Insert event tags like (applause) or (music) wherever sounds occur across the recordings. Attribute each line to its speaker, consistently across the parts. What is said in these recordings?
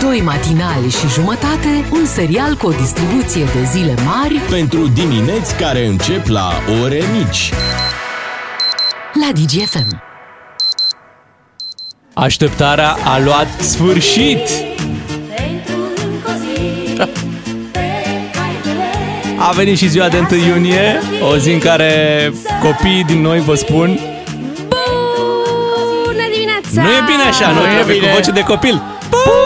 Speaker 1: Doi matinali și jumătate, un serial cu o distribuție de zile mari
Speaker 2: Pentru dimineți care încep la ore mici.
Speaker 1: la DGFM.
Speaker 3: Așteptarea a luat sfârșit! A venit și ziua de 1 iunie, o zi în care copiii din noi vă spun
Speaker 4: Bună dimineața!
Speaker 3: Nu e bine așa, nu trebuie cu voce de copil
Speaker 4: Bună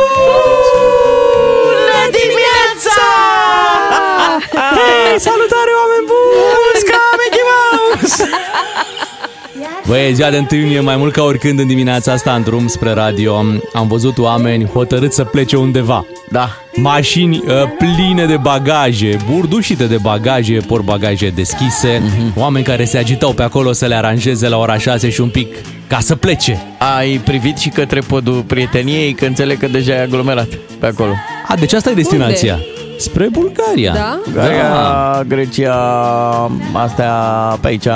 Speaker 3: Hey, salutare oameni buni! Ca Mickey Mouse! Băi, e ziua de 1 iunie, mai mult ca oricând în dimineața asta în drum spre radio Am văzut oameni hotărâți să plece undeva
Speaker 5: Da.
Speaker 3: Mașini uh, pline de bagaje, burdușite de bagaje, bagaje deschise
Speaker 5: Mhm.
Speaker 3: Oameni care se agitau pe acolo să le aranjeze la ora 6 și un pic ca să plece
Speaker 5: Ai privit și către podul prieteniei, că înțeleg că deja e aglomerat pe acolo.
Speaker 3: A, deci asta e destinația Spre Bulgaria
Speaker 4: Da?
Speaker 5: Gaia, Grecia, astea pe aici,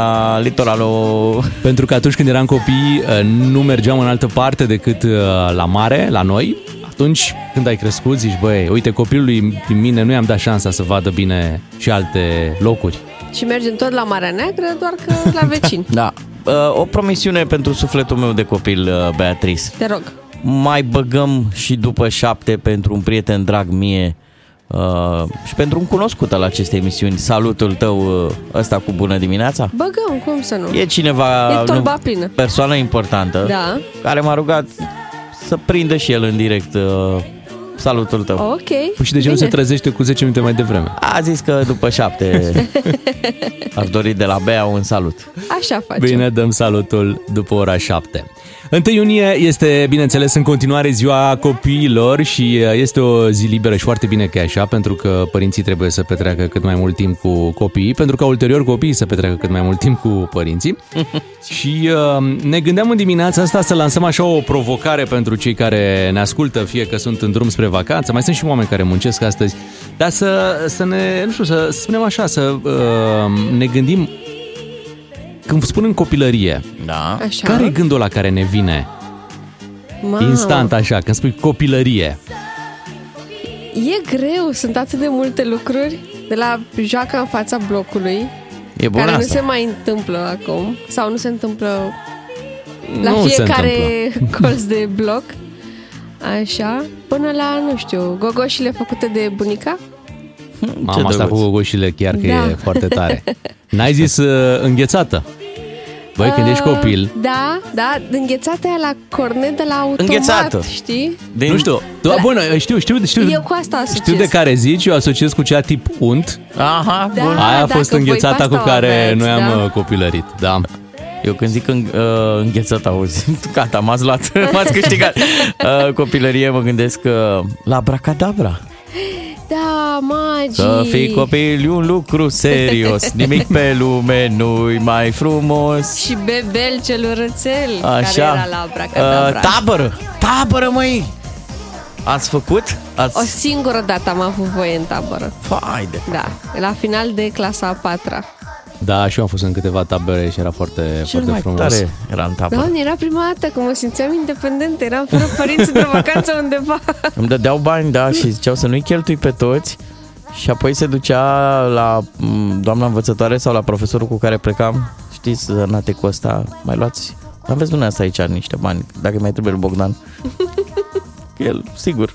Speaker 5: litoralul...
Speaker 3: Pentru că atunci când eram copii uh, nu mergeam în altă parte decât uh, la mare, la noi. Atunci când ai crescut zici, băi, uite copilului din mine nu i-am dat șansa să vadă bine și alte locuri.
Speaker 4: Și mergem tot la Marea Neagră, doar că la (laughs) vecini.
Speaker 5: Da. Uh, O promisiune pentru sufletul meu de copil, uh, Beatrice.
Speaker 4: Te rog.
Speaker 5: Mai băgăm și după șapte pentru un prieten drag mie uh, și pentru un cunoscut al acestei emisiuni. Salutul tău uh, ăsta cu bună dimineața.
Speaker 4: Băgăm, cum să nu?
Speaker 5: E cineva,
Speaker 4: E torba
Speaker 5: nu,
Speaker 4: plină.
Speaker 5: persoană importantă,
Speaker 4: Da.
Speaker 5: care m-a rugat să prindă și el în direct uh, salutul tău.
Speaker 4: Ok.
Speaker 3: Păi și de ce nu se
Speaker 4: Bine.
Speaker 3: trezește cu 10 minute mai devreme?
Speaker 5: A zis că după șapte (laughs) ar dori de la Bea un salut.
Speaker 4: Așa facem.
Speaker 3: Bine, dăm salutul după ora 7. 1 iunie este, bineînțeles, în continuare ziua copiilor și uh, este o zi liberă și foarte bine că e așa, pentru că părinții trebuie să petreacă cât mai mult timp cu copiii, pentru că ulterior copiii să petreacă cât mai mult timp cu părinții. (laughs) și uh, ne gândeam în dimineața asta să lansăm așa o provocare pentru cei care ne ascultă, fie că sunt în drum spre vacanță, mai sunt și oameni care muncesc astăzi, dar să, să ne, nu știu, să, să spunem așa, să uh, ne gândim când spun în copilărie,
Speaker 5: Da.
Speaker 4: Așa.
Speaker 3: care e gândul la care ne vine
Speaker 4: Mamă,
Speaker 3: instant așa, când spui copilărie?
Speaker 4: E greu, sunt atât de multe lucruri. De la joaca în fața blocului,
Speaker 5: E bun
Speaker 4: care nu
Speaker 5: asta.
Speaker 4: se mai întâmplă acum. Sau nu se întâmplă la
Speaker 3: Nu se
Speaker 4: fiecare
Speaker 3: întâmplă. (laughs)
Speaker 4: colț de bloc. Așa. Până la, nu știu, gogoșile făcute de bunica.
Speaker 3: Mama asta cu
Speaker 5: drăguț.
Speaker 3: gogoșile chiar că
Speaker 4: Da.
Speaker 3: e foarte tare. (laughs) N-ai zis uh, înghețată? Băi, când ești
Speaker 4: Uh,
Speaker 3: copil,
Speaker 4: Da, da, înghețată aia la cornet de la automat,
Speaker 5: Înghețată.
Speaker 4: știi?
Speaker 5: Din...
Speaker 3: nu știu, tu, bun, știu, știu, știu,
Speaker 4: Eu cu asta asociez.
Speaker 3: știu de care zici, eu asociez cu cea tip unt,
Speaker 5: Aha,
Speaker 4: Da.
Speaker 5: bun.
Speaker 3: aia a
Speaker 4: dacă
Speaker 3: fost
Speaker 4: voi
Speaker 3: înghețata
Speaker 4: pe
Speaker 3: cu
Speaker 4: asta o
Speaker 3: care
Speaker 4: aveți,
Speaker 3: noi am
Speaker 4: da.
Speaker 3: uh, copilărit, da.
Speaker 5: Eu când zic în, uh, înghețat, auzi, (laughs) gata, m-ați luat, (laughs) m-ați câștigat. (laughs) Uh, copilărie mă gândesc uh, la bracadabra.
Speaker 4: Da, magii.
Speaker 5: Să fii copil e un lucru serios, (laughs) nimic pe lume nu-i mai frumos.
Speaker 4: Și bebel cel urățel,
Speaker 5: Așa.
Speaker 4: care era la Bracadabra.
Speaker 5: Uh, tabără, tabără măi! Ați făcut? Ați...
Speaker 4: O singură dată am avut voie în tabără.
Speaker 5: Fai de...
Speaker 4: Da, la final de clasa a patra.
Speaker 3: Da, și eu am fost în câteva tabere și era foarte,
Speaker 5: Cel
Speaker 3: foarte
Speaker 5: mai
Speaker 3: frumos.
Speaker 5: tare era în tabără.
Speaker 4: Doamne, era prima dată că mă simțeam independent, eram fără părinți într-o vacanță undeva. (laughs)
Speaker 5: Îmi dădeau bani, da, și ziceau să nu-i cheltui pe toți și apoi se ducea la m, doamna învățătoare sau la profesorul cu care plecam. Știți, nate cu ăsta, mai luați, aveți dumneavoastră aici niște bani, dacă mai trebuie lui Bogdan. (laughs) El, sigur.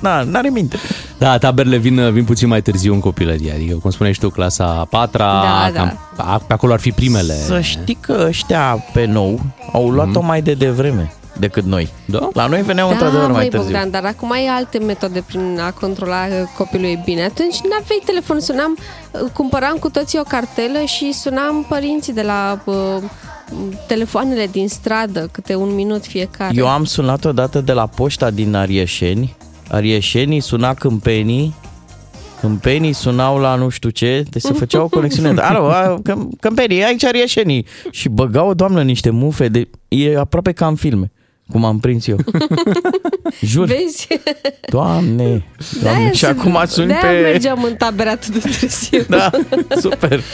Speaker 5: Da, n-are minte.
Speaker 3: Da, taberele vin, vin puțin mai târziu în copilărie, adică, cum spuneai și tu, clasa a patra,
Speaker 4: Da,
Speaker 3: cam, a, pe acolo ar fi primele.
Speaker 5: Să știi că ăștia pe nou au luat-o mai de devreme decât noi.
Speaker 3: Da?
Speaker 5: La noi veneau
Speaker 4: Da,
Speaker 5: într-adevăr mai
Speaker 4: măi,
Speaker 5: târziu.
Speaker 4: Bogdan, dar acum ai alte metode prin a controla că copilul e bine. Atunci nu aveai telefon, sunam, cumpăram cu toții o cartelă și sunam părinții de la uh, telefoanele din stradă, câte un minut fiecare.
Speaker 5: Eu am sunat odată de la poșta din Arieșeni. Arieșenii suna câmpenii. Câmpenii sunau la nu știu ce, deci se făcea o conexiune. Alo, a, câm- câmpenii, aici Arieșenii. Și băgau o doamnă niște mufe, de, e aproape ca în filme, cum am prins eu. (laughs) Jur,
Speaker 4: Vezi?
Speaker 5: doamne, doamne.
Speaker 4: De-aia
Speaker 5: și
Speaker 4: sunt-
Speaker 5: acum sun
Speaker 4: de-aia
Speaker 5: pe...
Speaker 4: mergeam în tabere atât de târziu.
Speaker 5: Da, super. (laughs)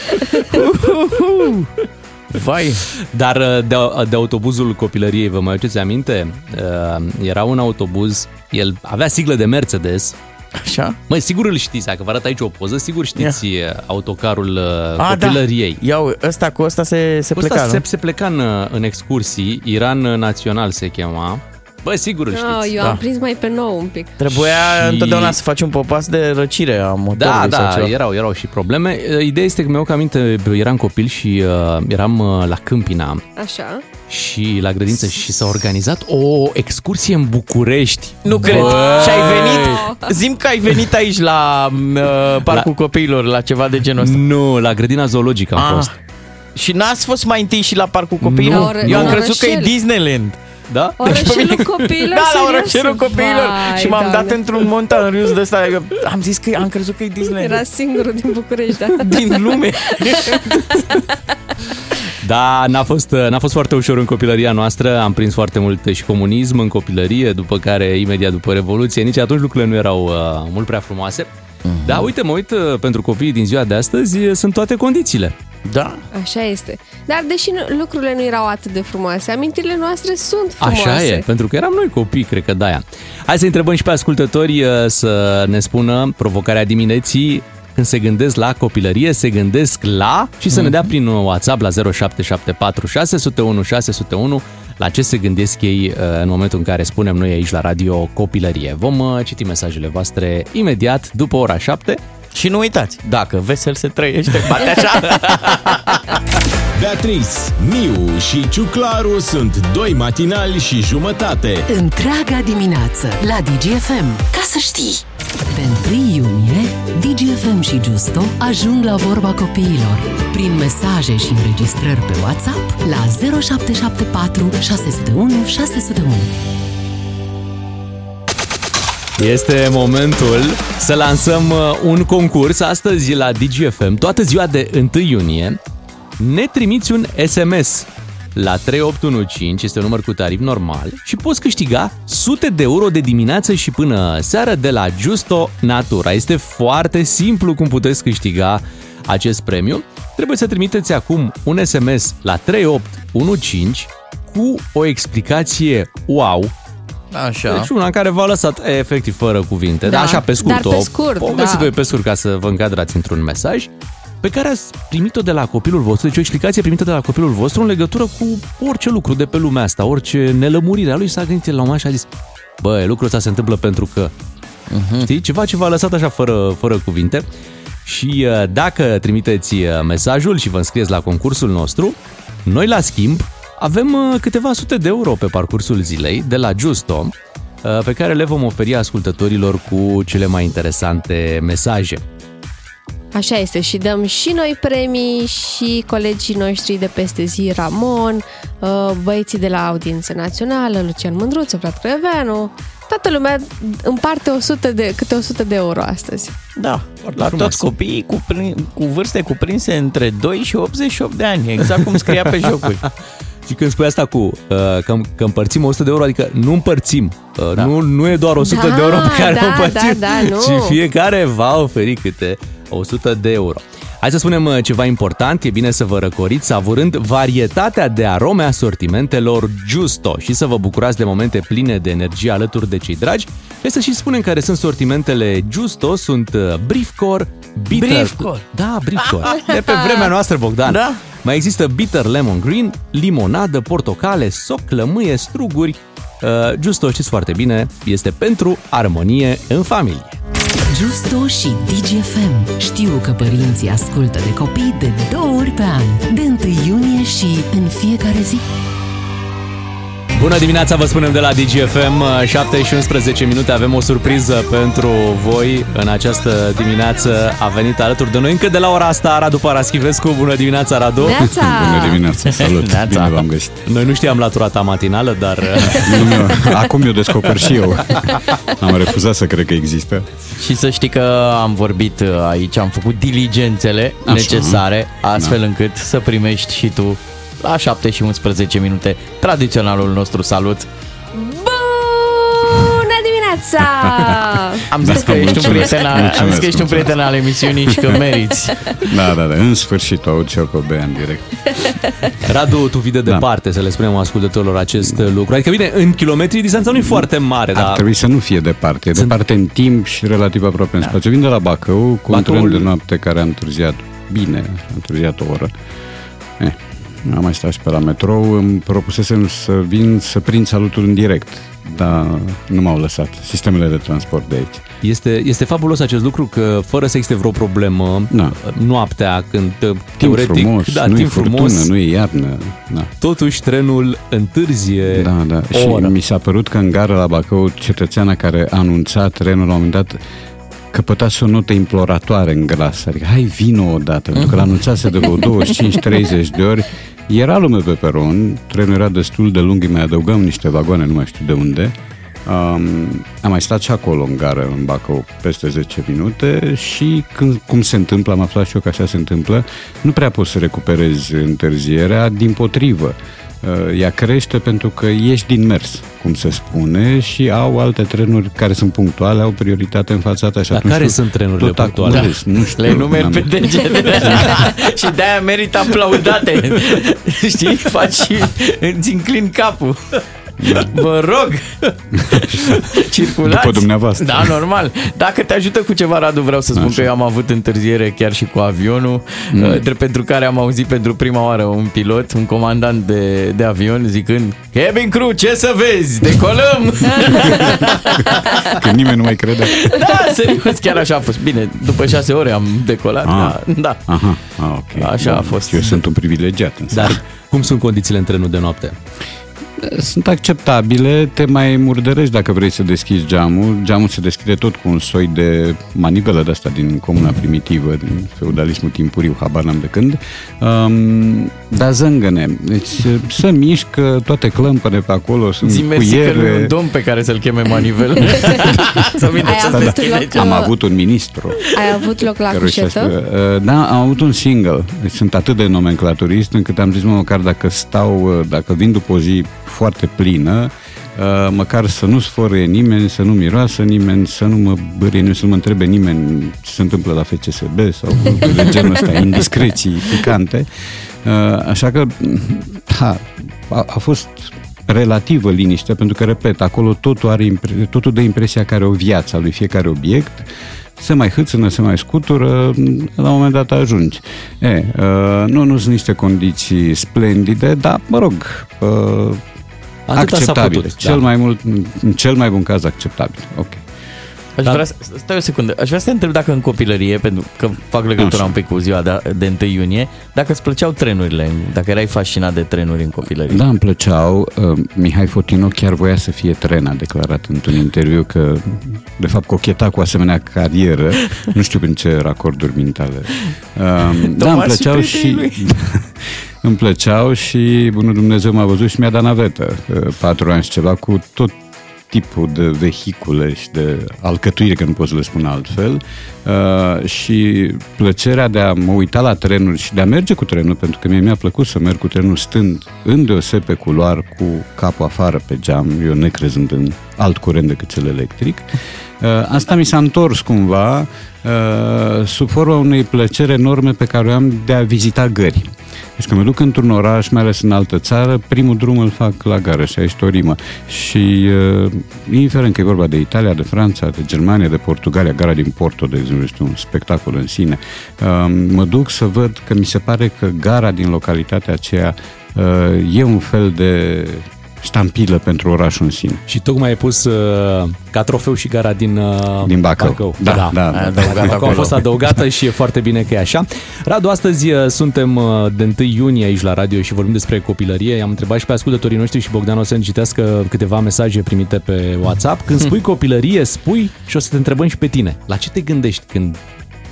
Speaker 5: Vai.
Speaker 3: Dar uh, de, de autobuzul copilăriei, vă mai aduceți aminte? Uh, Era un autobuz, el avea siglă de Mercedes.
Speaker 5: Așa?
Speaker 3: Măi, sigur îl știți, dacă vă arăt aici o poză, sigur știți Ia. autocarul uh,
Speaker 5: A,
Speaker 3: copilăriei.
Speaker 5: Da. Iau, ăsta cu ăsta se, se
Speaker 3: Cu
Speaker 5: pleca,
Speaker 3: ăsta
Speaker 5: nu?
Speaker 3: se, se pleca în, în excursii, Iran Național se chema. Bă, sigur îl
Speaker 4: Oh,
Speaker 3: știți.
Speaker 4: eu
Speaker 5: da.
Speaker 4: am prins mai pe nou un pic.
Speaker 5: Trebuia
Speaker 3: Și-
Speaker 5: întotdeauna să faci un popas de răcire a motorului
Speaker 3: Da,
Speaker 5: sau
Speaker 3: da,
Speaker 5: ceva.
Speaker 3: erau, erau și probleme. Ideea este că mi-au aminte, eram copil și uh, eram uh, la Câmpina
Speaker 4: Așa.
Speaker 3: și la grădință și s-a organizat o excursie în București.
Speaker 5: Nu cred.
Speaker 3: Bă!
Speaker 5: Și ai venit, zim că ai venit aici la uh, Parcul
Speaker 3: La-
Speaker 5: Copiilor, la ceva de genul ăsta.
Speaker 3: Nu, la grădina zoologică am
Speaker 5: Ah.
Speaker 3: fost.
Speaker 5: Și n-ați fost mai întâi și la Parcul Copiilor?
Speaker 3: Nu,
Speaker 5: Eu am
Speaker 4: nu.
Speaker 5: crezut că e
Speaker 4: Orășel.
Speaker 5: Disneyland.
Speaker 3: Da?
Speaker 4: Orășelul copiilor,
Speaker 5: Da, la
Speaker 4: serios?
Speaker 5: orășelul copiilor.
Speaker 4: Vai,
Speaker 5: și m-am dat
Speaker 4: Doamne.
Speaker 5: într-un montan râs de ăsta. adică Am zis că am crezut că e Disneyland.
Speaker 4: Era singurul din București, da. (laughs)
Speaker 5: din lume.
Speaker 3: Da, n-a fost, n-a fost foarte ușor în copilăria noastră, am prins foarte mult și comunism în copilărie, după care, imediat după Revoluție, nici atunci lucrurile nu erau uh, mult prea frumoase. Da, uite, mă uit, uh, pentru copiii din ziua de astăzi uh, sunt toate condițiile.
Speaker 5: Da.
Speaker 4: Așa este. Dar deși nu, lucrurile nu erau atât de frumoase, amintirile noastre sunt frumoase.
Speaker 3: Așa e, pentru că eram noi copii, cred că de-aia. Hai să întrebăm și pe ascultători uh, să ne spună provocarea dimineții când se gândesc la copilărie, se gândesc la și să ne dea prin WhatsApp la 0774 601 601 la ce se gândesc ei uh, în momentul în care spunem noi aici la radio copilărie. Vom uh, citi mesajele voastre imediat după ora 7.
Speaker 5: Și nu uitați, dacă vesel se trăiește, bate așa. (laughs)
Speaker 2: Beatrice, Miu și Ciuclaru sunt doi matinali și jumătate.
Speaker 1: Întreaga dimineață la DGFM. Ca să știi! Pe 1 iunie, DGFM și Justo ajung la vorba copiilor prin mesaje și înregistrări pe WhatsApp la 0774 601 601.
Speaker 3: Este momentul să lansăm uh, un concurs astăzi la DGFM, toată ziua de 1 iunie. Ne trimiți un SMS la 3815, este un număr cu tarif normal și poți câștiga sute de euro de dimineață și până seară de la Justo Natura. Este foarte simplu cum puteți câștiga acest premiu. Trebuie să trimiteți acum un SMS la 3815 cu o explicație wow
Speaker 5: Așa.
Speaker 3: deci una care v-a lăsat e, efectiv fără cuvinte, da,
Speaker 4: Da,
Speaker 3: așa pe scurt.
Speaker 4: dar pe
Speaker 3: o-
Speaker 4: scurt,
Speaker 3: O
Speaker 4: da.
Speaker 3: găsit pe scurt ca să vă încadrați într-un mesaj pe care ați primit-o de la copilul vostru, deci o explicație primită de la copilul vostru în legătură cu orice lucru de pe lumea asta, orice nelămurire a lui s-a gândit el la un moment și a zis bă, lucrul ăsta se întâmplă pentru că uh-huh. știi, ceva ce v-a lăsat așa fără, fără cuvinte și uh, dacă trimiteți uh, mesajul și vă înscrieți la concursul nostru, noi la schimb avem uh, câteva sute de euro pe parcursul zilei de la Justo uh, pe care le vom oferi ascultătorilor cu cele mai interesante mesaje.
Speaker 4: Așa este și dăm și noi premii și colegii noștri de peste zi, Ramon, uh, băieții de la Audiență Națională, Lucian Mândruță, Vlad Crăveanu, toată lumea împarte 100 de, câte 100 de euro astăzi.
Speaker 5: Da, la
Speaker 3: frumos.
Speaker 5: toți copiii cu, cu vârste cuprinse între 2 și 88 de ani, exact cum scria pe (laughs) jocuri.
Speaker 3: Și când spui asta cu uh, că, că împărțim 100 de euro, adică nu împărțim, uh, da. nu, nu e doar 100
Speaker 4: Da,
Speaker 3: de euro pe care
Speaker 4: da,
Speaker 3: o împărțim,
Speaker 4: da, da, nu. (laughs)
Speaker 3: ci fiecare va oferi câte 100 de euro. Hai să spunem uh, ceva important, e bine să vă răcoriți savurând varietatea de arome a sortimentelor Justo și să vă bucurați de momente pline de energie alături de cei dragi. Hai să și spunem care sunt sortimentele Justo, sunt uh, Briefcore, Bitter...
Speaker 5: Briefcore.
Speaker 3: Da, Briefcore. (laughs) De pe vremea noastră, Bogdan.
Speaker 5: Da.
Speaker 3: Mai există bitter lemon green, limonadă, portocale, soc, lămâie, struguri. Uh, Justo, știți foarte bine, este pentru armonie în familie.
Speaker 1: Justo și DGFM. Știu că părinții ascultă de copii de două ori pe an, de 1 iunie și în fiecare zi.
Speaker 3: Bună dimineața, vă spunem de la DGFM, 7 și 11 minute, avem o surpriză pentru voi în această dimineață. A venit alături de noi încă de la ora asta Radu Paraschivescu. Bună dimineața, Radu!
Speaker 4: Neața!
Speaker 6: Bună dimineața, salut!
Speaker 5: Neața.
Speaker 6: Bine v-am găsit!
Speaker 3: Noi nu știam latura ta matinală, dar (laughs)
Speaker 6: Nu, nu, acum eu descoper și eu. Am refuzat să cred că există.
Speaker 5: Și să știi că am vorbit uh, aici, am făcut diligențele
Speaker 6: Așa.
Speaker 5: necesare, astfel încât să primești și tu la 7 și 11 minute tradiționalul nostru salut.
Speaker 4: Bună dimineața!
Speaker 5: Am zis că ești un
Speaker 6: mulțumesc,
Speaker 5: prieten, al, am zis
Speaker 6: mulțumesc,
Speaker 5: că ești un
Speaker 6: mulțumesc.
Speaker 5: prieten al emisiunii și că (laughs) meriți.
Speaker 6: Da, da, da, în sfârșit o aud și eu pe Bea în direct. (laughs)
Speaker 3: Radu, tu vii de
Speaker 6: Da.
Speaker 3: departe, să le spunem ascultătorilor acest lucru. Adică, bine, în kilometri distanța nu e foarte mare,
Speaker 6: Ar
Speaker 3: dar
Speaker 6: trebui să nu fie departe, e
Speaker 3: Sunt-
Speaker 6: departe în timp și relativ aproape în spațiu. Vin de la Bacău cu un
Speaker 3: Bacăul-
Speaker 6: tren de noapte care a întârziat bine, a întârziat o oră. Eh, am mai stat și pe la metrou, îmi propusesem să vin să prind salutul în direct, dar nu m-au lăsat sistemele de transport de aici.
Speaker 3: este, este fabulos acest lucru că fără să existe vreo problemă,
Speaker 6: Da.
Speaker 3: noaptea, când
Speaker 6: Timp
Speaker 3: teoretic,
Speaker 6: frumos,
Speaker 3: da,
Speaker 6: nu e
Speaker 3: timp
Speaker 6: furtună,
Speaker 3: frumos,
Speaker 6: nu e iarnă. Da.
Speaker 3: totuși trenul întârzie
Speaker 6: Da, da.
Speaker 3: o
Speaker 6: Și
Speaker 3: oră.
Speaker 6: mi s-a părut că în gara la Bacău, cetățeana care a anunțat trenul la un moment dat, căpătase o notă imploratoare în glas. Adică, hai, vină odată, pentru că l-anunțase de vreo 25-30 de ori. Era lume pe peron, trenul era destul de lung, îi mai adăugăm niște vagoane, nu mai știu de unde. Um, am mai stat și acolo în gară, în Bacău, peste 10 minute și când, cum se întâmplă, am aflat și eu că așa se întâmplă, nu prea poți să recuperezi întârzierea, din potrivă. Uh, ea crește pentru că ieși din mers, cum se spune, și au alte trenuri care sunt punctuale, au prioritate în fața ta. Și
Speaker 3: Dar
Speaker 6: atunci
Speaker 3: care
Speaker 6: tu
Speaker 3: sunt trenurile
Speaker 6: tot
Speaker 3: punctuale?
Speaker 6: acumulezi. Nu știu,
Speaker 5: Le numeri
Speaker 6: n-am-
Speaker 5: pe degete (laughs) și de-aia merită aplaudate. (laughs) Știi? Faci și îți înclin capul. Vă rog, (laughs) circulați.
Speaker 6: După dumneavoastră.
Speaker 5: Da, normal. Dacă te ajută cu ceva, Radu, vreau să spun
Speaker 6: Așa.
Speaker 5: că eu am avut întârziere chiar și cu avionul, mm. pentru care am auzit pentru prima oară un pilot, un comandant de, de avion, zicând Cabin crew, ce să vezi? Decolăm! (laughs)
Speaker 6: Când nimeni nu mai crede.
Speaker 5: da, serios, chiar așa a fost. Bine, după șase ore am decolat,
Speaker 6: Ah.
Speaker 5: da, da.
Speaker 6: Aha, ah, ok.
Speaker 5: Așa a
Speaker 6: Bun.
Speaker 5: fost.
Speaker 6: Eu sunt un privilegiat. Însă.
Speaker 3: Dar cum sunt condițiile în trenul de noapte?
Speaker 6: Sunt acceptabile, te mai murdărești dacă vrei să deschizi geamul. Geamul se deschide tot cu un soi de manivelă de asta din comuna primitivă, din feudalismul timpuriu, habar n-am de când. Um, dar zângăne. Deci să mișcă toate clămpăne pe acolo, sunt
Speaker 5: Zi mersi că nu e
Speaker 6: cuiere.
Speaker 5: un domn pe care să-l cheme manivel. (laughs) să vină
Speaker 4: Ai
Speaker 5: să
Speaker 4: avut
Speaker 5: deschide
Speaker 4: loc-
Speaker 5: geamul.
Speaker 6: Am avut un ministru.
Speaker 4: Ai avut loc la
Speaker 6: care își
Speaker 4: cușetă?
Speaker 6: aspiră. Uh, Da, am avut un single. Deci sunt atât de nomenclaturist încât am zis, mă, măcar dacă stau, uh, dacă vin după o zi foarte plină, uh, măcar să nu sfărâie nimeni, să nu miroasă nimeni, să nu mă bârie nimeni, să nu mă întrebe nimeni ce se întâmplă la FCSB sau lucruri (laughs) de genul ăsta, indiscreții picante. Uh, Așa că, da, a, a fost relativă liniște, pentru că, repet, acolo totul, are impre- totul dă impresia că are o viață a lui fiecare obiect, se mai hâțână, se mai scutură, la un moment dat ajungi. E, uh, nu, nu sunt niște condiții splendide, dar, mă rog, uh,
Speaker 3: Atâta s-a
Speaker 6: acceptabile.
Speaker 3: putut,
Speaker 6: cel
Speaker 3: da.
Speaker 6: mai mult, în cel mai bun caz, acceptabil. Ok.
Speaker 5: Aș
Speaker 3: Da.
Speaker 5: vrea să, stai o secundă, aș vrea să te întreb dacă în copilărie, pentru că fac legătura
Speaker 6: Așa.
Speaker 5: un pic cu ziua de, de 1 iunie, dacă îți plăceau trenurile, dacă erai fascinat de trenuri în copilărie.
Speaker 6: Da, îmi plăceau. Uh, Mihai Fotino chiar voia să fie tren, a declarat într-un interviu că, de fapt, cocheta cu asemenea carieră. Nu știu prin ce racorduri mentale. Uh, (laughs) da, îmi
Speaker 5: Tomas și
Speaker 6: plăceau și...
Speaker 5: prietenii (laughs)
Speaker 6: îmi plăceau și Bunul Dumnezeu m-a văzut și mi-a dat navetă. Uh, Patru ani și ceva cu tot tipul de vehicule și de alcătuire, că nu pot să le spun altfel, uh, și plăcerea de a mă uita la trenuri și de a merge cu trenul, pentru că mie mi-a plăcut să merg cu trenul stând îndeoseb pe culoar cu capul afară pe geam, eu necrezând în alt curent decât cel electric. Uh, asta mi s-a întors cumva uh, sub forma unei plăceri enorme pe care o am de a vizita gări. Deci când mă duc într-un oraș, mai ales în altă țară, primul drum îl fac la gară și aici o rimă. Și uh, indiferent că e vorba de Italia, de Franța, de Germania, de Portugalia, gara din Porto, de exemplu, este un spectacol în sine, uh, mă duc să văd că mi se pare că gara din localitatea aceea uh, e un fel de ștampilă pentru orașul în sine.
Speaker 3: Și tocmai ai pus uh, ca trofeu și gara din, uh,
Speaker 6: Din Bacău. Da, da, da.
Speaker 5: Ai
Speaker 6: da.
Speaker 5: adăugat
Speaker 3: Bacău a
Speaker 5: acolo.
Speaker 3: fost adăugată și e foarte bine că e așa. Radu, astăzi uh, suntem uh, de 1 iunie aici la radio și vorbim despre copilărie. I-am întrebat și pe ascultătorii noștri și Bogdan o să ne citească câteva mesaje primite pe WhatsApp. Când spui copilărie, spui și o să te întrebăm și pe tine. La ce te gândești când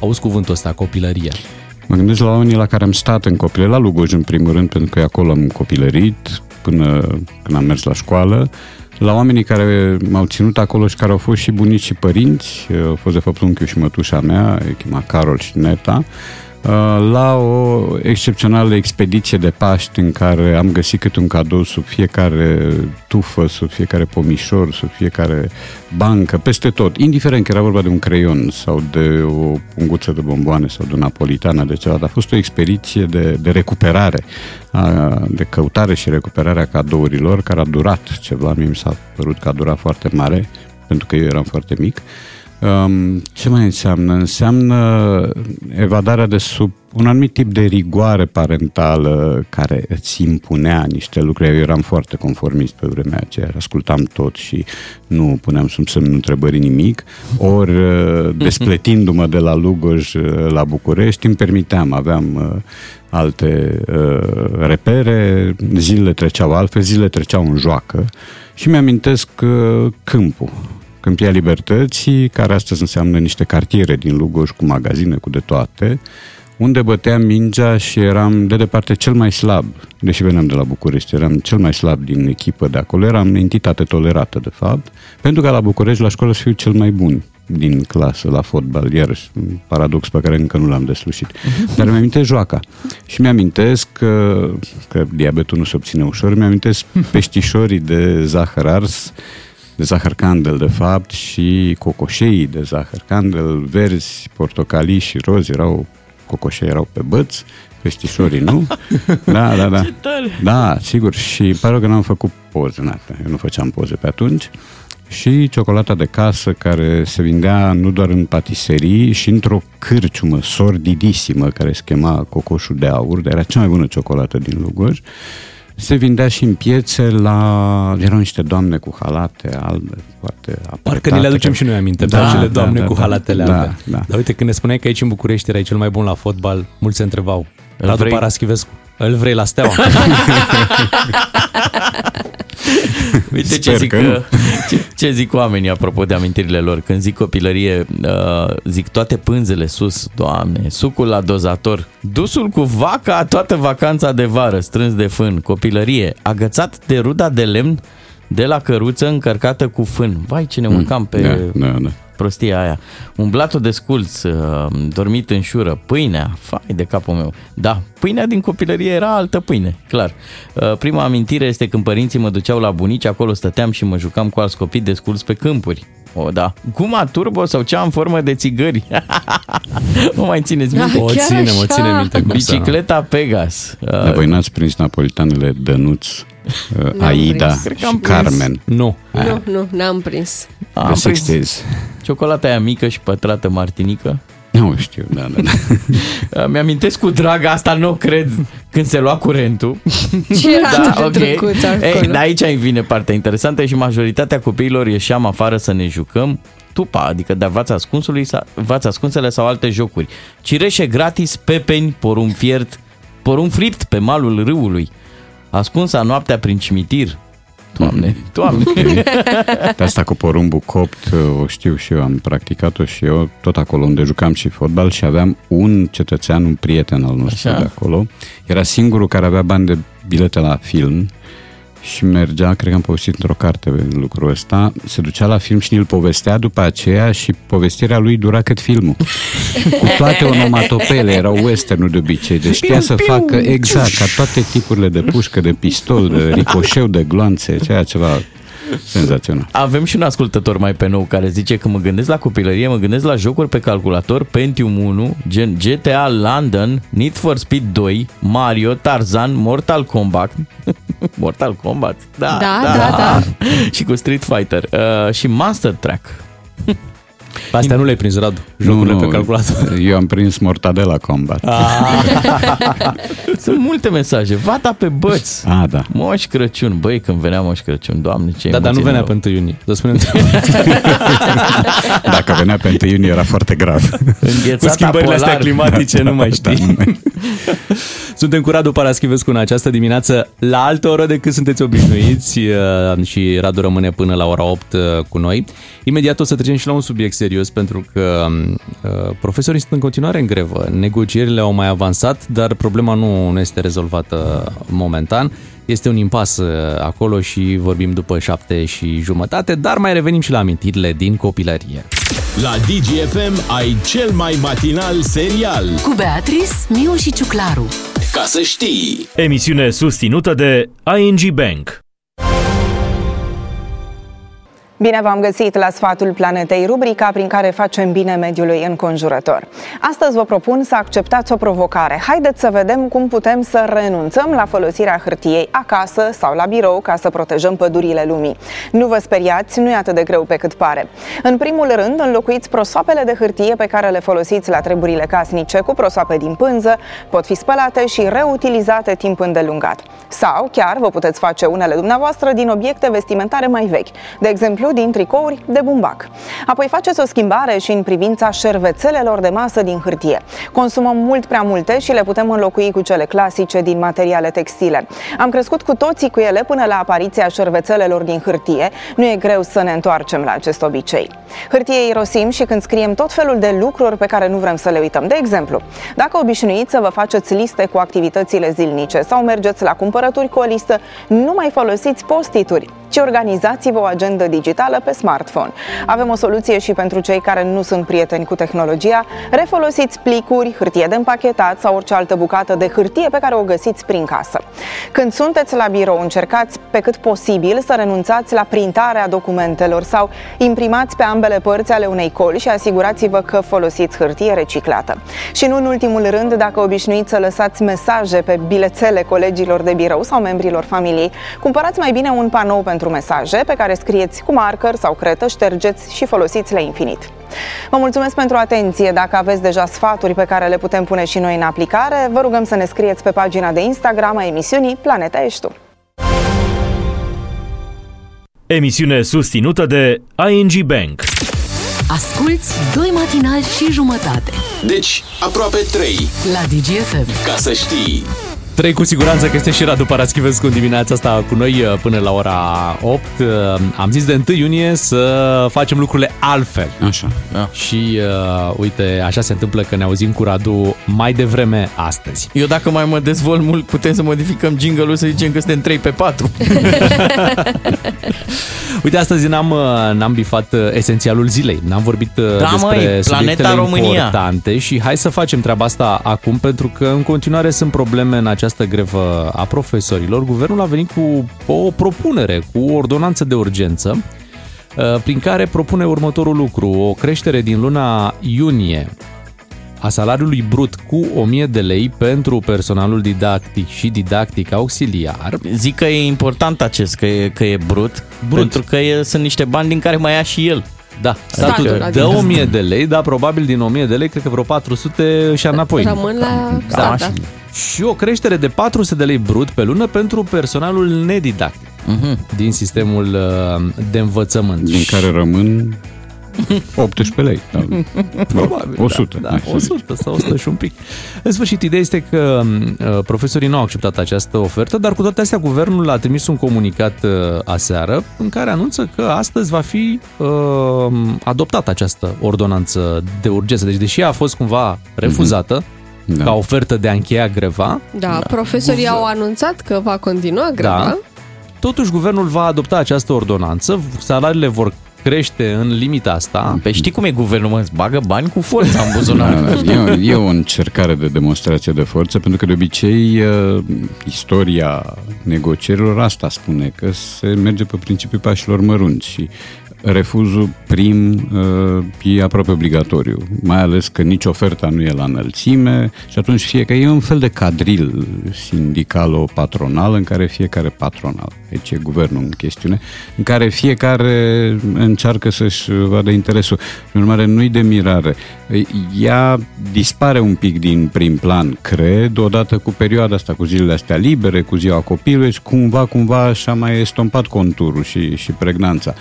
Speaker 3: auzi cuvântul ăsta, copilărie?
Speaker 6: Mă gândesc la oamenii la care am stat în copilărie, la Lugoj în primul rând, pentru că acolo am copilărit până când am mers la școală, la oamenii care m-au ținut acolo și care au fost și bunici și părinți, au fost de fapt unchiul și mătușa mea, îi chema Carol și Neta, la o excepțională expediție de Paști în care am găsit câte un cadou sub fiecare tufă, sub fiecare pomișor, sub fiecare bancă, peste tot, indiferent că era vorba de un creion sau de o punguță de bomboane sau de o napolitană, de ceva, dar a fost o expediție de, de recuperare, de căutare și recuperare a cadourilor, care a durat ceva, mie mi s-a părut că a durat foarte mare, pentru că eu eram foarte mic. Um, ce mai înseamnă? Înseamnă evadarea de sub un anumit tip de rigoare parentală care îți impunea niște lucruri. Eu eram foarte conformist pe vremea aceea, ascultam tot și nu puneam sub semnul întrebării nimic. Ori, uh, (laughs) despletindu-mă de la Lugoj uh, la București, îmi permiteam, aveam uh, alte uh, repere, zilele treceau altfel, zilele treceau în joacă și mi-amintesc uh, câmpul Câmpia Libertății, care astăzi înseamnă niște cartiere din Lugoj cu magazine, cu de toate, unde băteam mingea și eram de departe cel mai slab, deși veneam de la București, eram cel mai slab din echipă de acolo, eram entitate tolerată, de fapt, pentru că la București, la școală, să fiu cel mai bun din clasă la fotbal, iarăși un paradox pe care încă nu l-am deslușit. (laughs) Dar mi amintesc joaca. Și mi-amintesc că, că diabetul nu se obține ușor, mi-amintesc (laughs) peștișorii de zahăr ars, de zahăr candel, de fapt, și cocoșei de zahăr candel, verzi, portocalii și rozi, erau cocoșei erau pe băț, peștișorii nu. (laughs) Da, da, da. Da, sigur. Și pare că n-am făcut poze, na, eu nu făceam poze pe atunci. Și ciocolata de casă care se vindea nu doar în patiserii și într-o cârciumă sordidisimă care se chema Cocoșul de Aur, dar era cea mai bună ciocolată din Lugoj se vindea și în piețe la... Erau niște doamne cu halate albe, foarte apretate.
Speaker 3: Parcă ne le aducem și noi aminte da, pe acele da, doamne da, cu da, halatele da, albe. Da, da. Dar uite, când ne spuneai că aici în București erai cel mai bun la fotbal, mulți se întrebau. Radu vrei... Paraschivescu, îl vrei la Steaua? (laughs) (laughs)
Speaker 5: Uite ce zic, ce, ce zic oamenii apropo de amintirile lor. Când zic copilărie, uh, zic toate pânzele sus, doamne, sucul la dozator, dusul cu vaca toată vacanța de vară, strâns de fân, copilărie, agățat de ruda de lemn de la căruță încărcată cu fân. Vai, ce ne mm, mâncam pe... Da, da, da prostia aia. Umblatul de sculț, uh, dormit în șură, pâinea, fai de capul meu. Da, pâinea din copilărie era altă pâine, clar. Uh, prima amintire este când părinții mă duceau la bunici, acolo stăteam și mă jucam cu alți copii de sculț pe câmpuri. O, da. Guma turbo sau cea în formă de țigări. (laughs) o mai țineți minte?
Speaker 3: Da, o ține, o ține minte.
Speaker 5: Bicicleta Pegas.
Speaker 6: Uh, voi n-ați prins napolitanele Dănuț, uh, Aida și Carmen?
Speaker 3: Nu.
Speaker 4: Nu, nu, n-am prins.
Speaker 5: Am prins. Ciocolata aia mică și pătrată martinică.
Speaker 6: Nu știu, da, da,
Speaker 5: da. (laughs) Mi-amintesc cu drag, asta nu cred, când se lua curentul. (laughs)
Speaker 4: Ce era da, okay.
Speaker 5: Ei, de aici vine partea interesantă și majoritatea copiilor ieșeam afară să ne jucăm tupa, adică de vața ascunsului, vața ascunsele sau alte jocuri. Cireșe gratis, pepeni, porumb fiert, porumb fript pe malul râului. Ascunsa noaptea prin cimitir, Doamne, doamne. Okay.
Speaker 6: De asta cu porumbul copt, o știu și eu, am practicat-o și eu, tot acolo unde jucam și fotbal și aveam un cetățean, un prieten al nostru Așa. de acolo. Era singurul care avea bani de bilete la film și mergea, cred că am povestit într-o carte lucrul ăsta, se ducea la film și îl povestea după aceea și povestirea lui dura cât filmul. Cu toate onomatopele, erau western de obicei, deci știa să facă exact ca toate tipurile de pușcă, de pistol, de ricoșeu, de gloanțe, ceea ceva Senzațional.
Speaker 5: Avem și un ascultător mai pe nou care zice că mă gândesc la copilărie, mă gândesc la jocuri pe calculator, Pentium 1, gen GTA London, Need for Speed 2, Mario, Tarzan, Mortal Kombat. (laughs) Mortal Kombat?
Speaker 4: Da, da, da. da, da. (laughs)
Speaker 5: și cu Street Fighter. Uh, și Master Track.
Speaker 3: Pe astea nu le-ai prins, Radu, jocurile nu, nu, pe calculator.
Speaker 6: Eu am prins Mortadela Combat. Ah. (laughs)
Speaker 5: Sunt multe mesaje. Vata pe băți.
Speaker 6: Ah, da.
Speaker 5: Moș Crăciun. Băi, când venea Moș Crăciun, doamne, ce
Speaker 3: Da, dar nu venea pe 1 iunie. Să spunem (laughs)
Speaker 6: Dacă venea pe 1 iunie era foarte grav.
Speaker 3: Cu schimbările polar. astea climatice, nu mai știi. Da, nu mai... (laughs) Suntem cu Radu Paraschivescu în această dimineață la altă oră decât sunteți obișnuiți uh, și Radu rămâne până la ora 8 uh, cu noi. Imediat o să trecem și la un subiect serios pentru că uh, profesorii sunt în continuare în grevă. Negocierile au mai avansat, dar problema nu este rezolvată momentan. Este un impas acolo și vorbim după șapte și jumătate, dar mai revenim și la amintirile din copilărie.
Speaker 2: La DGFM ai cel mai matinal serial.
Speaker 1: Cu Beatrice, Miu și Ciuclaru.
Speaker 2: Ca să știi!
Speaker 7: Emisiune susținută de ING Bank.
Speaker 8: Bine v-am găsit la Sfatul Planetei, rubrica prin care facem bine mediului înconjurător. Astăzi vă propun să acceptați o provocare. Haideți să vedem cum putem să renunțăm la folosirea hârtiei acasă sau la birou ca să protejăm pădurile lumii. Nu vă speriați, nu e atât de greu pe cât pare. În primul rând, înlocuiți prosoapele de hârtie pe care le folosiți la treburile casnice cu prosoape din pânză, pot fi spălate și reutilizate timp îndelungat. Sau chiar vă puteți face unele dumneavoastră din obiecte vestimentare mai vechi, de exemplu din tricouri de bumbac. Apoi faceți o schimbare și în privința șervețelelor de masă din hârtie. Consumăm mult prea multe și le putem înlocui cu cele clasice din materiale textile. Am crescut cu toții cu ele până la apariția șervețelelor din hârtie. Nu e greu să ne întoarcem la acest obicei. Hârtie irosim și când scriem tot felul de lucruri pe care nu vrem să le uităm. De exemplu, dacă obișnuiți să vă faceți liste cu activitățile zilnice sau mergeți la cumpărături cu o listă, nu mai folosiți postituri, ci organizați-vă o agendă digitală pe smartphone. Avem o soluție și pentru cei care nu sunt prieteni cu tehnologia. Refolosiți plicuri, hârtie de împachetat sau orice altă bucată de hârtie pe care o găsiți prin casă. Când sunteți la birou, încercați pe cât posibil să renunțați la printarea documentelor sau imprimați pe ambele părți ale unei coli și asigurați-vă că folosiți hârtie reciclată. Și nu în ultimul rând, dacă obișnuiți să lăsați mesaje pe bilețele colegilor de birou sau membrilor familiei, cumpărați mai bine un panou pentru mesaje pe care scrieți cu marker sau cretă, ștergeți și folosiți la infinit. Vă mulțumesc pentru atenție. Dacă aveți deja sfaturi pe care le putem pune și noi în aplicare, vă rugăm să ne scrieți pe pagina de Instagram a emisiunii Planeta Ești Tu.
Speaker 7: Emisiune susținută de ING Bank.
Speaker 1: Asculți doi matinali și jumătate
Speaker 2: Deci, aproape 3.
Speaker 1: la DGFM.
Speaker 2: Ca să știi!
Speaker 3: Trei cu siguranță că este și Radu Paraschivescu în dimineața asta cu noi uh, până la ora 8. Uh, Am zis de 1 iunie să facem lucrurile altfel.
Speaker 6: Așa.
Speaker 5: Da.
Speaker 3: Și uh, uite, așa se întâmplă că ne auzim cu Radu mai devreme astăzi.
Speaker 5: Eu dacă mai mă dezvolt mult, putem să modificăm jingle-ul să zicem că suntem 3 pe 4. (laughs)
Speaker 3: Uite, astăzi n-am, uh, n-am bifat uh, esențialul zilei. N-am vorbit uh,
Speaker 5: Da,
Speaker 3: despre
Speaker 5: măi,
Speaker 3: subiectele
Speaker 5: Planeta România.
Speaker 3: importante și hai să facem treaba asta acum pentru că în continuare sunt probleme în această grevă a profesorilor. Guvernul a venit cu o propunere, cu o ordonanță de urgență uh, prin care propune următorul lucru, o creștere din luna iunie a salariului brut cu 1000 de lei pentru personalul didactic și didactic auxiliar.
Speaker 5: Zic că e important acest, că e, că e brut,
Speaker 3: Brut.
Speaker 5: pentru că e, sunt niște bani din care mai ia și el.
Speaker 3: Da, statul
Speaker 4: Statul,
Speaker 3: dă
Speaker 4: adică-
Speaker 3: 1000 de lei, dar probabil din 1000 de lei, cred că vreo 400 și înapoi.
Speaker 4: Rămân la
Speaker 5: Da,
Speaker 4: stat, da.
Speaker 5: și...
Speaker 3: Și o creștere de 400 de lei brut pe lună pentru personalul nedidactic
Speaker 5: Mhm.
Speaker 3: din sistemul uh, de învățământ.
Speaker 6: Din care rămân 18 lei. Da. (laughs)
Speaker 3: Probabil,
Speaker 6: 100.
Speaker 3: Da,
Speaker 6: hai
Speaker 3: da
Speaker 6: să zic.
Speaker 3: 100 sau 100 și un pic. În sfârșit, ideea este că uh, profesorii nu au acceptat această ofertă, dar cu toate astea, guvernul a trimis un comunicat uh, aseară în care anunță că astăzi va fi uh, adoptată această ordonanță de urgență. Deci, deși a fost cumva refuzată
Speaker 6: Da.
Speaker 3: ca ofertă de a încheia greva,
Speaker 4: Da, profesorii au anunțat că va continua greva.
Speaker 3: Da. Totuși, guvernul va adopta această ordonanță, salariile vor crește în limita asta.
Speaker 5: Pe știi cum e guvernul, mă? Îți bagă bani cu forța în buzunar.
Speaker 6: Da, da, e, o, e o încercare de demonstrație de forță, pentru că de obicei uh, istoria negocierilor asta spune că se merge pe principiul pașilor mărunți și refuzul prim uh, e aproape obligatoriu, mai ales că nici oferta nu e la înălțime și atunci fie că e un fel de cadril sindicalo-patronal în care fiecare patronal, aici e guvernul în chestiune, în care fiecare încearcă să-și vadă interesul. În urmare, nu-i de mirare. Ea dispare un pic din prim plan, cred, odată cu perioada asta, cu zilele astea libere, cu ziua copilului și cumva, cumva așa mai estompat conturul și, și pregnanța.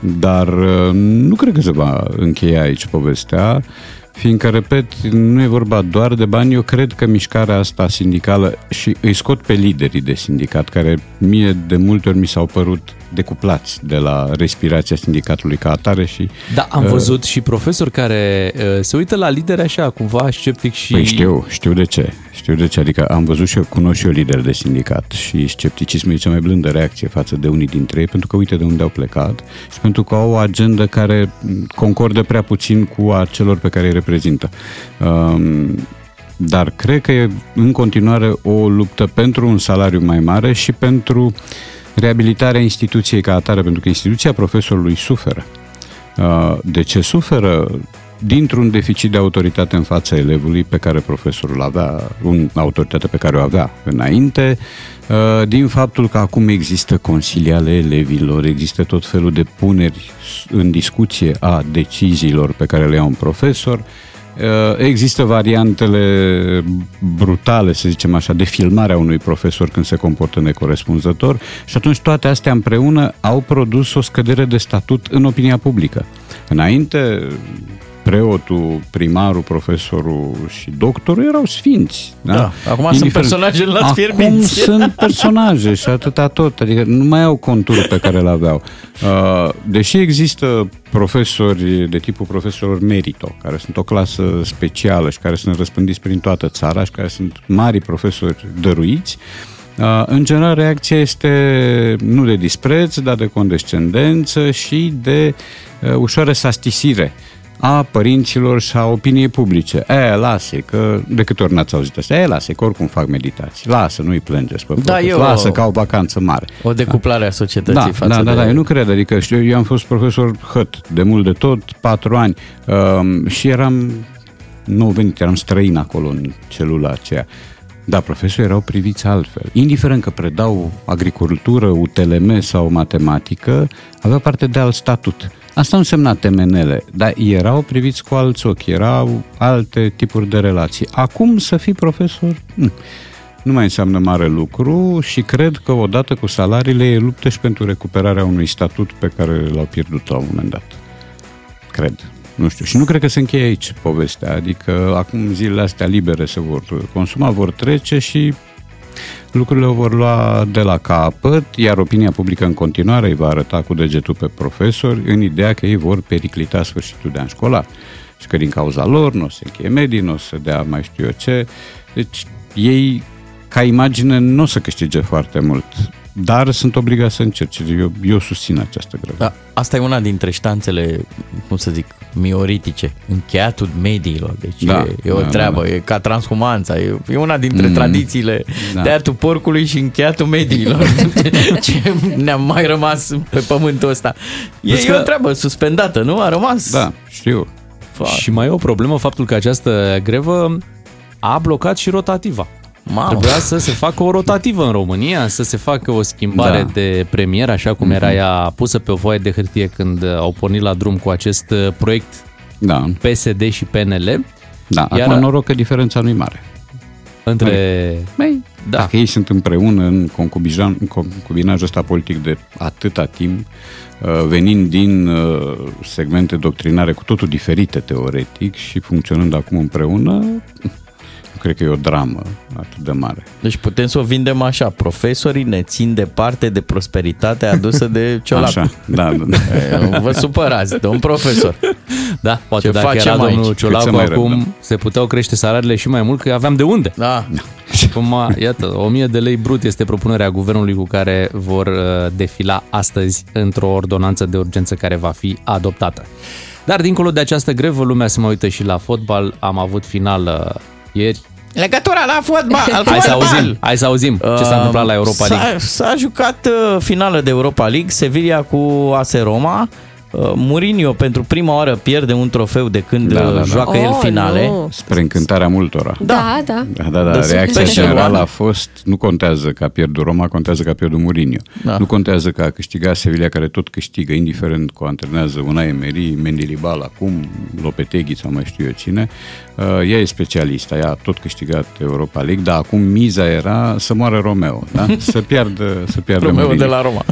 Speaker 6: Dar uh, nu cred că se va încheia aici povestea, fiindcă, repet, nu e vorba doar de bani, eu cred că mișcarea asta sindicală și îi scot pe liderii de sindicat, care mie de multe ori mi s-au părut decuplați de la respirația sindicatului ca atare și
Speaker 3: Da, am
Speaker 6: Uh,
Speaker 3: văzut și profesori care uh, se uită la lideri așa, cumva sceptic și...
Speaker 6: Păi știu, știu de ce. Știu de ce, adică am văzut și eu, cunosc și eu lideri de sindicat și scepticismul e cea mai blândă reacție față de unii dintre ei, pentru că uite de unde au plecat și pentru că au o agendă care concordă prea puțin cu a celor pe care îi reprezintă. Um, dar cred că e în continuare o luptă pentru un salariu mai mare și pentru reabilitarea instituției ca atare, pentru că instituția profesorului suferă. Uh, de ce suferă? Dintr-un deficit de autoritate în fața elevului pe care profesorul avea, un autoritate pe care o avea înainte, uh, din faptul că acum există consilii ale elevilor, există tot felul de puneri în discuție a deciziilor pe care le ia un profesor, Uh, există variantele brutale, să zicem așa, de filmare a unui profesor când se comportă necorespunzător și atunci toate astea împreună au produs o scădere de statut în opinia publică. Înainte, preotul, primarul, profesorul și doctorul erau sfinți. Da?
Speaker 5: da. Acum Indiferent. sunt personaje la
Speaker 6: Acum sunt personaje și atâta tot. Adică nu mai au conturul pe care le aveau. Uh, deși există profesori de tipul profesor merito, care sunt o clasă specială și care sunt răspândiți prin toată țara și care sunt mari profesori dăruiți, uh, în general, reacția este nu de dispreț, dar de condescendență și de uh, ușoară sastisire a părinților și a opiniei publice. E, lase, că de câte ori n-ați auzit asta? E, lase, că oricum fac meditații. Lasă, nu-i plângeți pe da, eu, Lasă, că au vacanță mare.
Speaker 5: O decuplare a societății
Speaker 6: da,
Speaker 5: față
Speaker 6: da, da,
Speaker 5: de...
Speaker 6: Da, eu nu cred, adică știu, eu am fost profesor hăt, de mult de tot, patru ani um, și eram nou venit, eram străin acolo în celula aceea. Da, profesorii erau priviți altfel. Indiferent că predau agricultură, UTLM sau matematică, avea parte de alt statut. Asta nu însemna temenele, dar erau priviți cu alți ochi, erau alte tipuri de relații. Acum să fii profesor, nu mai înseamnă mare lucru și cred că odată cu salariile e luptă și pentru recuperarea unui statut pe care l-au pierdut la un moment dat. Cred. Nu știu. Și nu cred că se încheie aici povestea. Adică acum zilele astea libere se vor consuma, vor trece și lucrurile o vor lua de la capăt, iar opinia publică în continuare îi va arăta cu degetul pe profesori în ideea că ei vor periclita sfârșitul de an școlar și că din cauza lor nu o să încheie medii, nu o să dea mai știu eu ce. Deci ei, ca imagine, nu o să câștige foarte mult dar sunt obligat să încerce. Eu, eu susțin această grevă. Da,
Speaker 5: asta e una dintre ștanțele, cum să zic, mioritice, încheiatul mediilor. Deci da, e, e o da, treabă, da, da. e ca transhumanța, e, e una dintre mm, tradițiile da. tăiatul porcului și încheiatul mediilor. (laughs) (laughs) Ce ne-am mai rămas pe pământul ăsta. E, e o treabă suspendată, nu? A rămas.
Speaker 6: Da, știu.
Speaker 3: Foarte. Și mai e o problemă faptul că această grevă a blocat și rotativa. Mamă. Trebuia să se facă o rotativă în România, să se facă o schimbare da. de premier, așa cum era mhm. ea pusă pe o foaie de hârtie când au pornit la drum cu acest uh, proiect da. PSD și PNL.
Speaker 6: Da, Iar... acum noroc că diferența nu e mare.
Speaker 3: Între...
Speaker 6: Băi, da. Dacă ei sunt împreună în concubinajul ăsta politic de atâta timp, uh, venind din uh, segmente doctrinare cu totul diferite teoretic și funcționând acum împreună, cred că e o dramă atât de mare.
Speaker 5: Deci putem să o vindem așa, profesorii ne țin departe de prosperitatea adusă de ciolac. Așa,
Speaker 6: da, da.
Speaker 5: da. (laughs) Vă supărați, de un profesor.
Speaker 3: Da, poate Ce dacă era domnul aici? Ciolacu acum rău, da. se puteau crește salariile și mai mult, că aveam de unde.
Speaker 5: Da.
Speaker 3: Acum, iată, 1000 de lei brut este propunerea guvernului cu care vor uh, defila astăzi într-o ordonanță de urgență care va fi adoptată. Dar dincolo de această grevă, lumea se mai uită și la fotbal. Am avut final uh, ieri
Speaker 5: Legătura la fotbal.
Speaker 3: Hai să auzim, hai să auzim ce s-a întâmplat la Europa League.
Speaker 5: S-a, s-a jucat uh, finală de Europa League, Sevilla cu AS Roma. Uh, Mourinho pentru prima oară pierde un trofeu de când da, da, da. joacă oh, el finale. Nu.
Speaker 6: Spre încântarea multora.
Speaker 4: Da, da.
Speaker 6: Da, da, da. da Reacția generală a fost, nu contează că a pierdut Roma, contează că a pierdut Mourinho. Da. Nu contează că a câștigat Sevilla, care tot câștigă, indiferent cu antrenează una Emery, Mendilibal acum, Lopeteghi sau mai știu eu cine. Uh, ea e specialistă, ea a tot câștigat Europa League, dar acum miza era să moară Romeo, da? (laughs) Să piardă, să piardă
Speaker 5: Romeo Mourinho. de la Roma.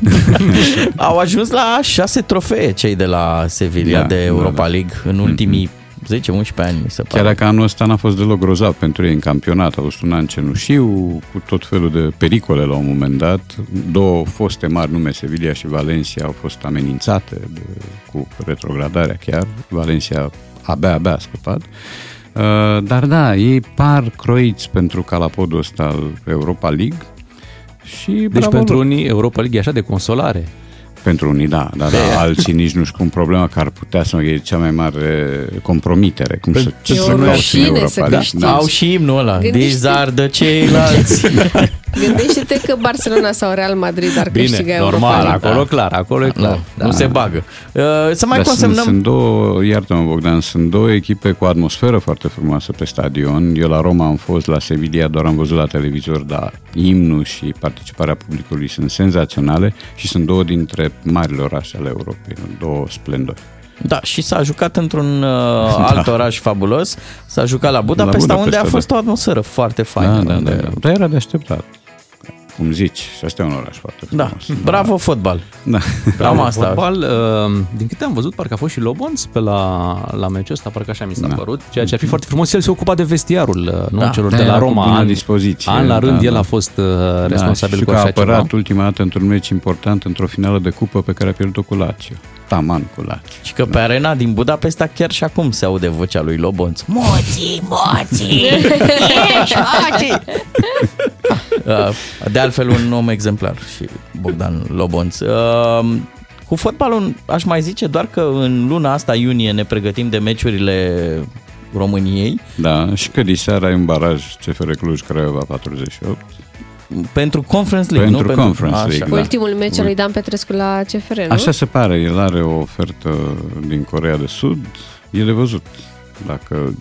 Speaker 5: (laughs) Au ajuns la șase trofee cei de la Sevilla da, de Europa da, da. League în ultimii mm-hmm. 10-11 ani, mi se pare.
Speaker 6: Chiar dacă anul ăsta n-a fost deloc grozav pentru ei în campionat, a fost un an cenușiu, cu tot felul de pericole la un moment dat. Două foste mari nume, Sevilla și Valencia, au fost amenințate de, cu retrogradarea chiar. Valencia abia, abia a scăpat. Uh, dar da, ei par croiți pentru calapodul ăsta al Europa League și
Speaker 3: Deci
Speaker 6: bravo
Speaker 3: pentru
Speaker 6: lor.
Speaker 3: unii Europa League e așa de consolare.
Speaker 6: Pentru unii, da, da, da. Alții nici nu știu cum problema că ar putea să e cea mai mare compromitere. Cum să, ce
Speaker 4: E
Speaker 6: să
Speaker 4: o
Speaker 6: cauți în
Speaker 4: rușine
Speaker 6: Europa
Speaker 4: să
Speaker 6: League.
Speaker 4: câștigi.
Speaker 6: Da.
Speaker 5: Au și imnul ăla.
Speaker 4: Gândește-
Speaker 5: These are the ceilalți. (laughs)
Speaker 4: Gândește-te că Barcelona sau Real Madrid ar câștiga
Speaker 3: Bine,
Speaker 4: Europa
Speaker 3: normal,
Speaker 4: League.
Speaker 3: acolo clar, acolo e clar.
Speaker 5: nu,
Speaker 3: Da.
Speaker 5: nu se bagă. Uh, să mai
Speaker 6: Dar sunt,
Speaker 5: consemnăm...
Speaker 6: sunt două, iartă-mă Bogdan, sunt două echipe cu atmosferă foarte frumoasă pe stadion. Eu la Roma am fost, la Sevilla doar am văzut la televizor, dar imnul și participarea publicului sunt senzaționale și sunt două dintre marile orașe ale Europei, două splendori.
Speaker 5: Da, și s-a jucat într-un uh, (laughs) alt oraș fabulos. S-a jucat la Budapesta,
Speaker 6: Budapesta,
Speaker 5: unde a
Speaker 6: da.
Speaker 5: fost o atmosferă foarte
Speaker 6: Da,
Speaker 5: faină.
Speaker 6: da,
Speaker 5: unde-
Speaker 6: da, da. Dar era de așteptat. Cum zici, și asta e un oraș foarte
Speaker 5: Da,
Speaker 6: frumos. (laughs)
Speaker 5: bravo fotbal.
Speaker 6: Da.
Speaker 5: Cam asta.
Speaker 3: Fotbal, uh, din câte am văzut, parcă a fost și Lobons pe la, la meciul ăsta, parcă așa mi s-a
Speaker 6: Da.
Speaker 3: părut, ceea ce ar fi foarte frumos. El se ocupa de vestiarul, uh, nu
Speaker 5: Da.
Speaker 3: celor
Speaker 6: Da,
Speaker 3: de la
Speaker 6: era cu
Speaker 3: Roma.
Speaker 6: bună
Speaker 3: An,
Speaker 6: dispoziție,
Speaker 3: an la
Speaker 6: da,
Speaker 3: rând, el
Speaker 6: da.
Speaker 3: a fost uh, responsabil
Speaker 6: și
Speaker 3: cu
Speaker 6: că a
Speaker 3: așa
Speaker 6: apărat
Speaker 3: ceva.
Speaker 6: ultima dată într-un meci important, într-o finală de cupă pe care a pierdut cu Lazio. Taman cu Lazio.
Speaker 5: Și că pe arena din Budapesta chiar și acum se aude vocea lui Lobonț. Moții, moții, (laughs) ești moții. (laughs) Uh, De altfel un om exemplar și Bogdan Lobonț. Uh, Cu fotbalul aș mai zice doar că în luna asta, iunie, ne pregătim de meciurile României
Speaker 6: Da, și că diseară ai un baraj CFR Cluj Craiova 48.
Speaker 5: Pentru Conference League,
Speaker 6: Pentru
Speaker 5: nu?
Speaker 6: Conference
Speaker 5: Așa.
Speaker 6: League, da.
Speaker 4: Ultimul meci al lui Dan Petrescu la CFR, nu?
Speaker 6: Așa se pare, el are o ofertă din Corea de Sud, e de văzut. Dacă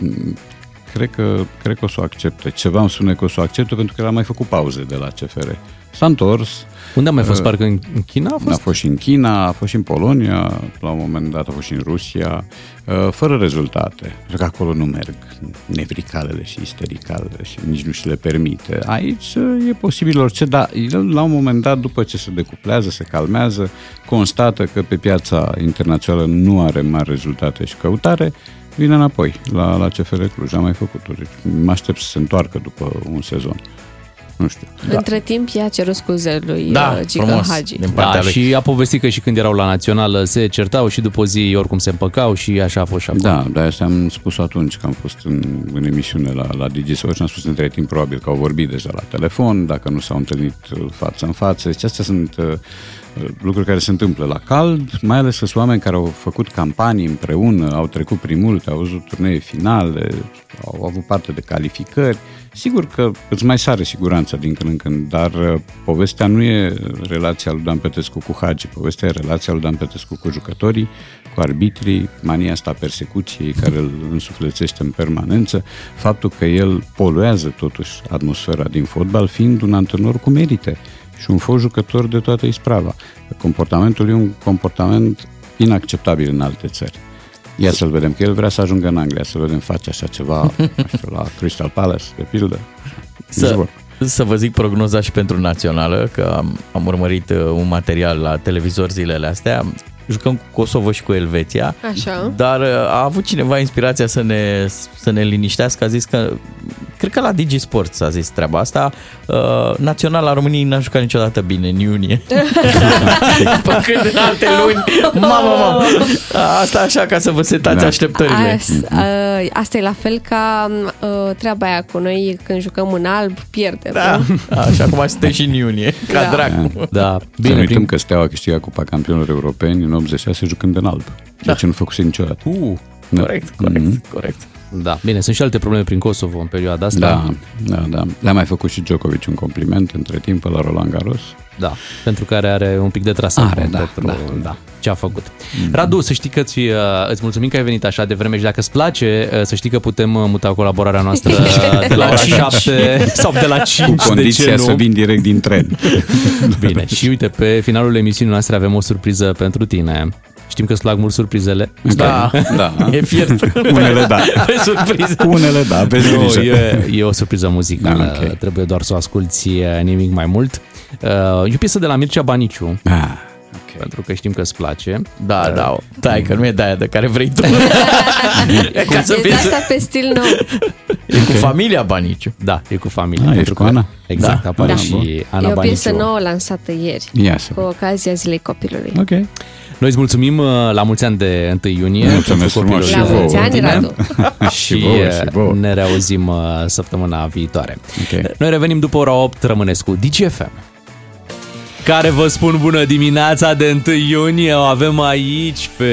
Speaker 6: cred că, cred că o să o accepte. Ceva îmi spune că o să o accepte pentru că el a mai făcut pauze de la CFR. S-a întors,
Speaker 3: Unde a mai fost?
Speaker 6: Uh,
Speaker 3: Parcă în în China a
Speaker 6: a
Speaker 3: fost?
Speaker 6: fost și în China, a fost și în Polonia, la un moment dat a fost și în Rusia, uh, fără rezultate. Pentru că acolo nu merg nevricalele și istericalele și nici nu și le permite. Aici uh, e posibil orice, dar el la un moment dat, după ce se decuplează, se calmează, constată că pe piața internațională nu are mari rezultate și căutare, vine înapoi la, la CFR Cluj. Am mai făcut-o. Deci mă aștept să se întoarcă după un sezon. Nu știu.
Speaker 4: Între timp, i-a cerut scuze lui
Speaker 5: Da,
Speaker 4: uh, Gica
Speaker 5: frumos.
Speaker 4: Hagi.
Speaker 5: Din partea
Speaker 3: Da,
Speaker 5: lui.
Speaker 3: și a povestit că și când erau la națională se certau și după o zi oricum se împăcau și așa a fost și acum.
Speaker 6: Da, dar asta am spus atunci că am fost în, în emisiune la, la DigiSoul și am spus între timp probabil că au vorbit deja la telefon, dacă nu s-au întâlnit uh, față în față. Deci astea sunt uh, lucruri care se întâmplă la cald, mai ales că sunt oameni care au făcut campanii împreună, au trecut prin multe, au văzut turnee finale, au avut parte de calificări. Sigur că îți mai sare siguranța din când în când, dar uh, povestea nu e relația lui Dan Petescu cu Hagi, povestea e relația lui Dan Petescu cu jucătorii, cu arbitrii, mania asta a persecuției care îl însuflețește în permanență, faptul că el poluează totuși atmosfera din fotbal, fiind un antrenor cu merite și un fost jucător de toată isprava. Comportamentul e un comportament inacceptabil în alte țări. Ia să-l vedem, că el vrea să ajungă în Anglia, să vedem face așa ceva, (laughs) nu știu, la Crystal Palace, de pildă. Nici
Speaker 5: Să,
Speaker 6: vorba.
Speaker 5: să vă zic prognoza și pentru națională, că am, am urmărit uh, un material la televizor zilele astea. Jucăm cu Kosovo și cu Elveția.
Speaker 4: Așa.
Speaker 5: Dar uh, a avut cineva inspirația să ne, să ne liniștească, a zis că, cred că la Digi Sports a zis treaba asta, uh, Naționala României n-a jucat niciodată bine în iunie. (laughs) Pe când în alte luni, mamă, mamă, asta așa ca să vă setați
Speaker 6: Da.
Speaker 5: așteptările.
Speaker 4: As, uh, asta e la fel ca uh, treaba aia cu noi când jucăm în alb, pierdem.
Speaker 5: Da,
Speaker 4: nu?
Speaker 5: așa cum suntem și în iunie, (laughs) ca
Speaker 4: Da.
Speaker 5: dracu.
Speaker 3: Da,
Speaker 6: Bine,
Speaker 3: bine,
Speaker 6: să nu uităm
Speaker 3: prin...
Speaker 6: că Steaua a câștigat Cupa Campionilor Europeni în 86 jucând în alb, ceea
Speaker 5: Da.
Speaker 6: ce nu făcuse niciodată.
Speaker 3: Uh,
Speaker 6: Da.
Speaker 5: Corect, corect,
Speaker 6: Mhm.
Speaker 5: corect.
Speaker 3: Da, bine, sunt și alte probleme prin Kosovo în perioada asta.
Speaker 6: Da, da, da. Le-a mai făcut și Djokovic un compliment între timp la Roland Garros.
Speaker 3: Da, pentru care are un pic de trasament
Speaker 6: Are, da,
Speaker 3: pentru
Speaker 6: da,
Speaker 3: da, ce a făcut. Radu, să știi că ți, uh, îți mulțumim că ai venit așa de vreme și dacă îți place, uh, să știi că putem uh, muta colaborarea noastră (laughs) de la ora 7 sau de la 5,
Speaker 6: Cu
Speaker 3: de ce
Speaker 6: condiția
Speaker 3: nu?
Speaker 6: să vin direct din tren.
Speaker 3: Bine, și uite, pe finalul emisiunii noastre avem o surpriză pentru tine. Știm că îți plac mult surprizele.
Speaker 5: Da,
Speaker 6: Da. (laughs)
Speaker 5: e fiert.
Speaker 6: Unele da.
Speaker 5: Pe surpriză.
Speaker 6: Unele da, vezi
Speaker 3: Nu,
Speaker 6: grijă.
Speaker 3: e, e o surpriză muzicală,
Speaker 6: Da, ok.
Speaker 3: trebuie doar să o asculti uh, nimic mai mult. Uh, E o piesă de la Mircea Baniciu,
Speaker 6: Ah, ok.
Speaker 3: pentru că știm că îți place.
Speaker 5: Da, da, stai că nu e de aia de care vrei tu. (laughs) e ca să
Speaker 4: E
Speaker 5: fie
Speaker 4: de asta pe stil nou.
Speaker 5: e cu familia Baniciu.
Speaker 3: Da, e cu familia.
Speaker 6: Ah,
Speaker 3: pentru
Speaker 6: ești cu
Speaker 3: că-
Speaker 6: Ana?
Speaker 3: Exact,
Speaker 5: Da.
Speaker 3: apare
Speaker 6: Da,
Speaker 3: și
Speaker 6: bun.
Speaker 3: Ana
Speaker 4: e o piesă
Speaker 3: Baniciu.
Speaker 4: nouă lansată ieri,
Speaker 6: Ia să
Speaker 4: cu ocazia Zilei Copilului.
Speaker 6: Ok.
Speaker 3: Noi îți mulțumim uh, la mulți ani de 1 iunie.
Speaker 6: Mulțumesc
Speaker 3: pentru
Speaker 6: frumos
Speaker 3: copilul
Speaker 6: și
Speaker 4: La mulți
Speaker 6: vouă.
Speaker 4: ani,
Speaker 3: tine.
Speaker 4: Radu. (laughs)
Speaker 3: și,
Speaker 6: Și vouă,
Speaker 3: uh,
Speaker 6: și vouă.
Speaker 3: ne reauzim uh, săptămâna viitoare.
Speaker 6: Ok.
Speaker 3: Noi revenim după ora 8, rămâneți cu DGFM. Care vă spun bună dimineața de 1 iunie o avem aici pe,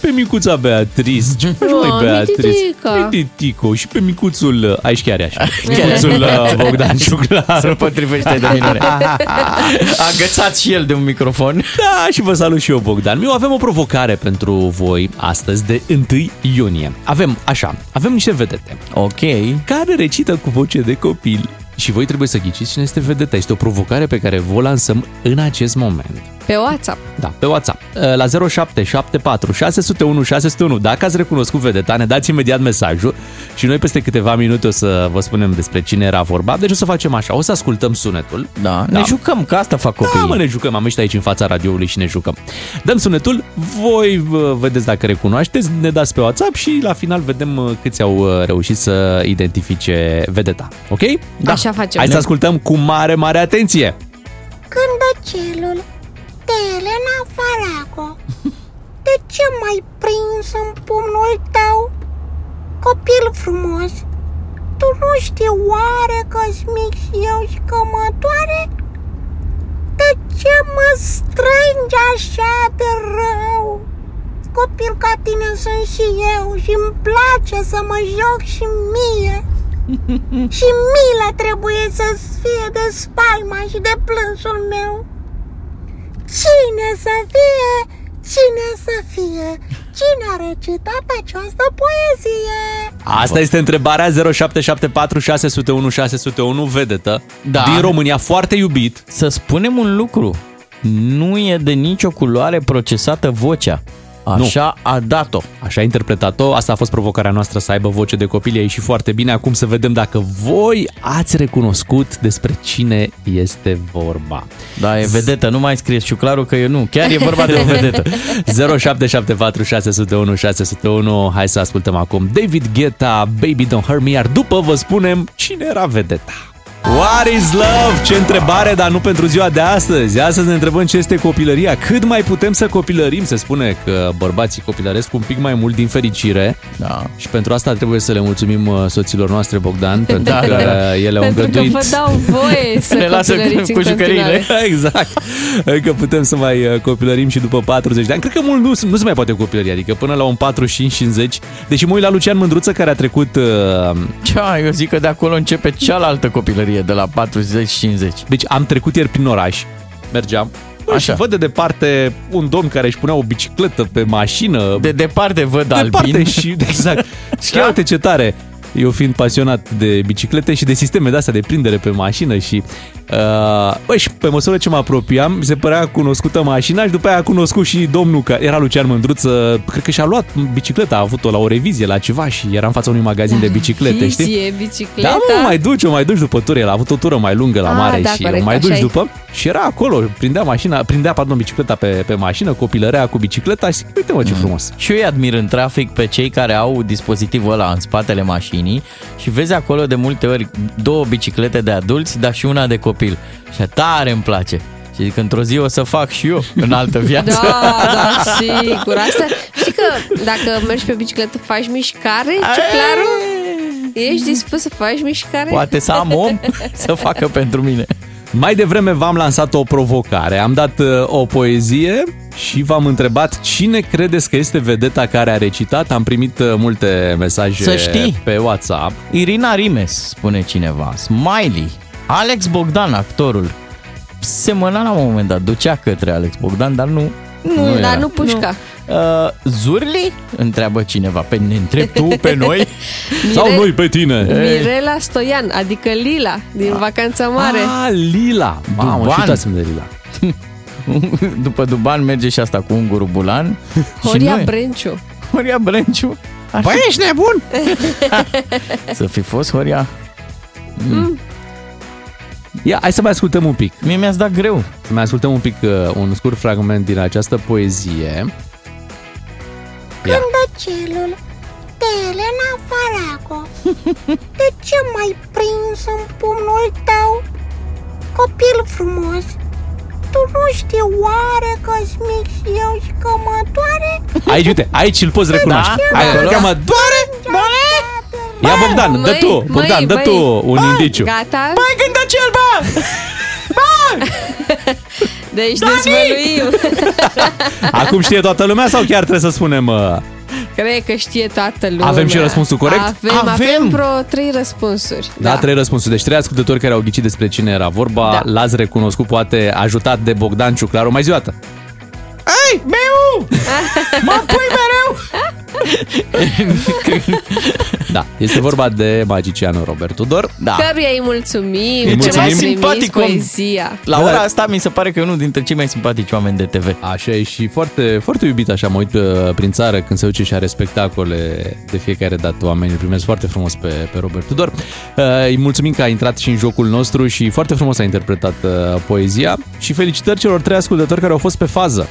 Speaker 3: pe micuța Beatriz. Ce faci
Speaker 4: Oh,
Speaker 3: mai Beatriz?
Speaker 4: mititica.
Speaker 3: Mititico și pe micuțul, uh, aici chiar e așa, micuțul uh, Bogdan Ciuclaru.
Speaker 5: Se (laughs) potrivește de minune. (laughs) Agățat și el de un microfon.
Speaker 3: Da, și vă salut și eu, Bogdan. Eu avem o provocare pentru voi astăzi de 1 iunie. Avem, așa, avem niște vedete
Speaker 5: Ok.
Speaker 3: care recită cu voce de copil. Și voi trebuie să ghiciți cine este vedeta. Este o provocare pe care vă o lansăm în acest moment.
Speaker 4: Pe WhatsApp.
Speaker 3: Da, pe WhatsApp. La 0774 601 601. Dacă ați recunoscut vedeta, ne dați imediat mesajul și noi peste câteva minute o să vă spunem despre cine era vorba. Deci o să facem așa, o să ascultăm sunetul.
Speaker 5: Da, ne jucăm, că asta fac copiii.
Speaker 3: Da, mă, ne jucăm. Am ieșit aici în fața radioului și ne jucăm. Dăm sunetul, voi vă vedeți dacă recunoașteți, ne dați pe WhatsApp și la final vedem uh, câți au uh, reușit să identifice vedeta. Ok?
Speaker 4: Da. Așa facem.
Speaker 3: Hai să ascultăm cu mare, mare atenție.
Speaker 9: Cântăcelul de Elena Farago De ce m-ai prins în pumnul tău? Copil frumos Tu nu știi oare că-s mic și eu și că mă doare? De ce mă strângi așa de rău? Copil ca tine sunt și eu și îmi place să mă joc și mie (laughs) și milă trebuie să fie de spaima și de plânsul meu. Cine să fie, cine să fie, cine a recitat această poezie?
Speaker 3: Asta este întrebarea 0774 601 601 vedetă
Speaker 5: Da.
Speaker 3: din România, foarte iubit.
Speaker 5: Să spunem un lucru. Nu e de nicio culoare procesată vocea. Așa a dat-o.
Speaker 3: Așa a interpretat-o, asta a fost provocarea noastră să aibă voce de copil, a ieșit foarte bine. Acum să vedem dacă voi ați recunoscut despre cine este vorba.
Speaker 5: Da, e vedetă, nu mai scrieți ciuclarul că eu nu. Chiar e vorba de o vedetă.
Speaker 3: 0774 601 601 Hai să ascultăm acum David Guetta, Baby Don't Hurt Me Iar după vă spunem cine era vedeta What is love? Ce întrebare, dar nu pentru ziua de astăzi. Astăzi ne întrebăm ce este copilăria. Cât mai putem să copilărim? Se spune că bărbații copilăresc un pic mai mult din fericire.
Speaker 5: Da.
Speaker 3: Și pentru asta trebuie să le mulțumim uh, soților noastre, Bogdan, (laughs) pentru
Speaker 5: Da,
Speaker 3: că
Speaker 5: da.
Speaker 3: ele au
Speaker 4: Pentru că
Speaker 3: îngăduit
Speaker 4: vă dau voie (laughs) să
Speaker 5: Ne lasă
Speaker 4: copilăriți
Speaker 5: cu
Speaker 4: în
Speaker 5: jucăriile.
Speaker 4: continuare. (laughs)
Speaker 3: exact. Că putem să mai uh, copilărim și după 40 de ani. Cred că mult nu, nu se mai poate copilări, adică până la un 45-50. Deși mă uit la Lucian Mândruță care a trecut... Uh,
Speaker 5: Cea, eu zic că de acolo începe cealaltă copilărie, de la 40-50.
Speaker 3: deci am trecut ieri prin oraș, mergeam, Bă,
Speaker 5: Așa.
Speaker 3: și văd de departe un domn care își punea o bicicletă pe mașină.
Speaker 5: De departe văd
Speaker 3: departe
Speaker 5: alpin.
Speaker 3: și (laughs) exact. și ia uite ce tare. Eu fiind pasionat de biciclete și de sisteme de astea de prindere pe mașină și uh, bă, și pe măsură ce mă apropiam, mi se părea cunoscută mașina și după aia a cunoscut și domnul care era Lucian Mândruță, cred că și-a luat bicicleta, a avut-o la o revizie, la ceva și era în fața unui magazin de biciclete, știi?
Speaker 4: Vizie, bicicleta.
Speaker 3: Da, mă, mai duci, o mai duci după tură. El a avut o tură mai lungă la
Speaker 4: Ah,
Speaker 3: mare
Speaker 4: da,
Speaker 3: și
Speaker 4: corect,
Speaker 3: o mai
Speaker 4: așa
Speaker 3: duci
Speaker 4: e.
Speaker 3: după. Și era acolo, prindea mașina, prindea, pardon, bicicleta pe, pe mașină, copilărea cu bicicleta și zic, uite mă ce frumos.
Speaker 5: Și eu îi admir în trafic pe cei care au dispozitivul ăla în spatele mașinii și vezi acolo de multe ori două biciclete de adulți, dar și una de copil. Și tare îmi place. Și zic, într-o zi o să fac și eu în altă viață.
Speaker 4: Da, da, sigur. Asta, știi că dacă mergi pe bicicletă faci mișcare, ciuclarul? Ești dispus să faci mișcare?
Speaker 5: Poate să am om să facă pentru mine.
Speaker 3: Mai devreme v-am lansat o provocare, am dat uh, o poezie și v-am întrebat cine credeți că este vedeta care a recitat. Am primit uh, multe mesaje
Speaker 5: Să știi.
Speaker 3: pe WhatsApp.
Speaker 5: Irina Rimes, spune cineva. Smiley. Alex Bogdan, actorul. Semăna la un moment dat, ducea către Alex Bogdan, dar nu, nu
Speaker 4: Dar
Speaker 5: era.
Speaker 4: nu pușca.
Speaker 5: Uh, Zurli? Întreabă cineva. Pe ne întrebi tu pe (laughs) noi?
Speaker 3: Sau noi pe tine.
Speaker 4: Mirela Stoian, adică Lila, din Vacanța Mare.
Speaker 3: Ah, Lila. Mamă,
Speaker 5: Duban.
Speaker 3: și uitasem de Lila. (laughs)
Speaker 5: După Duban merge și asta cu ungurul Bulan. (laughs)
Speaker 4: Horia
Speaker 5: și noi.
Speaker 4: Brenciu.
Speaker 5: Horia Brenciu. Ar
Speaker 3: Băi,
Speaker 5: fi-
Speaker 3: ești nebun?
Speaker 5: Să fi fost Horia.
Speaker 3: Ia, hai să mai ascultăm un pic.
Speaker 5: Mie mi-ați dat greu.
Speaker 3: Să mai ascultăm un pic, uh, un scurt fragment din această poezie. Ia.
Speaker 9: Cântăcelul de Elena Farago (laughs) De ce m-ai prins în pumnul tău? Copil frumos tu nu știi oare că mic și eu și că mă doare?
Speaker 3: Aici, uite, aici îl poți recunoaște.
Speaker 5: Da,
Speaker 3: Hai,
Speaker 5: acolo.
Speaker 3: că mă doare? Ia Bogdan, dă
Speaker 4: Măi,
Speaker 3: tu, Bogdan,
Speaker 4: măi,
Speaker 3: dă
Speaker 4: măi.
Speaker 3: tu un indiciu.
Speaker 4: Gata?
Speaker 5: Hai când dă cel, bă! (laughs)
Speaker 4: Deci dezvăluim. (laughs)
Speaker 3: Acum știe toată lumea sau chiar trebuie să spunem... uh,
Speaker 4: Cred că știe toată lumea.
Speaker 3: Avem și răspunsul corect?
Speaker 4: Avem, avem,
Speaker 5: Avem.
Speaker 4: avem vreo trei răspunsuri.
Speaker 3: Da, trei răspunsuri. Deci trei ascultători care au ghicit despre cine era vorba.
Speaker 4: Da.
Speaker 3: L-ați recunoscut, poate ajutat de Bogdan Ciuclaru. Mai zi o dată.
Speaker 5: Ei, meu! (laughs) mă pui mereu! (laughs)
Speaker 3: Da, este vorba de magicianul Robert Tudor.
Speaker 5: Da.
Speaker 4: Căruia îi mulțumim,
Speaker 3: Îi
Speaker 4: că ne-a
Speaker 3: mulțumim.
Speaker 4: trimis
Speaker 5: Simpatic om.
Speaker 4: poezia.
Speaker 5: La ora asta mi se pare că e unul dintre cei mai simpatici oameni de TV.
Speaker 3: Așa e și foarte, foarte iubit așa, mă uit uh, prin țară când se duce și are spectacole de fiecare dată oamenii îl primesc foarte frumos pe, pe Robert Tudor. Uh, Îi mulțumim că a intrat și în jocul nostru și foarte frumos a interpretat uh, poezia și felicitări celor trei ascultători care au fost pe fază.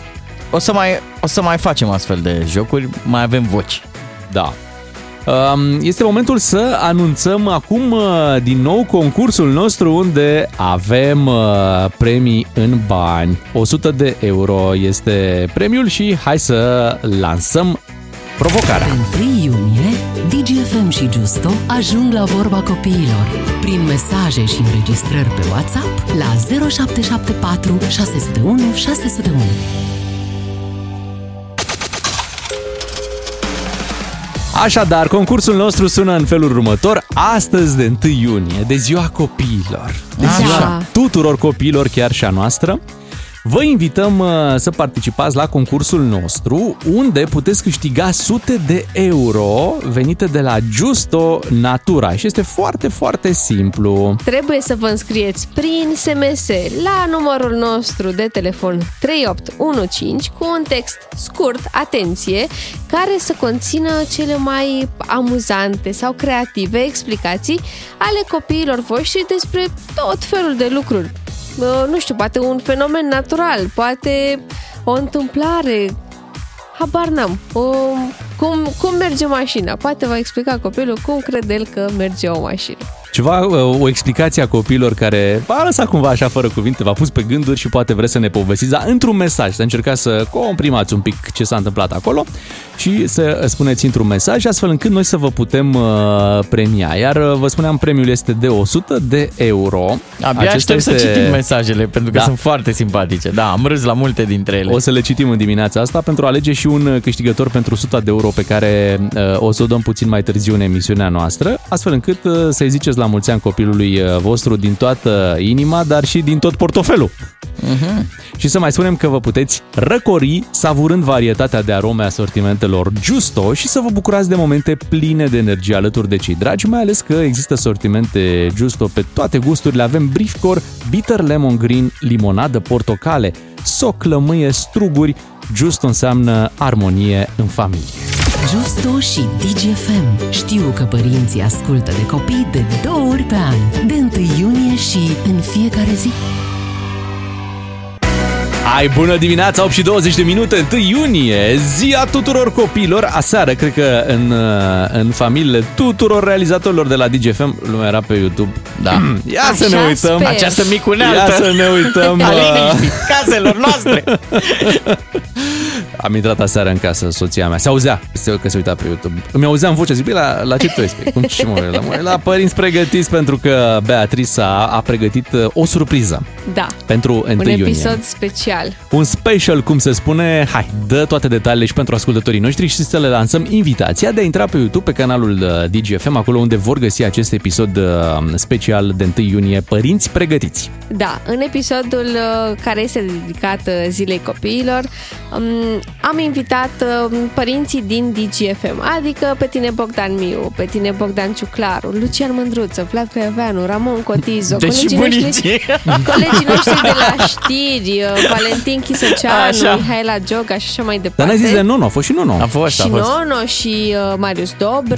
Speaker 5: O să mai, o să mai facem astfel de jocuri, mai avem voci.
Speaker 3: Da. Um, Este momentul să anunțăm acum uh, din nou concursul nostru unde avem uh, premii în bani. 100 de euro este premiul și hai să lansăm provocarea.
Speaker 1: Pe 1 iunie, DGFM și Justo ajung la vorba copiilor. Prin mesaje și înregistrări pe WhatsApp la 0774 601 601.
Speaker 3: Așadar, concursul nostru sună în felul următor. Astăzi, de 1 iunie, de ziua copiilor. De
Speaker 4: Așa.
Speaker 3: ziua tuturor copiilor, chiar și a noastră. Vă invităm uh, să participați la concursul nostru, unde puteți câștiga sute de euro venite de la Justo Natura. Și este foarte, foarte simplu.
Speaker 4: Trebuie să vă înscrieți prin SMS la numărul nostru de telefon 3815 cu un text scurt, atenție, care să conțină cele mai amuzante sau creative explicații ale copiilor voștri despre tot felul de lucruri. Uh, Nu știu, poate un fenomen natural, poate o întâmplare, habar n-am. O, cum, cum merge mașina? Poate va explica copilul cum crede el că merge o mașină.
Speaker 3: Ceva, uh, o explicație a copiilor care v-a lăsat cumva așa fără cuvinte, v-a pus pe gânduri și poate vreți să ne povestiți, dar într-un mesaj, să încercați să comprimați un pic ce s-a întâmplat acolo și să spuneți într-un mesaj, astfel încât noi să vă putem uh, premia. Iar uh, vă spuneam, premiul este de 100 de euro.
Speaker 5: Abia
Speaker 3: Acesta
Speaker 5: aștept să citim mesajele, pentru că
Speaker 3: Da.
Speaker 5: sunt foarte simpatice. Da, am râs la multe dintre ele.
Speaker 3: O să le citim în dimineața asta pentru a alege și un uh, câștigător pentru 100 de euro pe care uh, o să o dăm puțin mai târziu în emisiunea noastră, astfel încât uh, să-i ziceți la mulți ani copilului uh, vostru din toată inima, dar și din tot portofelul.
Speaker 5: Mhm.
Speaker 3: Și să mai spunem că vă puteți răcori savurând varietatea de arome a sortimentelor Justo și să vă bucurați de momente pline de energie alături de cei dragi, mai ales că există sortimente Justo pe toate gusturile. Avem Briefcore, Bitter Lemon Green, limonadă, portocale, soc, lămâie, struguri. Justo înseamnă armonie în familie.
Speaker 1: Justo și DGFM știu că părinții ascultă de copii de două ori pe an, de 1 iunie și în fiecare zi.
Speaker 3: Ai bună dimineața, 8 și 20 de minute, 1 iunie, ziua tuturor copiilor. Aseară, cred că în, uh, în familiile tuturor realizatorilor de la DGFM, lumea era pe YouTube.
Speaker 5: Da. (clears throat)
Speaker 3: Ia
Speaker 4: Așa
Speaker 3: să ne uităm.
Speaker 4: sper.
Speaker 5: Această micunealtă
Speaker 3: Ia să ne uităm. (laughs)
Speaker 5: a
Speaker 3: uh,
Speaker 5: liniștii caselor noastre. (laughs)
Speaker 3: Am intrat aseară în casă, soția mea. Se auzea că se uita pe YouTube. Îmi auzeam vocea, zic, "Băi, la, la ce tu ești? Cum ce mă, la, mă, la părinți pregătiți pentru că Beatrice a, a pregătit uh, o surpriză
Speaker 4: Da,
Speaker 3: pentru 1
Speaker 4: un
Speaker 3: iunie.
Speaker 4: episod special.
Speaker 3: Un special, cum se spune, hai, dă toate detaliile și pentru ascultătorii noștri și să le lansăm invitația de a intra pe YouTube, pe canalul uh, DGFM, acolo unde vor găsi acest episod uh, special de 1 iunie, Părinți Pregătiți.
Speaker 4: Da, în episodul uh, care este dedicat uh, Zilei Copiilor, um, am invitat uh, părinții din DGFM, adică pe tine Bogdan Miu, pe tine Bogdan Ciuclaru, Lucian Mândruță, Vlad Creaveanu, Ramon Cotizo,
Speaker 5: Deci și
Speaker 4: colegii noștri,
Speaker 5: bunicii.
Speaker 4: colegii (laughs) noștri de la știri, uh, Valentin Chisăceanu,
Speaker 5: Așa.
Speaker 4: Mihaela Gioga și așa mai
Speaker 3: Dar
Speaker 4: departe.
Speaker 3: n-ai zis de Nono, a fost și Nono.
Speaker 5: A fost, a
Speaker 4: și
Speaker 5: fost.
Speaker 4: Nono și uh, Marius Dobre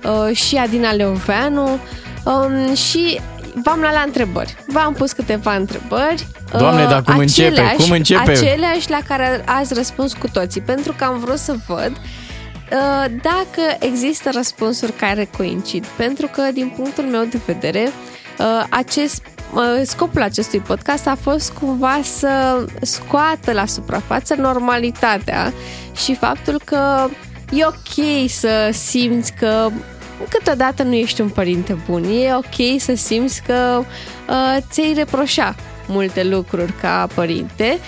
Speaker 3: Da.
Speaker 4: uh, și Adina Leoveanu um, și v-am luat la întrebări. V-am pus câteva întrebări.
Speaker 5: Doamne, dar cum începe?
Speaker 4: aceleași-
Speaker 5: Cum începe?
Speaker 4: Aceleași la care ați răspuns cu toții, pentru că am vrut să văd uh, dacă există răspunsuri care coincid. Pentru că, din punctul meu de vedere, uh, acest uh, scopul acestui podcast a fost cumva să scoată la suprafață normalitatea și faptul că e ok să simți că câteodată nu ești un părinte bun. E ok să simți că uh, ți-ai reproșa multe lucruri ca părinte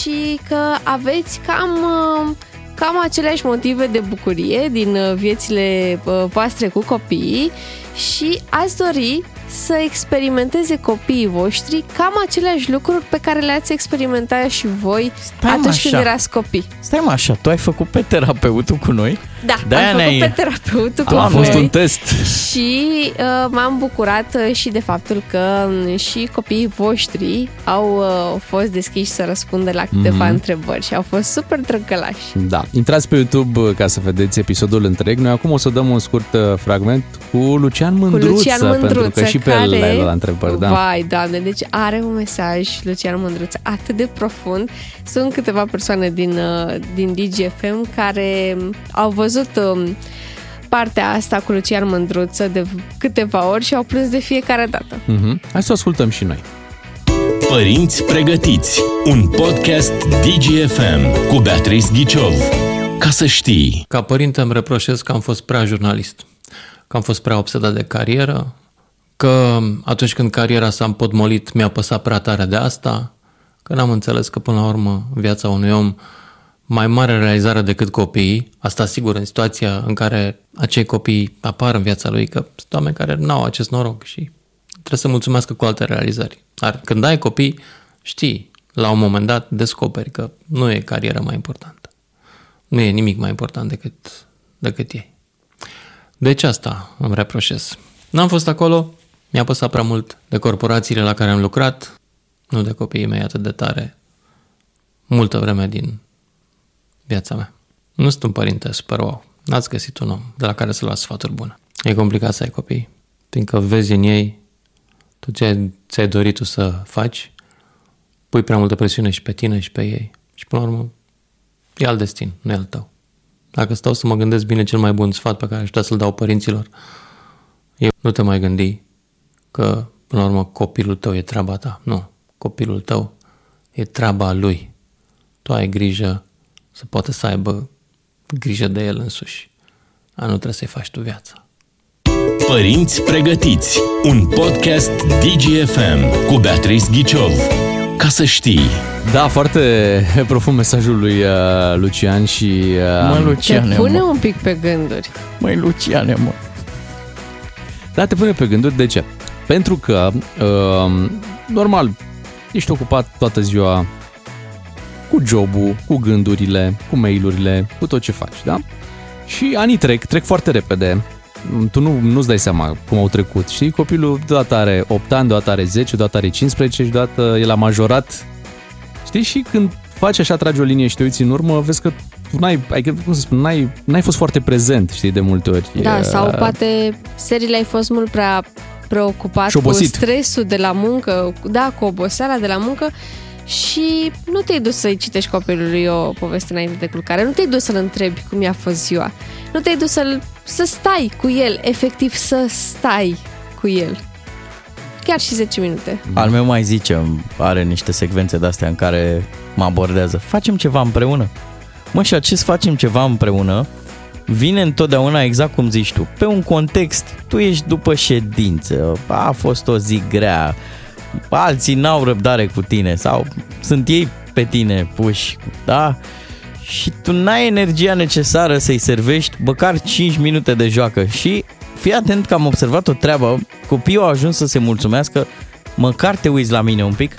Speaker 4: și că aveți cam, uh, cam aceleași motive de bucurie din uh, viețile uh, voastre cu copiii și ați dori să experimenteze copiii voștri cam aceleași lucruri pe care le-ați experimentat și voi
Speaker 5: Stai, mă,
Speaker 4: atunci
Speaker 5: așa.
Speaker 4: când erați copii.
Speaker 5: Stai mă așa, tu ai făcut pe terapeutul cu noi?
Speaker 4: Da,
Speaker 5: De-aia
Speaker 4: am făcut
Speaker 5: ne-ai-
Speaker 4: pe terapeutul cu
Speaker 3: A fost
Speaker 4: voi
Speaker 3: un test.
Speaker 4: și uh, m-am bucurat uh, și de faptul că um, și copiii voștri au uh, fost deschiși să răspundă la câteva
Speaker 3: Mhm.
Speaker 4: întrebări și au fost super drăgălași.
Speaker 3: Da, intrați pe YouTube uh, ca să vedeți episodul întreg. Noi acum o să dăm un scurt uh, fragment cu Lucian Mândruță,
Speaker 4: Lucian
Speaker 3: pentru
Speaker 4: Mândruță,
Speaker 3: că și pe
Speaker 4: care...
Speaker 3: el le-ai luat la întrebări, da.
Speaker 4: Vai, doamne, deci are un mesaj, Lucian Mândruță, atât de profund. Sunt câteva persoane din, uh, din DGFM care um, au văzut um, partea asta cu Lucian Mândruță de câteva ori și au plâns de fiecare dată.
Speaker 3: Mhm. Hai să o ascultăm și noi.
Speaker 2: Părinți pregătiți. Un podcast DGFM cu Beatrice Ghiciov. Ca să știi.
Speaker 10: Ca părinte îmi reproșez că am fost prea jurnalist, că am fost prea obsedat de carieră, că atunci când cariera s-a împotmolit mi-a păsat prea tare de asta, că n-am înțeles că până la urmă viața unui om mai mare realizare decât copiii, asta sigur în situația în care acei copii apar în viața lui, că sunt oameni care nu au acest noroc și trebuie să mulțumească cu alte realizări. Dar când ai copii, știi, la un moment dat descoperi că nu e cariera mai importantă. Nu e nimic mai important decât, decât ei. Deci asta îmi reproșez. N-am fost acolo, mi-a păsat prea mult de corporațiile la care am lucrat, nu de copiii mei atât de tare, multă vreme din viața mea. Nu sunt un părinte super wow. N-ați găsit un om de la care să luați sfaturi bune. E complicat să ai copii, fiindcă vezi în ei tot ce ți-ai dorit tu să faci, pui prea multă presiune și pe tine și pe ei. Și până la urmă, e al destin, nu e al tău. Dacă stau să mă gândesc bine cel mai bun sfat pe care aș putea să-l dau părinților, e nu te mai gândi că, până la urmă, copilul tău e treaba ta. Nu, copilul tău e treaba lui. Tu ai grijă să poată să aibă grijă de el însuși. A nu trebuie să-i faci tu viața.
Speaker 2: Părinți pregătiți. Un podcast DGFM cu Beatrice Ghiciov. Ca să știi.
Speaker 3: Da, foarte (laughs) profund mesajul lui uh, Lucian și... Uh,
Speaker 5: Mă,
Speaker 4: Te
Speaker 5: Luciane,
Speaker 4: pune
Speaker 5: mă.
Speaker 4: un pic pe gânduri.
Speaker 5: Măi, Luciane, mă.
Speaker 3: Da, te pune pe gânduri. De ce? Pentru că, uh, normal, ești ocupat toată ziua cu jobul, cu gândurile, cu mailurile, cu tot ce faci, da? Și anii trec, trec foarte repede. Tu nu, nu-ți dai seama cum au trecut, știi? Copilul deodată are 8 ani, deodată are 10, deodată are 15 și deodată el a majorat. Știi? Și când faci așa, tragi o linie și te uiți în urmă, vezi că tu n-ai, adică, cum să spun, n-ai, n-ai fost foarte prezent, știi, de multe ori.
Speaker 4: Da,
Speaker 3: E,
Speaker 4: sau poate seriile ai fost mult prea preocupat
Speaker 3: Și
Speaker 4: cu
Speaker 3: obosit.
Speaker 4: stresul de la muncă, da, cu oboseala de la muncă și nu te-ai dus să-i citești copilului o poveste înainte de culcare, nu te-ai dus să-l întrebi cum i-a fost ziua, nu te-ai dus să-l, să stai cu el, efectiv să stai cu el. Chiar și 10 minute.
Speaker 5: Al meu mai zice, are niște secvențe de-astea în care mă abordează. Facem ceva împreună. Mă, și acest facem ceva împreună vine întotdeauna exact cum zici tu. Pe un context, tu ești după ședință, a fost o zi grea, alții n-au răbdare cu tine sau sunt ei pe tine puși, da? Și tu n-ai energia necesară să-i servești măcar 5 minute de joacă și fii atent că am observat o treabă, copiii au ajuns să se mulțumească, măcar te uiți la mine un pic.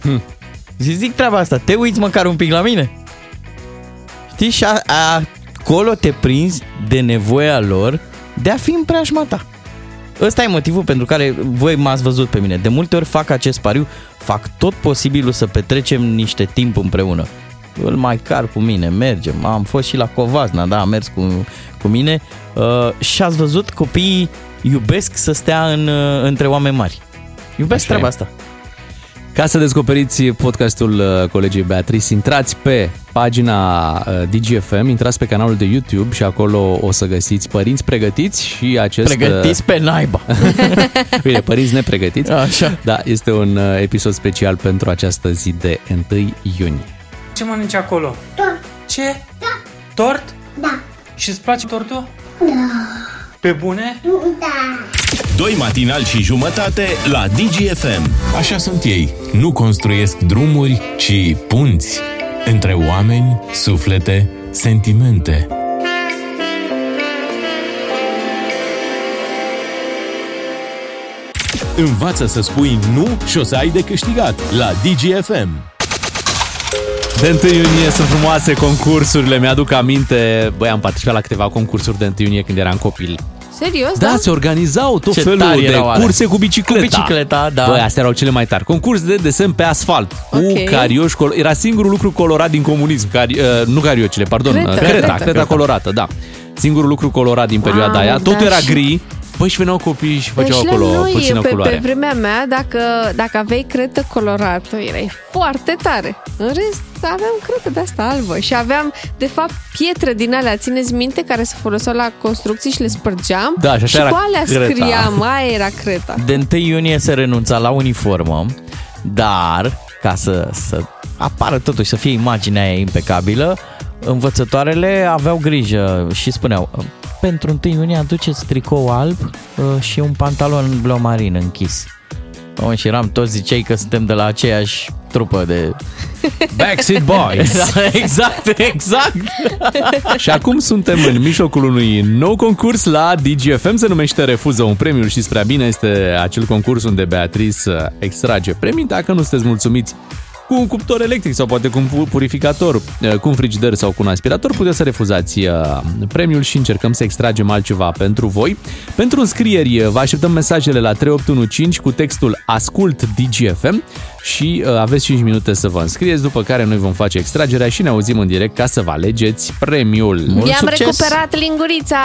Speaker 5: Hm. Și zic treaba asta, te uiți măcar un pic la mine. Știi? Și a, a, acolo te prinzi de nevoia lor de a fi în preajma ta. Ăsta e motivul pentru care voi m-ați văzut pe mine. De multe ori fac acest pariu, fac tot posibilul să petrecem niște timp împreună. Îl mai car cu mine, mergem. Am fost și la Covazna, da, am mers cu, cu mine uh, și ați văzut copiii iubesc să stea în, uh, între oameni mari. Iubesc
Speaker 3: Așa
Speaker 5: treaba
Speaker 3: e.
Speaker 5: asta.
Speaker 3: Ca să descoperiți podcastul uh, colegii Beatrice, intrați pe pagina uh, DGFM, intrați pe canalul de YouTube și acolo o să găsiți părinți pregătiți și acest... uh,
Speaker 5: Pregătiți pe naiba. (laughs)
Speaker 3: Bine, părinți nepregătiți.
Speaker 5: Așa.
Speaker 3: Da, este un uh, episod special pentru această zi de 1 iunie.
Speaker 11: Ce mănânci acolo?
Speaker 9: Tort.
Speaker 11: Ce? Da. Tort?
Speaker 9: Da.
Speaker 11: Și îți place tortul?
Speaker 9: Da.
Speaker 11: Pe bune?
Speaker 9: Da.
Speaker 2: Doi matinal și jumătate la DGFM. Așa sunt ei. Nu construiesc drumuri, ci punți. Între oameni, suflete, sentimente. Învață să spui nu și o să ai de câștigat la DGFM.
Speaker 3: De 1 iunie sunt frumoase concursurile, mi-aduc aminte, băi, am participat la câteva concursuri de 1 iunie când eram copil.
Speaker 4: Serios,
Speaker 3: Da,
Speaker 4: da?
Speaker 3: se organizau tot
Speaker 5: Ce
Speaker 3: felul
Speaker 5: tari
Speaker 3: de
Speaker 5: erau alea.
Speaker 3: curse cu bicicleta.
Speaker 5: Cu bicicleta, da.
Speaker 3: Băi, astea erau cele mai tari. Concurs de desen pe asfalt. Cu
Speaker 4: Ok.
Speaker 3: carioși, col- era singurul lucru colorat din comunism. Cari, uh, nu cariocile, pardon.
Speaker 4: Creta,
Speaker 3: uh, creta,
Speaker 4: creta.
Speaker 3: creta, colorată, da. Singurul lucru colorat din perioada
Speaker 4: Mamă,
Speaker 3: aia. Totul
Speaker 4: da,
Speaker 3: era
Speaker 4: și-
Speaker 3: gri. Băi, și veneau copii și făceau
Speaker 4: deci
Speaker 3: acolo
Speaker 4: la noi,
Speaker 3: puțină
Speaker 4: pe,
Speaker 3: culoare.
Speaker 4: pe vremea mea, dacă, dacă aveai cretă colorată, erai foarte tare. În rest, aveam cretă de asta albă și aveam, de fapt, pietre din alea, țineți minte, care se foloseau la construcții și le spărgeam.
Speaker 3: Da, și așa
Speaker 4: și
Speaker 3: era
Speaker 4: cu alea
Speaker 3: creta.
Speaker 4: scriam, aia era creta.
Speaker 5: De 1 iunie se renunța la uniformă, dar ca să, să apară totuși, să fie imaginea aia impecabilă, învățătoarele aveau grijă și spuneau pentru 1 iunie aduceți tricou alb uh, și un pantalon bleu marin închis. Oh, și eram toți zicei că suntem de la aceeași trupă de... (laughs)
Speaker 3: Backseat Boys.
Speaker 5: Da, exact, exact. (laughs)
Speaker 3: Și acum suntem în mijlocul unui nou concurs la DGFM, se numește Refuză un premiu. Știți prea bine, este acel concurs unde Beatrice uh, extrage premii. Dacă nu sunteți mulțumiți cu un cuptor electric sau poate cu un pu- purificator, uh, cu un frigider sau cu un aspirator, puteți să refuzați uh, premiul și încercăm să extragem altceva pentru voi. Pentru înscrieri, uh, vă așteptăm mesajele la 3815 cu textul Ascult DGFM și uh, aveți 5 minute să vă înscrieți, după care noi vom face extragerea și ne auzim în direct ca să vă alegeți premiul.
Speaker 5: Mult
Speaker 4: I-am
Speaker 5: succes!
Speaker 4: recuperat lingurița!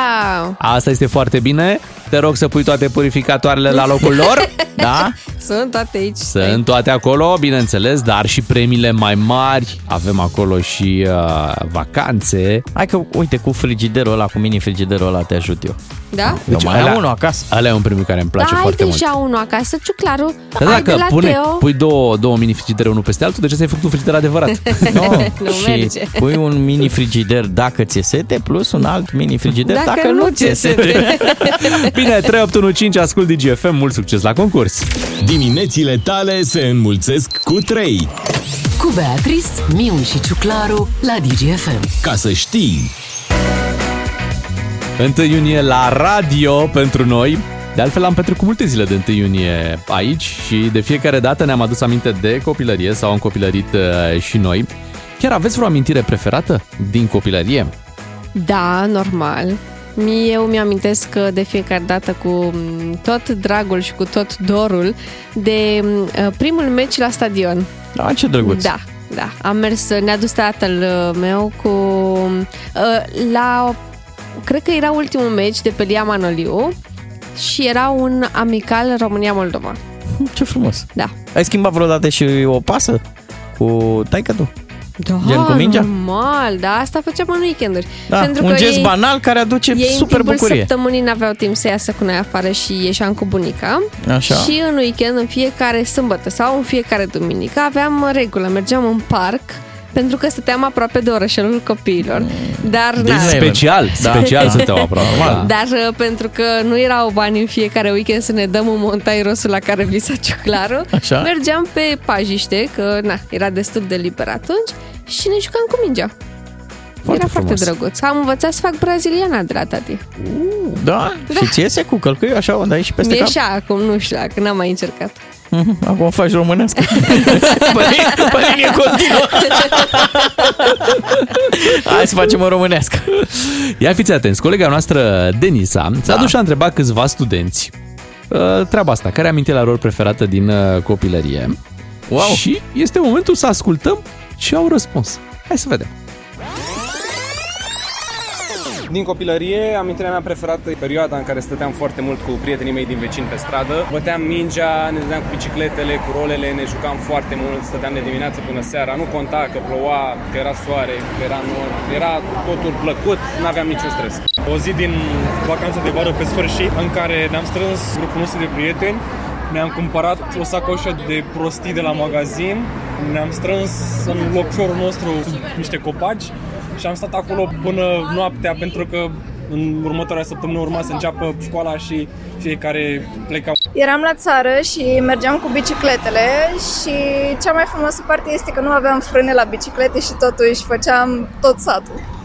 Speaker 3: Asta este foarte bine. Te rog să pui toate purificatoarele la locul lor. (laughs)
Speaker 5: Da?
Speaker 4: Sunt toate aici.
Speaker 3: Sunt toate acolo, bineînțeles, dar și premiile mai mari. Avem acolo și uh, vacanțe.
Speaker 5: Hai că, uite, cu frigiderul ăla, cu mini-frigiderul ăla te ajut eu.
Speaker 4: Da?
Speaker 5: Eu mai
Speaker 3: alea-
Speaker 5: am unul acasă.
Speaker 3: Ăla e un premiu care îmi place
Speaker 4: da, ai
Speaker 3: foarte mult.
Speaker 4: deja unul acasă, ciuclaru.
Speaker 3: Dar
Speaker 4: ai de
Speaker 3: dacă
Speaker 4: la
Speaker 3: pune,
Speaker 4: Teo.
Speaker 3: pui două, două mini frigidere unul peste altul, de ce ți-ai făcut un frigider adevărat? (laughs)
Speaker 5: No,
Speaker 4: Nu
Speaker 5: și
Speaker 4: merge.
Speaker 5: pui un mini frigider dacă ți-e sete, plus un alt mini frigider dacă,
Speaker 4: Dacă
Speaker 5: nu
Speaker 4: nu
Speaker 5: ți-e
Speaker 4: ți-e
Speaker 5: sete. (laughs)
Speaker 3: Bine, 3815, ascult DGFM, mult succes la concurs!
Speaker 2: Diminețile tale se înmulțesc cu 3.
Speaker 1: Cu Beatrice, Miu și Ciuclaru la DGFM.
Speaker 2: Ca să știi...
Speaker 3: 1 iunie la radio pentru noi. De altfel am petrecut multe zile de 1 iunie aici și de fiecare dată ne-am adus aminte de copilărie sau am copilărit uh, și noi. Chiar aveți vreo amintire preferată din copilărie?
Speaker 4: Da, normal. Mie- Eu mi-amintesc că de fiecare dată cu m, tot dragul și cu tot dorul de m, primul meci la stadion.
Speaker 5: Da, ce drăguț.
Speaker 4: Da, da. Am mers, ne-a dus tatăl uh, meu cu uh, la cred că era ultimul meci de pe Lia Manoliu și era un amical România-Moldova. (laughs)
Speaker 5: Ce frumos.
Speaker 4: Da.
Speaker 5: Ai schimbat vreodată și o pasă cu taică tu?
Speaker 4: Da,
Speaker 5: Gen cu mingea?
Speaker 4: normal, da, asta făceam în weekenduri.
Speaker 5: Da, un gest
Speaker 4: ei-
Speaker 5: banal care aduce
Speaker 4: Ei
Speaker 5: super
Speaker 4: în timpul
Speaker 5: bucurie.
Speaker 4: săptămânii n-aveau timp să iasă cu noi afară și ieșeam cu bunica.
Speaker 5: Așa.
Speaker 4: Și în weekend, în fiecare sâmbătă sau în fiecare duminică, aveam regulă. Mergeam în parc pentru că stăteam aproape de orășelul copiilor. Dar,
Speaker 5: Deci
Speaker 4: na,
Speaker 3: Special,
Speaker 5: Da.
Speaker 3: special
Speaker 5: Da.
Speaker 3: suntem (laughs) aproape. Da.
Speaker 4: dar uh, pentru că nu erau bani în fiecare weekend să ne dăm un montai rosul la care visa ciuclarul,
Speaker 5: Așa.
Speaker 4: mergeam pe pajiște, că na, era destul de liber atunci, și ne jucam cu mingea.
Speaker 5: Foarte
Speaker 4: era foarte
Speaker 5: frumos.
Speaker 4: drăguț. Am învățat să fac braziliana de la tati.
Speaker 5: Da? Și ți iese cu călcâiul așa, o dai și peste
Speaker 4: Mi-e
Speaker 5: cap?
Speaker 4: și acum, nu știu dacă n-am mai încercat.
Speaker 5: Mhm, (laughs) Acum faci românească. pe, linie, pe linie continuă. (laughs) Hai să facem o românească.
Speaker 3: Ia fiți atenți, colega noastră Denisa s-a
Speaker 5: Da.
Speaker 3: dus și a întrebat câțiva studenți uh, treaba asta, care amintirea lor preferată din uh, copilărie.
Speaker 5: Wow.
Speaker 3: Și este momentul să ascultăm ce au răspuns. Hai să vedem.
Speaker 12: Din copilărie, amintirea mea preferată e perioada în care stăteam foarte mult cu prietenii mei din vecini pe stradă. Băteam mingea, ne dădeam cu bicicletele, cu rolele, ne jucam foarte mult, stăteam de dimineață până seara. Nu conta că ploua, că era soare, că era nor. Era totul plăcut, nu aveam niciun stres.
Speaker 13: O zi din vacanță de vară pe sfârșit, în care ne-am strâns grupul nostru de prieteni ne-am cumpărat o sacoșă de prostii de la magazin, ne-am strâns în locșorul nostru niște copaci și am stat acolo până noaptea pentru că în următoarea săptămână urma să înceapă școala și fiecare pleca.
Speaker 14: Eram la țară și mergeam cu bicicletele și cea mai frumoasă parte este că nu aveam frâne la biciclete și totuși făceam tot satul.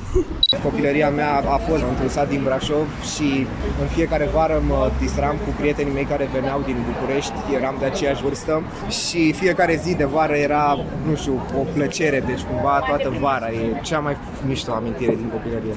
Speaker 15: Copilăria mea a fost într-un sat din Brașov și în fiecare vară mă distram cu prietenii mei care veneau din București, eram de aceeași vârstă și fiecare zi de vară era, nu știu, o plăcere, deci cumva toată vara e cea mai mișto amintire din copilărie.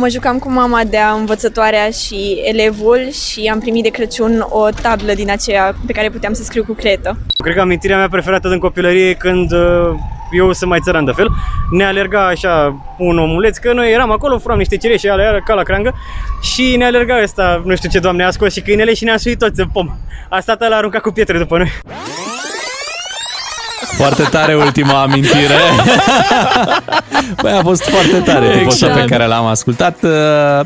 Speaker 14: Mă jucam cu mama de învățătoarea și elevul și am primit de Crăciun o tablă din aceea pe care puteam să scriu cu cretă.
Speaker 13: Cred că amintirea mea preferată din copilărie e când uh, eu sunt mai țăran de fel, ne alerga așa un omuleț, că noi eram acolo, furam niște cireșe alea ca la creangă și ne alerga ăsta, nu știu ce doamne, a scos și câinele și ne-a suit toți în pom. A stat la aruncat cu pietre după noi.
Speaker 3: Foarte tare ultima amintire. (laughs) Băi, a fost foarte tare
Speaker 5: Exact.
Speaker 3: exact. pe care l-am ascultat.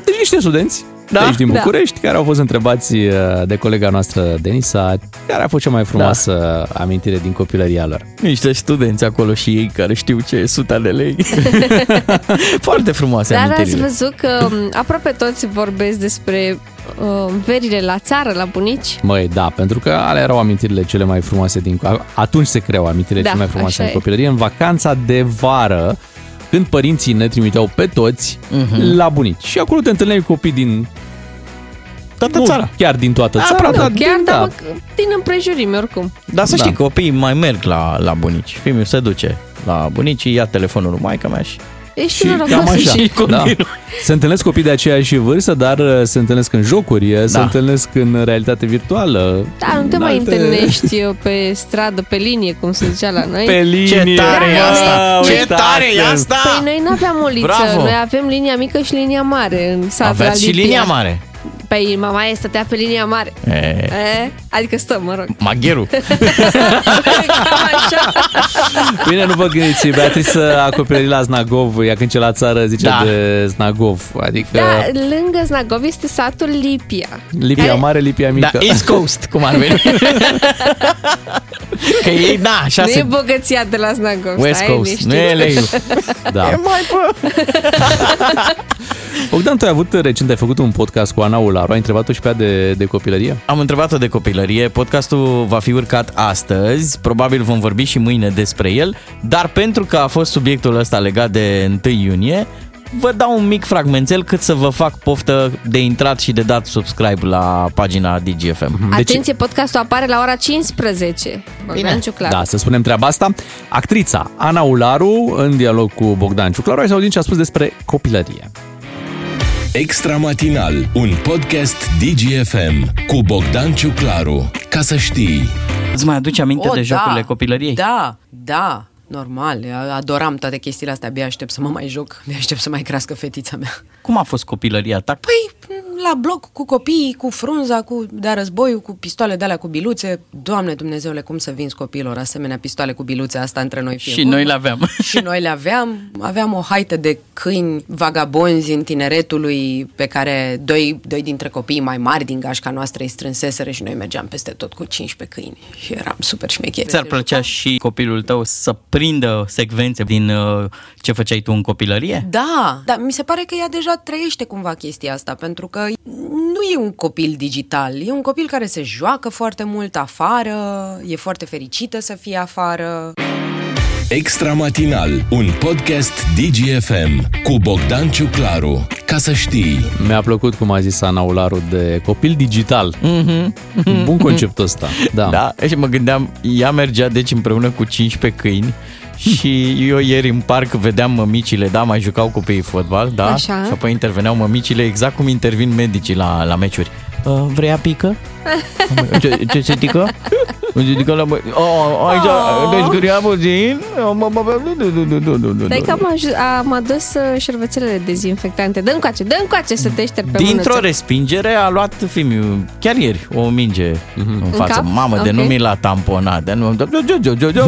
Speaker 3: Deci niște studenți da? de aici din
Speaker 5: Da.
Speaker 3: București, care au fost întrebați uh, de colega noastră, Denisa, care a fost cea mai frumoasă da. amintire din copilăria lor.
Speaker 5: Niște studenți acolo și ei care știu ce e suta de lei. (laughs) Foarte frumoase
Speaker 4: Dar ați
Speaker 5: amintirile.
Speaker 4: văzut că m, aproape toți vorbesc despre uh, verile la țară, la bunici?
Speaker 3: Măi, da, pentru că alea erau amintirile cele mai frumoase din... Atunci se creau amintirile
Speaker 4: Da,
Speaker 3: cele mai frumoase
Speaker 4: așa
Speaker 3: în
Speaker 4: e.
Speaker 3: copilărie, în vacanța de vară, când părinții ne trimiteau pe toți
Speaker 5: Mhm.
Speaker 3: la bunici. Și acolo te întâlneai cu copii din...
Speaker 5: Toată
Speaker 3: nu,
Speaker 5: țara.
Speaker 3: chiar din toată țara.
Speaker 5: Aproape.
Speaker 3: dar
Speaker 4: Nu, chiar,
Speaker 3: din-
Speaker 4: dar mă, din împrejurimi oricum.
Speaker 5: Dar să
Speaker 3: Da.
Speaker 5: știi, copiii mai merg la, la bunici. Fiul se duce la bunici, ia telefonul lui maica mea și...
Speaker 4: Ești
Speaker 3: Și
Speaker 4: norocos.
Speaker 3: cam așa.
Speaker 5: Și
Speaker 3: Da.
Speaker 5: continuă.
Speaker 3: Se întâlnesc copii de aceeași vârstă, dar uh, se întâlnesc în jocuri, da. se
Speaker 5: Da.
Speaker 3: întâlnesc în realitate virtuală.
Speaker 4: Da, nu te
Speaker 3: în
Speaker 4: mai
Speaker 3: alte-
Speaker 4: întâlnești uh, pe stradă, pe linie, cum se zicea la noi.
Speaker 3: Pe linie.
Speaker 5: Ce tare e
Speaker 4: Da,
Speaker 5: asta!
Speaker 3: da,
Speaker 5: Ce
Speaker 3: uitați-l.
Speaker 5: tare e asta!
Speaker 4: Păi noi nu aveam o liță,
Speaker 5: Bravo!
Speaker 4: noi avem linia mică și linia mare în satul
Speaker 5: Aveți și
Speaker 4: Alipia.
Speaker 5: linia mare.
Speaker 4: Păi mama ei stătea pe linia mare.
Speaker 5: E,
Speaker 4: E, adică stă, mă rog.
Speaker 5: magherul. (laughs)
Speaker 4: Cam așa.
Speaker 3: Bine, nu vă gândiți, Beatrice a copilărit la Znagov, ea când ce la țară zice
Speaker 5: Da.
Speaker 3: de Znagov, adică
Speaker 4: Da, lângă Znagov este satul Lipia.
Speaker 3: Lipia
Speaker 4: Care-
Speaker 3: mare, Lipia mică.
Speaker 5: Da, East Coast, cum ar veni. (laughs) Că ei, da, așa
Speaker 4: Nu e
Speaker 5: se...
Speaker 4: bogăția de la Znagov.
Speaker 5: West
Speaker 4: stai
Speaker 5: Coast,
Speaker 4: liniștit.
Speaker 5: nu e lei. (laughs)
Speaker 3: Da.
Speaker 5: E mai bă.
Speaker 3: Bogdan, tu ai avut recent, ai făcut un podcast cu Ana Ularu, ai întrebat-o și pe ea de, de copilărie?
Speaker 5: Am întrebat-o de copilărie, podcastul va fi urcat astăzi, probabil vom vorbi și mâine despre el, dar pentru că a fost subiectul ăsta legat de 1 iunie, vă dau un mic fragmentel cât să vă fac poftă de intrat și de dat subscribe la pagina DGFM.
Speaker 4: Atenție, podcastul apare la ora 15. Bogdan Ciuclaru.
Speaker 3: Da, să spunem treaba asta. Actrița Ana Ularu, în dialog cu Bogdan Ciuclaru, hai să auzim ce a spus despre copilărie.
Speaker 2: Extra Matinal, un podcast DGFM cu Bogdan Ciuclaru. Ca să știi...
Speaker 5: Îți mai aduci aminte
Speaker 16: O,
Speaker 5: de jocurile
Speaker 16: da,
Speaker 5: copilăriei?
Speaker 16: Da, da, normal. Adoram toate chestiile astea. Abia aștept să mă mai joc. Abia aștept să mai crească fetița mea.
Speaker 5: Cum a fost copilăria ta?
Speaker 16: Păi, la bloc cu copiii, cu frunza, cu de războiul, cu pistoale de alea cu biluțe. Doamne Dumnezeule, cum să vinzi copiilor asemenea pistoale cu biluțe asta între noi? fie
Speaker 5: Și
Speaker 16: vorba.
Speaker 5: noi le aveam. (laughs)
Speaker 16: Și noi le aveam. Aveam o haită de câini vagabonzi în tineretului pe care doi, doi dintre copiii mai mari din gașca noastră îi strânseseră și noi mergeam peste tot cu 15 câini. Și eram super șmecheri.
Speaker 5: Ți-ar plăcea și copilul tău să prindă secvențe din uh, ce făceai tu în copilărie?
Speaker 16: Da, dar mi se pare că ea deja trăiește cumva chestia asta, pentru că nu e un copil digital, e un copil care se joacă foarte mult afară, e foarte fericită să fie afară.
Speaker 2: Extra Matinal, un podcast DGFM cu Bogdan Ciuclaru. Ca să știi...
Speaker 3: Mi-a plăcut cum a zis Ana Ularu de copil digital.
Speaker 5: Mm-hmm.
Speaker 3: Bun conceptul ăsta. Da.
Speaker 5: da. Și mă gândeam, ea mergea deci împreună cu 15 câini și eu ieri în parc vedeam mămicile, da, mai jucau copiii fotbal, da?
Speaker 4: Așa.
Speaker 5: Și apoi interveneau mămicile exact cum intervin medicii la, la meciuri. Uh, vrea pică? Ce, ce se tică? Ce tică la bă... Oh, aici,
Speaker 4: Oh.
Speaker 5: deci gâria puțin.
Speaker 4: Stai că am, aj- am adus uh, șervețelele dezinfectante. Dă-mi coace, dă-mi coace să te șterg pe
Speaker 5: Dintr-o
Speaker 4: mânuță.
Speaker 5: respingere a luat Fimiu, chiar ieri, o minge în față.
Speaker 4: cap?
Speaker 5: Mamă, de
Speaker 4: Ok.
Speaker 5: nu mi l-a tamponat. De nu...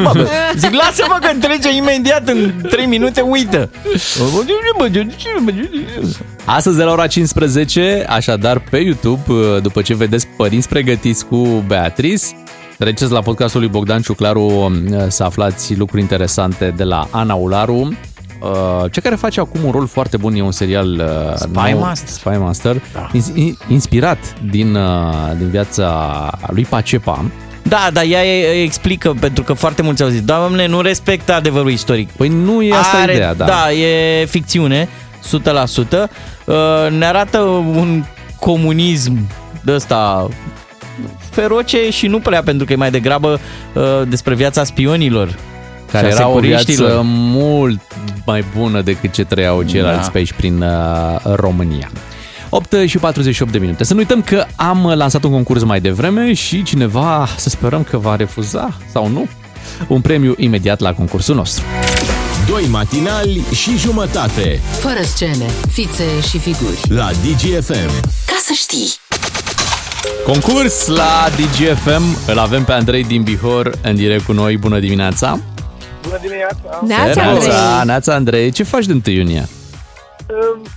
Speaker 5: Mamă, Zic, lasă-mă că trece imediat în 3 minute, uită.
Speaker 3: Astăzi de la ora 15, așadar pe YouTube, după ce vedeți părinți pregătiți cu Beatrice, treceți la podcastul lui Bogdan Ciuclaru să aflați lucruri interesante de la Ana Ularu, uh, ce care face acum un rol foarte bun, e un serial uh,
Speaker 5: Spy
Speaker 3: nou,
Speaker 5: Master.
Speaker 3: Spy Master, ins- in- inspirat din, uh, din viața lui Pacepa.
Speaker 5: Da, dar ea e- explică, pentru că foarte mulți au zis, doamne, nu respectă adevărul istoric.
Speaker 3: Păi nu e asta ideea, da.
Speaker 5: Da, e ficțiune, 100%. Uh, Ne arată un comunism de ăsta feroce și nu prea, pentru că e mai degrabă uh, despre viața spionilor.
Speaker 3: care
Speaker 5: și a
Speaker 3: era o viață
Speaker 5: securiștilor.
Speaker 3: mult mai bună decât ce trăiau ceilalți
Speaker 5: Da.
Speaker 3: pe aici prin uh, România. 8 și 48 de minute. Să nu uităm că am lansat un concurs mai devreme și cineva, să sperăm că va refuza sau nu, un premiu imediat la concursul nostru.
Speaker 2: Doi matinali și jumătate
Speaker 1: Fără scene, fițe și figuri.
Speaker 2: la DGFM.
Speaker 1: Ca să știi!
Speaker 3: Concurs la DGFM, îl avem pe Andrei din Bihor în direct cu noi. Bună dimineața!
Speaker 17: Bună dimineața!
Speaker 4: Neața, Andrei!
Speaker 3: Neața, Andrei! Ce faci de 1 iunie?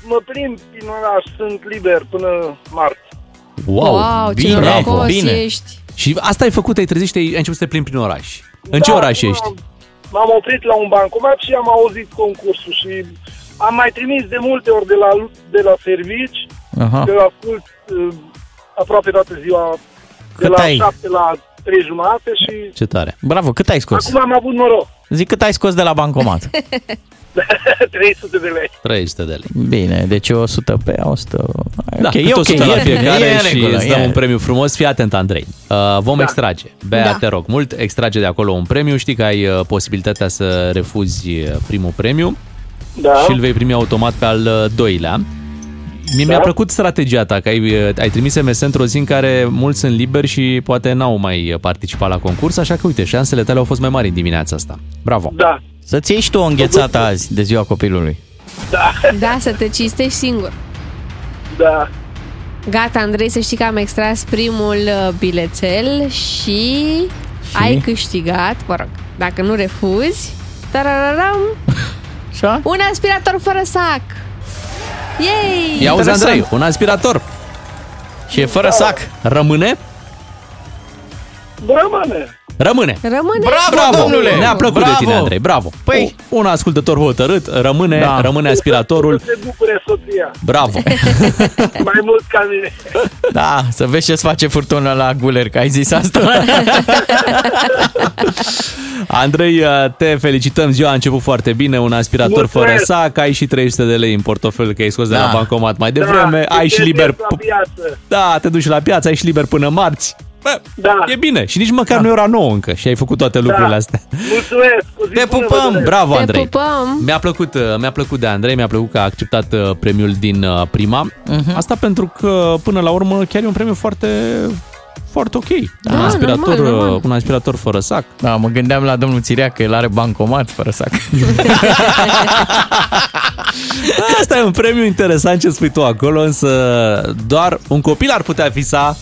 Speaker 17: Mă plimb prin oraș, sunt liber până marți.
Speaker 3: Wow,
Speaker 4: wow ce
Speaker 3: bine,
Speaker 4: norocos
Speaker 3: bine.
Speaker 4: ești!
Speaker 3: Și asta ai făcut, ai trezit și ai ai început să te plimbi prin oraș. În ce
Speaker 17: Da,
Speaker 3: oraș
Speaker 17: m-am-
Speaker 3: ești?
Speaker 17: M-am oprit la un bancomat și am auzit concursul și am mai trimis de multe ori de la, de la servici,
Speaker 5: Aha.
Speaker 17: de la ascult uh, aproape toată ziua, de
Speaker 5: Cât
Speaker 17: la
Speaker 5: ai?
Speaker 17: 7 la 3 jumate și
Speaker 3: Ce tare!
Speaker 5: Bravo, cât ai scos?
Speaker 17: acum am avut noroc.
Speaker 5: Zic cât ai scos de la bancomat. (laughs) (laughs)
Speaker 17: 300 de lei.
Speaker 3: 300 de lei.
Speaker 5: Bine, deci 100 pe 100.
Speaker 3: Da,
Speaker 5: ok,
Speaker 3: câte
Speaker 5: e ok,
Speaker 3: 100 la
Speaker 5: e,
Speaker 3: fiecare
Speaker 5: e în
Speaker 3: și
Speaker 5: regulă,
Speaker 3: îți dăm
Speaker 5: e.
Speaker 3: un premiu frumos. Fii atent, Andrei. Uh, vom extrage. Bea,
Speaker 4: Da.
Speaker 3: te rog mult, extrage de acolo un premiu. Știi că ai uh, posibilitatea să refuzi uh, primul premiu
Speaker 17: Da.
Speaker 3: și îl vei primi automat pe al uh, doilea. Mie
Speaker 17: Da.
Speaker 3: mi-a plăcut strategia ta, că ai, uh, ai trimis SMS într-o zi în care mulți sunt liberi și poate n-au mai uh, participat la concurs, așa că uite, șansele tale au fost mai mari în dimineața asta. Bravo!
Speaker 17: Da.
Speaker 5: Să-ți ieși și tu o înghețată azi de ziua copilului.
Speaker 17: Da.
Speaker 4: Da, să te cinstești singur.
Speaker 17: Da.
Speaker 4: Gata, Andrei, să știi că am extras primul uh, bilețel și, ai câștigat, mă rog, dacă nu refuzi, tarararam, (laughs)
Speaker 5: Așa?
Speaker 4: un aspirator fără sac. Yay!
Speaker 3: Ia auzi,
Speaker 5: Interesant.
Speaker 3: Andrei, un aspirator.
Speaker 5: Și e fără sac.
Speaker 3: Rămâne?
Speaker 17: Rămâne.
Speaker 3: Rămâne.
Speaker 4: Rămâne.
Speaker 5: Bravo, domnule!
Speaker 3: Ne-a plăcut
Speaker 5: Bravo!
Speaker 3: de tine, Andrei, bravo.
Speaker 5: Păi-
Speaker 3: un ascultător hotărât, rămâne,
Speaker 5: Da.
Speaker 3: rămâne aspiratorul.
Speaker 17: Să (laughs) se bucure soția.
Speaker 3: Bravo. (laughs)
Speaker 17: Mai mult ca mine.
Speaker 5: Da, să vezi ce-ți face furtuna la guler, că ai zis asta. (laughs)
Speaker 3: Andrei, te felicităm, ziua a început foarte bine, un aspirator
Speaker 17: Mulțumesc.
Speaker 3: fără sac, ai și 300 de lei în portofel că ai scos de
Speaker 5: Da.
Speaker 3: la bancomat mai devreme,
Speaker 17: da,
Speaker 3: ai și
Speaker 17: te
Speaker 3: liber...
Speaker 17: duci la piață.
Speaker 3: Da, te duci la piață, ai și liber până marți. Bă,
Speaker 17: Da.
Speaker 3: e bine și nici măcar nu e ora nouă încă și ai făcut toate lucrurile astea.
Speaker 17: Mulțumesc. O zi
Speaker 5: Te
Speaker 17: bună, vă
Speaker 5: pupăm!
Speaker 17: doresc.
Speaker 3: Bravo,
Speaker 4: Te
Speaker 3: Andrei.
Speaker 4: pupăm!
Speaker 3: Mi-a plăcut, uh, mi-a plăcut de Andrei, mi-a plăcut că a acceptat uh, premiul din uh, prima.
Speaker 5: Mhm.
Speaker 3: Asta pentru că, până la urmă, chiar e un premiu foarte, foarte ok.
Speaker 4: Da,
Speaker 3: un, aspirator,
Speaker 4: normal, normal.
Speaker 3: uh, un aspirator fără sac.
Speaker 5: Da, mă gândeam la domnul Țirea că el are bancomat fără sac. (laughs)
Speaker 3: Asta e un premiu interesant ce spui tu acolo, însă doar un copil ar putea visa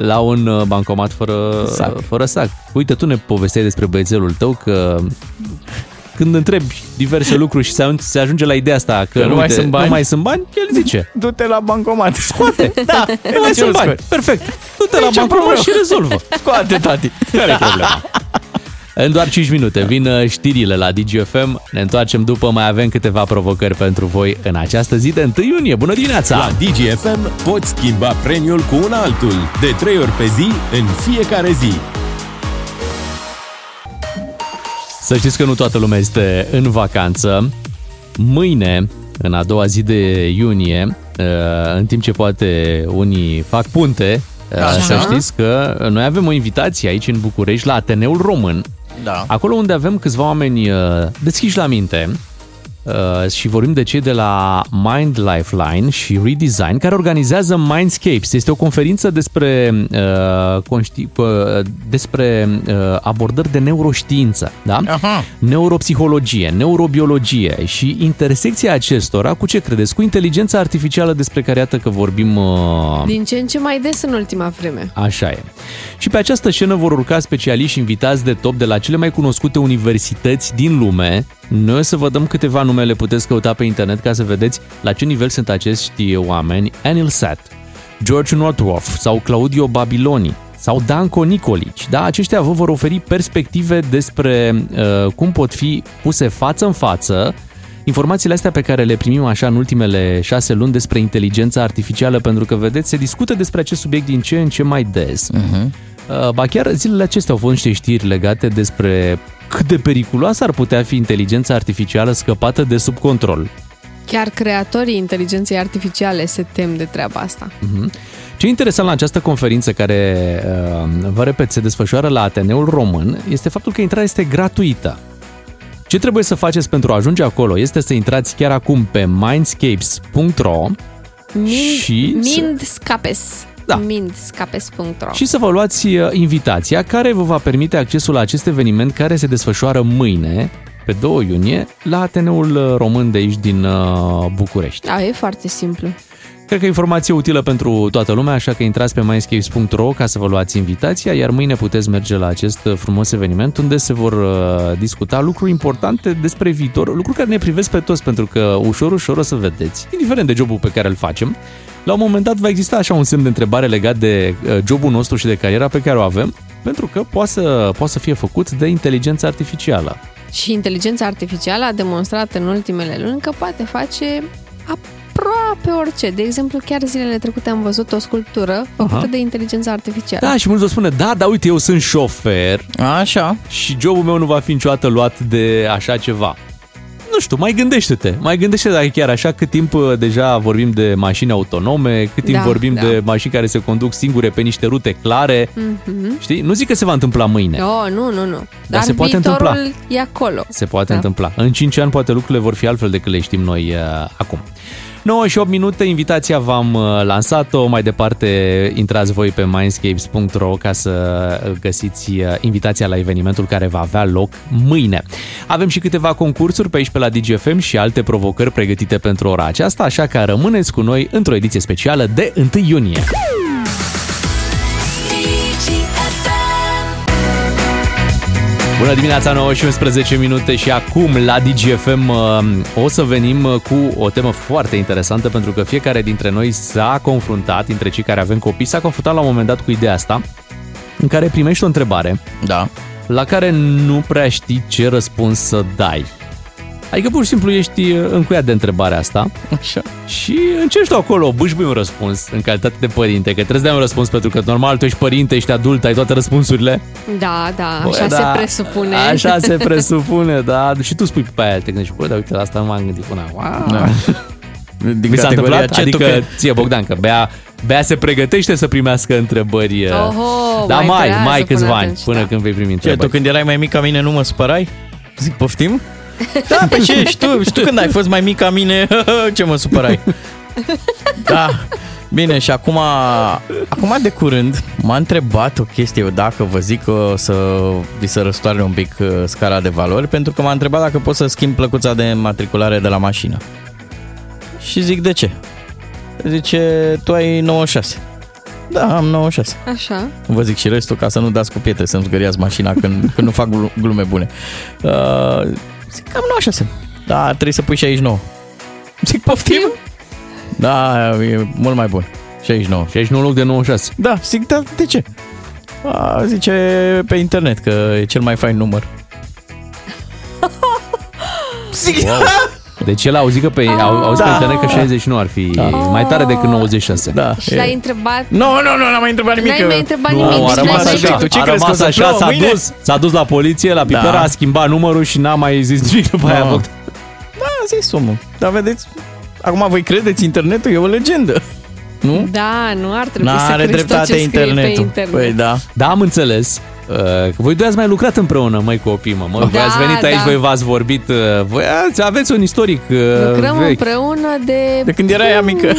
Speaker 3: la un uh, bancomat fără
Speaker 5: Sac.
Speaker 3: fără sac. Uite, tu ne povesteai despre băiețelul tău că când întrebi diverse lucruri și se ajunge, se ajunge la ideea asta că,
Speaker 5: Că nu mai
Speaker 3: uite,
Speaker 5: sunt bani.
Speaker 3: nu mai sunt bani, el zice. (laughs)
Speaker 5: Du-te la bancomat.
Speaker 3: Scoate. (laughs) Da, nu mai
Speaker 5: ce
Speaker 3: sunt
Speaker 5: nu
Speaker 3: bani.
Speaker 5: scoți?
Speaker 3: Perfect. Du-te la
Speaker 5: Nicio
Speaker 3: bancomat
Speaker 5: problemă.
Speaker 3: și rezolvă.
Speaker 5: Scoate, tati.
Speaker 3: Care e problema? (laughs) În doar 5 minute vin uh, știrile la DGFM. Ne întoarcem după, mai avem câteva provocări pentru voi în această zi de 1 iunie. Bună dimineața!
Speaker 2: La DGFM poți schimba premiul cu un altul, de 3 ori pe zi, în fiecare zi.
Speaker 3: Să știți că nu toată lumea este în vacanță. Mâine, în a doua zi de iunie, uh, în timp ce poate unii fac punte, uh,
Speaker 5: Așa.
Speaker 3: să știți că noi avem o invitație aici în București la Ateneul Român,
Speaker 5: Da.
Speaker 3: acolo unde avem câțiva oameni uh, deschiși la minte, Uh, și vorbim de cei de la Mind Lifeline și Redesign, care organizează Mindscapes. Este o conferință despre, uh, conști, uh, despre uh, abordări de neuroștiință, da?
Speaker 5: Aha.
Speaker 3: neuropsihologie, neurobiologie și intersecția acestora cu ce credeți? Cu inteligența artificială despre care iată că vorbim uh,
Speaker 4: Din ce în ce mai des în ultima vreme.
Speaker 3: Așa e. Și pe această scenă vor urca specialiști invitați de top de la cele mai cunoscute universități din lume. Noi o să vă dăm câteva nume, le puteți căuta pe internet ca să vedeți la ce nivel sunt acești oameni. Anil Seth, George Northrup sau Claudio Babiloni sau Danco Nicolici. Da, aceștia vă vor oferi perspective despre uh, cum pot fi puse față în față informațiile astea pe care le primim așa în ultimele șase luni despre inteligența artificială, pentru că, vedeți, se discută despre acest subiect din ce în ce mai des.
Speaker 5: Uh-huh.
Speaker 3: Uh, Ba chiar zilele acestea au fost niște știri legate despre cât de periculoasă ar putea fi inteligența artificială scăpată de sub control.
Speaker 4: Chiar creatorii inteligenței artificiale se tem de treaba asta.
Speaker 3: Mhm. Ce e interesant la această conferință care, uh, vă repet, se desfășoară la Ateneul Român, este faptul că intrarea este gratuită. Ce trebuie să faceți pentru a ajunge acolo este să intrați chiar acum pe mindscapes.ro
Speaker 4: Mind,
Speaker 3: și să-
Speaker 4: Mindscapes.
Speaker 3: Da.
Speaker 4: Mindscapes.ro
Speaker 3: și să vă luați uh, invitația care vă va permite accesul la acest eveniment care se desfășoară mâine, pe 2 iunie, la Ateneul uh, Român de aici din uh, București.
Speaker 4: Da, e foarte simplu.
Speaker 3: Cred că e informație utilă pentru toată lumea, așa că intrați pe mindscapes.ro ca să vă luați invitația, iar mâine puteți merge la acest uh, frumos eveniment unde se vor uh, discuta lucruri importante despre viitor, lucruri care ne privesc pe toți, pentru că ușor, ușor o să vedeți, indiferent de jobul pe care îl facem, la un moment dat va exista așa un semn de întrebare legat de uh, jobul nostru și de cariera pe care o avem, pentru că poate să, poate să fie făcut de inteligența artificială.
Speaker 4: Și inteligența artificială a demonstrat în ultimele luni că poate face aproape orice. De exemplu, chiar zilele trecute am văzut o sculptură făcută
Speaker 3: Aha.
Speaker 4: de inteligența artificială.
Speaker 3: Da, și mulți vă spune, da, dar uite, eu sunt șofer.
Speaker 5: Așa.
Speaker 3: Și jobul meu nu va fi niciodată luat de așa ceva. Nu știu, mai gândește-te. Mai gândește dacă chiar așa cât timp uh, deja vorbim de mașini autonome, cât timp
Speaker 4: Da,
Speaker 3: vorbim
Speaker 4: da.
Speaker 3: de mașini care se conduc singure pe niște rute clare.
Speaker 4: Mhm.
Speaker 3: Știi? Nu zic că se va întâmpla mâine.
Speaker 4: Oh, nu, nu, nu. Dar,
Speaker 3: se poate
Speaker 4: viitorul
Speaker 3: întâmpla.
Speaker 4: e acolo.
Speaker 3: Se poate
Speaker 4: Da.
Speaker 3: întâmpla. În 5 ani poate lucrurile vor fi altfel decât le știm noi uh, acum. 9 și 8 minute, invitația v-am uh, lansat-o. Mai departe, intrați voi pe mindscapes.ro ca să uh, găsiți uh, invitația la evenimentul care va avea loc mâine. Avem și câteva concursuri pe aici pe la DGFM și alte provocări pregătite pentru ora aceasta, așa că rămâneți cu noi într-o ediție specială de 1 iunie. Bună dimineața, 9 și 11 minute și acum la DGFM uh, o să venim uh, cu o temă foarte interesantă pentru că fiecare dintre noi s-a confruntat, dintre cei care avem copii, s-a confruntat la un moment dat cu ideea asta în care primești o întrebare
Speaker 5: da.
Speaker 3: la care nu prea știi ce răspuns să dai. Adică pur și simplu ești uh, încuiat de întrebarea asta
Speaker 5: Așa.
Speaker 3: și încerci tu acolo, bâșbui un răspuns în calitate de părinte, că trebuie să dai un răspuns pentru că normal tu ești părinte, ești adult, ai toate răspunsurile.
Speaker 4: Da, da,
Speaker 3: Bă,
Speaker 4: așa
Speaker 3: da,
Speaker 4: se presupune.
Speaker 3: Așa se (laughs) presupune, da. Și tu spui pe aia, te gândești, bă, dar uite, la asta nu m-am gândit până acum. Wow.
Speaker 5: Da. Din
Speaker 3: Mi s-a
Speaker 5: categoria
Speaker 3: întâmplat?
Speaker 5: ce
Speaker 3: Adică
Speaker 5: tu că-
Speaker 3: ție, Bogdan, că Bea, Bea se pregătește să primească întrebări. uh,
Speaker 4: Oho,
Speaker 3: dar
Speaker 4: mai
Speaker 3: mai,
Speaker 4: durează
Speaker 3: mai
Speaker 4: până
Speaker 3: câțiva ani,
Speaker 4: atunci,
Speaker 3: până
Speaker 4: da.
Speaker 3: când vei primi
Speaker 5: Ce,
Speaker 3: întrebări.
Speaker 5: tu când erai mai mic ca mine nu mă spărai? Zic, poftim? Da, (laughs) pe ce? Și tu, și tu când ai fost mai mic ca mine, (laughs) ce mă supărai? (laughs) Da. Bine, și acum, acum de curând m-a întrebat o chestie, eu dacă vă zic că o să vi se răstoarne un pic uh, scara de valori, pentru că m-a întrebat dacă pot să schimb plăcuța de matriculare de la mașină. Și zic, de ce? Zice, tu ai 96. Da, am 96.
Speaker 4: Așa.
Speaker 5: Vă zic și restul ca să nu dați cu pietre, să-mi zgăriați mașina când, când nu fac glu- glume bune. Uh, zic, cam 96. Da, trebuie să pui 69. Zic, poftim? Da, e mult mai bun. 69.
Speaker 3: 69 loc de 96.
Speaker 5: Da, zic, da, de ce? A, zice pe internet că e cel mai fain număr. Zic,
Speaker 3: Wow. Deci el a auzit că pe, au, auzi pe
Speaker 5: Da.
Speaker 3: internet că 69 ar fi mai tare decât 96.
Speaker 5: Da.
Speaker 4: Și l-ai întrebat...
Speaker 5: Nu, nu, nu, n-am mai întrebat nimic.
Speaker 4: N-ai mai întrebat
Speaker 3: Nu,
Speaker 4: nimic.
Speaker 3: a
Speaker 4: deci
Speaker 3: rămas
Speaker 4: n-ai
Speaker 3: așa,
Speaker 4: mai-
Speaker 5: Tu ce
Speaker 3: a
Speaker 5: crezi că o
Speaker 3: rămas
Speaker 5: să
Speaker 3: așa,
Speaker 5: plouă
Speaker 3: s-a
Speaker 5: mâine?
Speaker 3: dus, s-a dus la poliție, la Pipera,
Speaker 5: Da.
Speaker 3: a schimbat numărul și n-a mai zis nimic după aia.
Speaker 5: No.
Speaker 3: Bogdan.
Speaker 5: Da, zis omul. Dar vedeți, acum voi credeți internetul, e o legendă. Nu?
Speaker 4: Da, nu ar trebui să
Speaker 5: N-are
Speaker 4: crezi tot
Speaker 5: dreptate
Speaker 4: ce scrie
Speaker 5: internetul.
Speaker 4: pe internet.
Speaker 5: Păi da.
Speaker 3: Da, am înțeles. Uh, voi doi ați mai lucrat împreună, măi, copii, mă. mă voi
Speaker 4: Da,
Speaker 3: ați venit aici,
Speaker 4: da.
Speaker 3: voi v-ați vorbit, uh, voi ați, aveți un istoric uh,
Speaker 4: Lucrăm
Speaker 3: vechi.
Speaker 4: împreună de...
Speaker 5: De când era ea mică.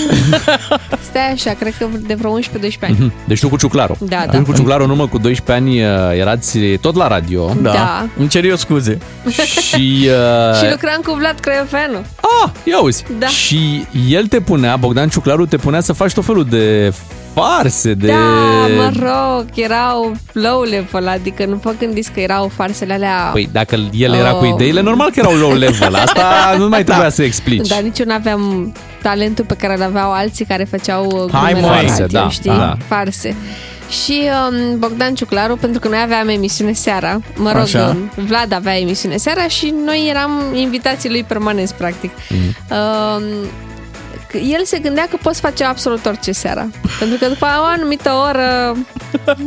Speaker 5: (laughs)
Speaker 4: Stai așa, cred că de vreo 11-12 ani.
Speaker 3: Mhm. Deci tu cu Ciuclaru.
Speaker 4: Da,
Speaker 3: Tu
Speaker 4: da.
Speaker 3: cu Ciuclaru în urmă cu 12 ani uh, erați tot la radio.
Speaker 5: Da.
Speaker 4: Da.
Speaker 5: Îmi cer eu scuze.
Speaker 3: Și... (laughs) Uh,
Speaker 4: Și lucram cu Vlad Craiofeanu.
Speaker 3: Ah, ia uzi.
Speaker 4: Da.
Speaker 3: Și el te punea, Bogdan Ciuclaru te punea să faci tot felul de farse, de...
Speaker 4: Da, mă rog, erau low level, adică nu vă gândiți că erau farsele alea...
Speaker 3: Păi dacă el era cu
Speaker 4: Oh.
Speaker 3: ideile, normal că erau low level. Asta (laughs) nu mai trebuia să explici.
Speaker 4: Dar nici eu nu aveam talentul pe care îl aveau alții care făceau uh,
Speaker 3: Hai,
Speaker 4: glume
Speaker 3: mă,
Speaker 4: la
Speaker 3: farse,
Speaker 4: radio,
Speaker 3: da,
Speaker 4: știi?
Speaker 3: da.
Speaker 4: Farse. Și um, Bogdan Ciuclaru, pentru că noi aveam emisiune seara, mă rog,
Speaker 5: Așa.
Speaker 4: um, Vlad avea emisiune seara și noi eram invitații lui permanenți, practic.
Speaker 3: Mhm.
Speaker 4: Um, că el se gândea că poți face absolut orice seara. Pentru că după o anumită oră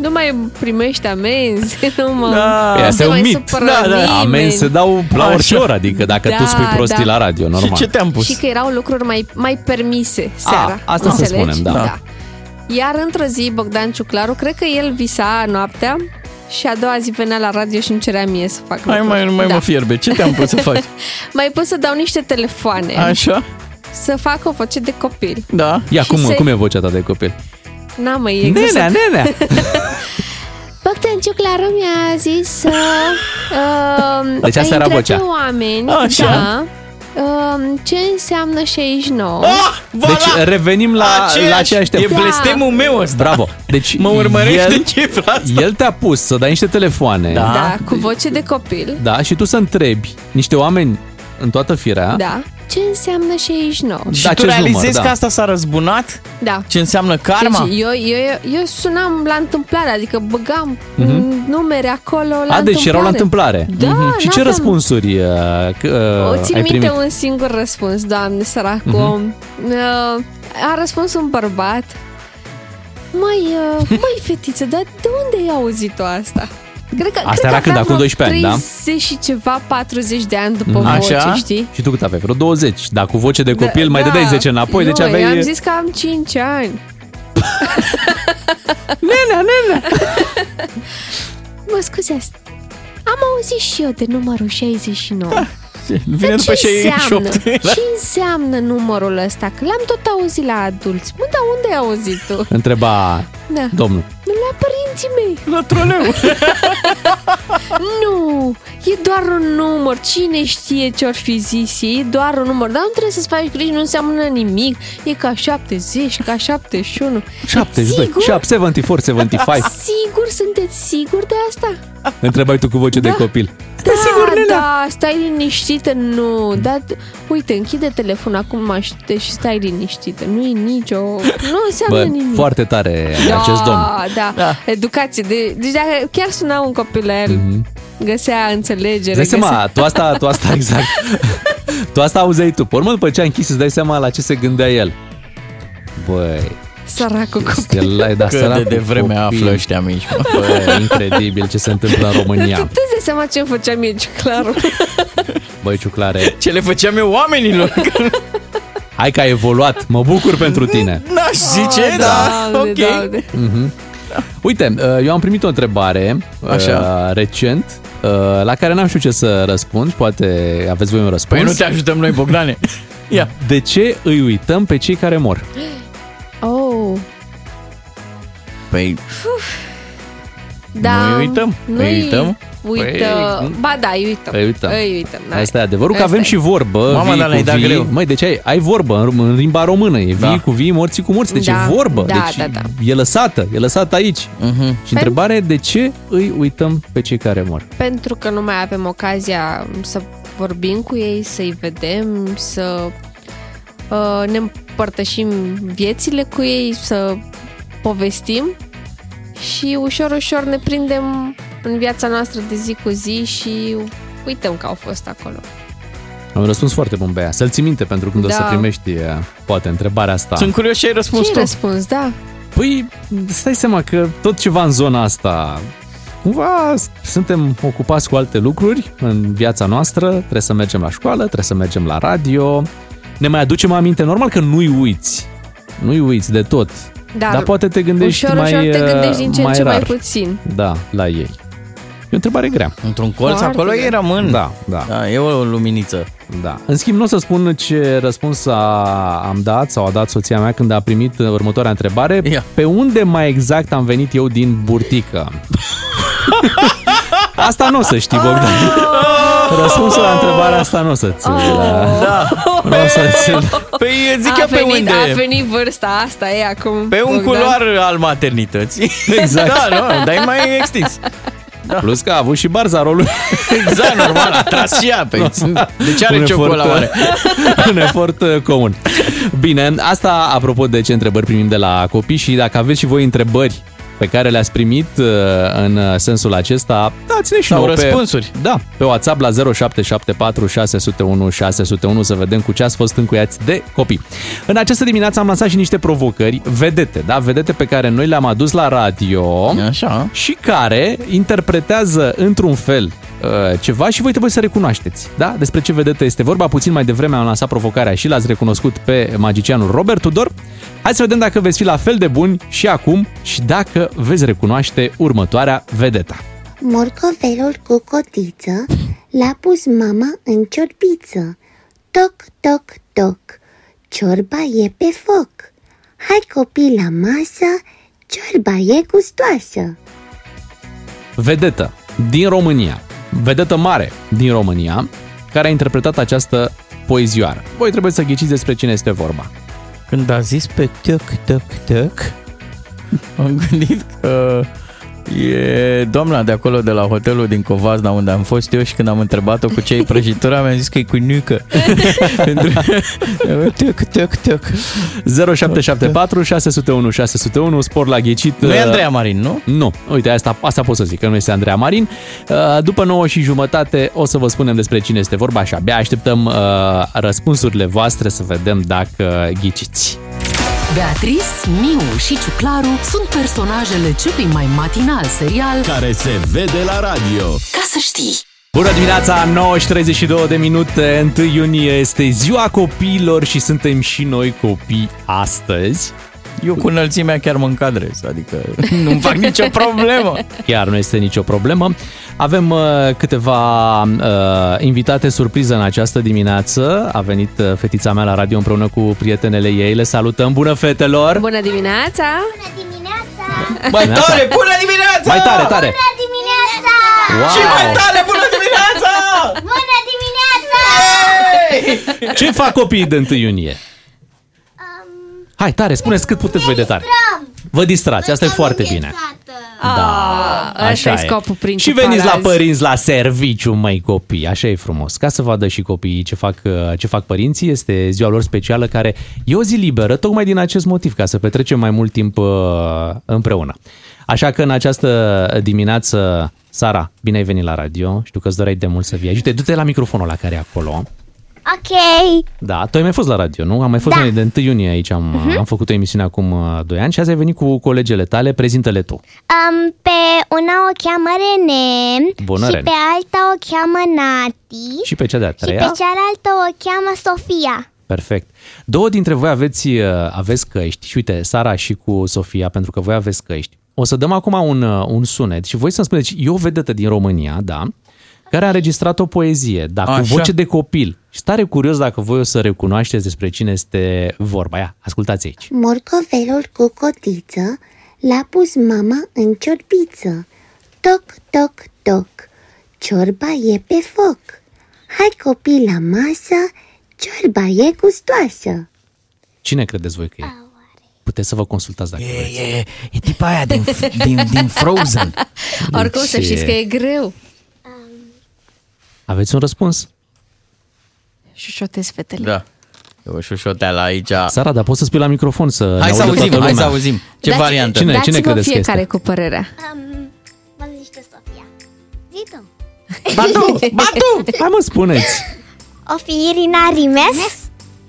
Speaker 4: nu mai primești amenzi, (laughs) nu mă,
Speaker 3: Da.
Speaker 4: nu
Speaker 3: Asta
Speaker 4: se
Speaker 3: e un
Speaker 4: mai
Speaker 3: mit.
Speaker 4: supără
Speaker 3: Da, da.
Speaker 4: nimeni.
Speaker 3: Amenzi se dau la
Speaker 5: Așa.
Speaker 3: orice oră, adică dacă tu
Speaker 4: Da,
Speaker 3: spui prostii
Speaker 4: da.
Speaker 3: la radio, normal.
Speaker 5: Și ce te-am pus?
Speaker 4: Și că erau lucruri mai, mai permise seara.
Speaker 3: A, asta să
Speaker 4: înțelegi?
Speaker 3: spunem, da.
Speaker 4: da. Iar într-o zi, Bogdan Ciuclaru, cred că el visa noaptea și a doua zi venea la radio și îmi cerea mie să fac
Speaker 5: Hai
Speaker 4: lucruri.
Speaker 5: mai, nu mai
Speaker 4: da.
Speaker 5: mă fierbe. Ce te-am pus să faci? (laughs)
Speaker 4: Mai pot să dau niște telefoane
Speaker 5: Așa?
Speaker 4: Să fac o voce de copil.
Speaker 5: Da.
Speaker 3: Ia,
Speaker 4: Și
Speaker 3: cum,
Speaker 4: se-
Speaker 3: cum e vocea ta de copil?
Speaker 4: N-am mai exact.
Speaker 3: Nenea, (laughs) nenea!
Speaker 4: Bogdan Ciuclaru mi-a zis să uh,
Speaker 3: Deci asta era vocea.
Speaker 4: pe oameni
Speaker 5: Așa.
Speaker 4: Da, uh, ce înseamnă 69.
Speaker 5: Ah,
Speaker 3: Deci revenim la, la aceeași temă.
Speaker 5: E blestemul meu ăsta.
Speaker 3: Bravo. Deci
Speaker 5: Mă urmărește
Speaker 3: el,
Speaker 5: cifra asta.
Speaker 3: el te-a pus să dai niște telefoane.
Speaker 5: Da.
Speaker 4: Da, cu voce de copil.
Speaker 3: Da, și tu să întrebi niște oameni în toată firea.
Speaker 4: Da. Ce înseamnă 69?
Speaker 5: Și
Speaker 3: Da,
Speaker 5: tu
Speaker 3: acest
Speaker 5: realizezi
Speaker 3: număr, da.
Speaker 5: că asta s-a răzbunat?
Speaker 4: Da.
Speaker 5: Ce înseamnă karma?
Speaker 4: Deci eu, eu, eu sunam la întâmplare, adică băgam
Speaker 3: Mhm.
Speaker 4: numere acolo la
Speaker 3: A, deci erau la întâmplare.
Speaker 4: Da,
Speaker 3: Mhm. Și ce
Speaker 4: n-aveam-
Speaker 3: răspunsuri uh, că,
Speaker 4: O
Speaker 3: uh,
Speaker 4: țin
Speaker 3: ai
Speaker 4: minte
Speaker 3: primit?
Speaker 4: un singur răspuns, doamne, săracul
Speaker 3: Mhm.
Speaker 4: om. Uh, A răspuns un bărbat. Măi, uh, măi, fetiță, dar de unde ai auzit-o asta? Cred că,
Speaker 3: Asta
Speaker 4: cred
Speaker 3: era
Speaker 4: că
Speaker 3: când?
Speaker 4: avea
Speaker 3: Acum
Speaker 4: vreo
Speaker 3: 12 ani, da?
Speaker 4: 30 și ceva, 40 de ani după
Speaker 3: Mhm.
Speaker 4: voce,
Speaker 3: Așa?
Speaker 4: știi?
Speaker 3: Și tu cât aveai? Vreo 20. Dar cu voce de copil mai
Speaker 4: da.
Speaker 3: dădeai 10 înapoi,
Speaker 4: nu,
Speaker 3: deci aveai...
Speaker 4: am zis că am 5 ani. (laughs)
Speaker 3: Nenea, nenea! (laughs)
Speaker 4: Mă scuzați, am auzit și eu de numărul 69. (laughs)
Speaker 5: Vine
Speaker 4: Dar
Speaker 5: după
Speaker 4: ce
Speaker 5: 68.
Speaker 4: înseamnă? Ce înseamnă numărul ăsta? Că l-am tot auzit la adulți. Mă, dar unde ai auzit tu?
Speaker 3: Întreba
Speaker 4: Da.
Speaker 3: domnul.
Speaker 4: La părinții mei.
Speaker 5: La troleu. (laughs)
Speaker 4: nu, e doar un număr. Cine știe ce or fi zis ei? E doar un număr. Dar nu trebuie să-ți faci griji, nu înseamnă nimic. E ca 70, ca 71.
Speaker 3: 72,
Speaker 4: Sigur?
Speaker 3: 74, 75. (laughs)
Speaker 4: Sigur, sunteți siguri de asta?
Speaker 3: Întrebai tu cu voce de copil.
Speaker 4: Da, da, stai liniștită, nu, da, uite, închide telefonul acum aștept și stai liniștită, nu e nicio, nu înseamnă
Speaker 3: Bă,
Speaker 4: nimic.
Speaker 3: foarte tare
Speaker 4: da,
Speaker 3: acest domn.
Speaker 4: Da, da, educație, de, deci dacă chiar suna un copil la el,
Speaker 3: Mhm.
Speaker 4: Găsea înțelegere.
Speaker 3: Îți dai seama,
Speaker 4: găsea...
Speaker 3: tu asta, tu asta (laughs) exact. tu asta auzeai tu. Pe urmă, după ce a închis, îți dai seama la ce se gândea el. Băi,
Speaker 4: Săracul copil.
Speaker 3: el ai dat
Speaker 5: Cât de devreme află ăștia mici, mă.
Speaker 3: Băi, incredibil ce se întâmplă în
Speaker 4: Tu
Speaker 3: România.
Speaker 4: îți dai seama ce îmi făcea mie clarul. (laughs)
Speaker 3: Băi, ciuclare,
Speaker 5: Ce le făceam eu oamenilor?
Speaker 3: hai că ai evoluat. Mă bucur pentru tine.
Speaker 5: N-aș zice,
Speaker 4: Oh,
Speaker 5: da.
Speaker 4: Doamne,
Speaker 5: Ok.
Speaker 4: Doamne.
Speaker 3: Mhm. (laughs) Uite, uh, eu am primit o întrebare
Speaker 5: Așa.
Speaker 3: uh, recent uh, la care n-am știut ce să răspund. Poate aveți voi un răspuns.
Speaker 5: Păi nu te ajutăm noi, Bogdane. (laughs) Ia.
Speaker 3: De ce îi uităm pe cei care mor?
Speaker 4: Oh,
Speaker 5: Păi,
Speaker 4: da.
Speaker 5: Nu îi uităm.
Speaker 4: Nu
Speaker 5: Îi uităm?
Speaker 4: Uită.
Speaker 3: Păi,
Speaker 4: ba da, îi uităm.
Speaker 3: Îi uităm.
Speaker 4: Îi uităm. da.
Speaker 3: Asta e adevărul, că
Speaker 4: Asta
Speaker 3: avem
Speaker 4: e.
Speaker 3: și vorbă.
Speaker 5: Mamă,
Speaker 3: vii
Speaker 5: dar
Speaker 3: cu
Speaker 5: ne-ai dat
Speaker 3: vii.
Speaker 5: greu.
Speaker 3: Măi, deci ai, ai vorbă în, în limba română. E vii
Speaker 5: Da.
Speaker 3: cu vii, morții cu morți. Deci
Speaker 4: Da,
Speaker 3: e vorbă.
Speaker 4: da,
Speaker 3: deci
Speaker 4: da, da.
Speaker 3: e lăsată. E lăsată aici.
Speaker 5: uh-huh.
Speaker 3: Și întrebarea e de ce îi uităm pe cei care mor?
Speaker 4: Pentru că nu mai avem ocazia să vorbim cu ei, să-i vedem, să uh, ne împărtășim viețile cu ei, să povestim și ușor, ușor ne prindem în viața noastră de zi cu zi și uităm că au fost acolo.
Speaker 3: Am răspuns foarte bun, Bea. Să-l ții minte pentru când o să
Speaker 4: Da.
Speaker 3: primești, uh, poate, întrebarea asta.
Speaker 5: Sunt curios ce ai răspuns
Speaker 4: Ce
Speaker 5: tu.
Speaker 4: răspuns, da?
Speaker 3: Păi, stai seama că tot ceva în zona asta, cumva suntem ocupați cu alte lucruri în viața noastră, trebuie să mergem la școală, trebuie să mergem la radio, ne mai aducem aminte, normal că nu-i uiți, nu-i uiți de tot,
Speaker 4: Dar,
Speaker 3: dar poate te gândești
Speaker 4: ușor,
Speaker 3: mai,
Speaker 4: ușor te
Speaker 3: uh,
Speaker 4: gândești din ce în
Speaker 3: mai
Speaker 4: ce mai
Speaker 3: rar.
Speaker 4: puțin.
Speaker 3: Da, la ei. o întrebare grea.
Speaker 5: Într-un colț
Speaker 3: Foarte
Speaker 5: acolo
Speaker 3: grea.
Speaker 5: ei rămân.
Speaker 3: Da, da.
Speaker 5: da. E o luminiță.
Speaker 3: Da. În schimb, nu o să spun ce răspuns a, am dat sau a dat soția mea când a primit uh, următoarea întrebare.
Speaker 5: Ia.
Speaker 3: Pe unde mai exact am venit eu din burtică? (laughs) Asta nu o să știi, Bogdan. Răspunsul la întrebarea asta nu o să-ți...
Speaker 5: Da.
Speaker 3: Nu o să-ți...
Speaker 5: Păi zic
Speaker 4: a
Speaker 5: eu pe
Speaker 4: venit,
Speaker 5: unde.
Speaker 4: A venit vârsta asta, e acum.
Speaker 5: Pe un
Speaker 4: Bogdan.
Speaker 5: culoar al maternității.
Speaker 3: Exact.
Speaker 5: da, nu, dar e mai extins.
Speaker 3: Da. Plus că a avut și barza rolul.
Speaker 5: Exact, normal, a tras și ea. Pe... De ce are
Speaker 3: Un
Speaker 5: ciocola
Speaker 3: efort,
Speaker 5: oare? (laughs)
Speaker 3: Un efort uh, comun. Bine, asta apropo de ce întrebări primim de la copii și dacă aveți și voi întrebări pe care le-ați primit uh, în sensul acesta, dați-ne și
Speaker 5: Sau
Speaker 3: nouă
Speaker 5: răspunsuri.
Speaker 3: Pe, da, pe WhatsApp la 0774 601 601 să vedem cu ce ați fost încuiați de copii. În această dimineață am lansat și niște provocări vedete, da? Vedete pe care noi le-am adus la radio
Speaker 5: Așa.
Speaker 3: și care interpretează într-un fel uh, ceva și voi trebuie să recunoașteți. Da? Despre ce vedetă este vorba. Puțin mai devreme am lansat provocarea și l-ați recunoscut pe magicianul Robert Tudor. Hai să vedem dacă veți fi la fel de buni și acum și dacă veți recunoaște următoarea vedeta.
Speaker 9: Morcovelul cu cotiță l-a pus mama în ciorbiță. Toc, toc, toc, ciorba e pe foc. Hai copii la masă, ciorba e gustoasă.
Speaker 3: Vedetă din România, vedetă mare din România, care a interpretat această poezioară. Voi trebuie să ghiciți despre cine este vorba.
Speaker 5: Când a zis pe tăc, tăc, tăc, (laughs) am gândit că e doamna de acolo de la hotelul din Covazna unde am fost eu și când am întrebat-o cu ce e prăjitura, mi-a zis că e cu nucă. (laughs) Pentru... tăc, tăc, tăc.
Speaker 3: 0774 601 601 spor la ghicit.
Speaker 5: Nu e Andreea Marin, nu?
Speaker 3: Nu. Uite, asta, asta pot să zic, că nu este Andreea Marin. Uh, După 9 și jumătate o să vă spunem despre cine este vorba și abia așteptăm uh, răspunsurile voastre să vedem dacă ghiciți.
Speaker 1: Beatrice, Miu și Ciuclaru sunt personajele celui mai matinal serial
Speaker 2: Care se vede la radio.
Speaker 1: Ca să știi.
Speaker 3: Bună dimineața, 9 și 32 de minute, 1 iunie este ziua copiilor și suntem și noi copii astăzi.
Speaker 5: Eu cu înălțimea chiar mă încadrez, adică (laughs) nu-mi fac nicio problemă.
Speaker 3: Chiar nu este nicio problemă. Avem uh, câteva uh, invitate surpriză în această dimineață. A venit uh, fetița mea la radio împreună cu prietenele ei. Le salutăm. Bună, fetelor!
Speaker 4: Bună dimineața!
Speaker 5: Mai tare, bună dimineața!
Speaker 3: Mai tare, tare!
Speaker 9: Bună dimineața!
Speaker 3: Wow!
Speaker 5: Și mai tare, bună dimineața!
Speaker 9: Bună dimineața!
Speaker 3: Ce fac copiii de 1 iunie? Hai, tare, spuneți cât puteți voi de tare. Vă distrați, asta e foarte bine.
Speaker 4: Da, asta e scopul
Speaker 3: Și
Speaker 4: principal
Speaker 3: veniți la
Speaker 4: azi.
Speaker 3: părinți la serviciu, măi copii, așa e frumos. Ca să vadă și copiii ce fac, uh, ce fac părinții, este ziua lor specială care e o zi liberă, tocmai din acest motiv, ca să petrecem mai mult timp uh, împreună. Așa că în această dimineață, Sara, bine ai venit la radio, știu că îți doreai de mult să vii. Uite, du-te la microfonul la care e acolo.
Speaker 9: Ok.
Speaker 3: Da, tu ai mai fost la radio, nu? Am mai fost
Speaker 9: Da.
Speaker 3: noi de 1 iunie aici, am,
Speaker 9: Mhm.
Speaker 3: am făcut o emisiune acum uh, 2 ani și azi ai venit cu colegele tale, prezintă-le tu.
Speaker 9: Um, pe una o cheamă Rene
Speaker 3: Bună,
Speaker 9: și
Speaker 3: Rene.
Speaker 9: pe alta o cheamă Nati
Speaker 3: Și pe cea de-a
Speaker 9: și
Speaker 3: treia?
Speaker 9: pe cealaltă o cheamă Sofia.
Speaker 3: Perfect. Două dintre voi aveți, uh, aveți căști și uite, Sara și cu Sofia, pentru că voi aveți căști. O să dăm acum un, uh, un sunet și voi să-mi spuneți, e o vedetă din România, da, care a înregistrat o poezie, da, cu
Speaker 5: Așa.
Speaker 3: voce de copil. Și tare curios dacă voi o să recunoașteți despre cine este vorba. Ia, ascultați aici.
Speaker 9: Morcovelul cu cotiță l-a pus mama în ciorbiță. Toc, toc, toc, ciorba e pe foc. Hai copii la masă, ciorba e gustoasă.
Speaker 3: Cine credeți voi că e? Puteți să vă consultați dacă
Speaker 5: E,
Speaker 3: vreți.
Speaker 5: e, e tipa aia din, din, din Frozen.
Speaker 4: Oricum să
Speaker 3: Deci,
Speaker 4: știți că e greu.
Speaker 3: Aveți un răspuns?
Speaker 4: Șușotez fetele.
Speaker 5: Da. E o șușoteală aici.
Speaker 3: Sara, dar poți să spui la microfon să
Speaker 5: Hai
Speaker 3: ne
Speaker 5: să
Speaker 3: audă
Speaker 5: auzim,
Speaker 3: toată
Speaker 5: hai să
Speaker 3: lumea.
Speaker 5: auzim. Ce
Speaker 4: Dați-
Speaker 5: variantă?
Speaker 3: Cine, cine
Speaker 4: Dați-vă
Speaker 3: credeți că
Speaker 4: fiecare
Speaker 3: este?
Speaker 4: cu părerea.
Speaker 9: Um, mă zici tu, Sofia. Zi tu.
Speaker 3: Ba tu, ba tu! (laughs) Hai mă, spuneți!
Speaker 9: O fi Irina Rimes?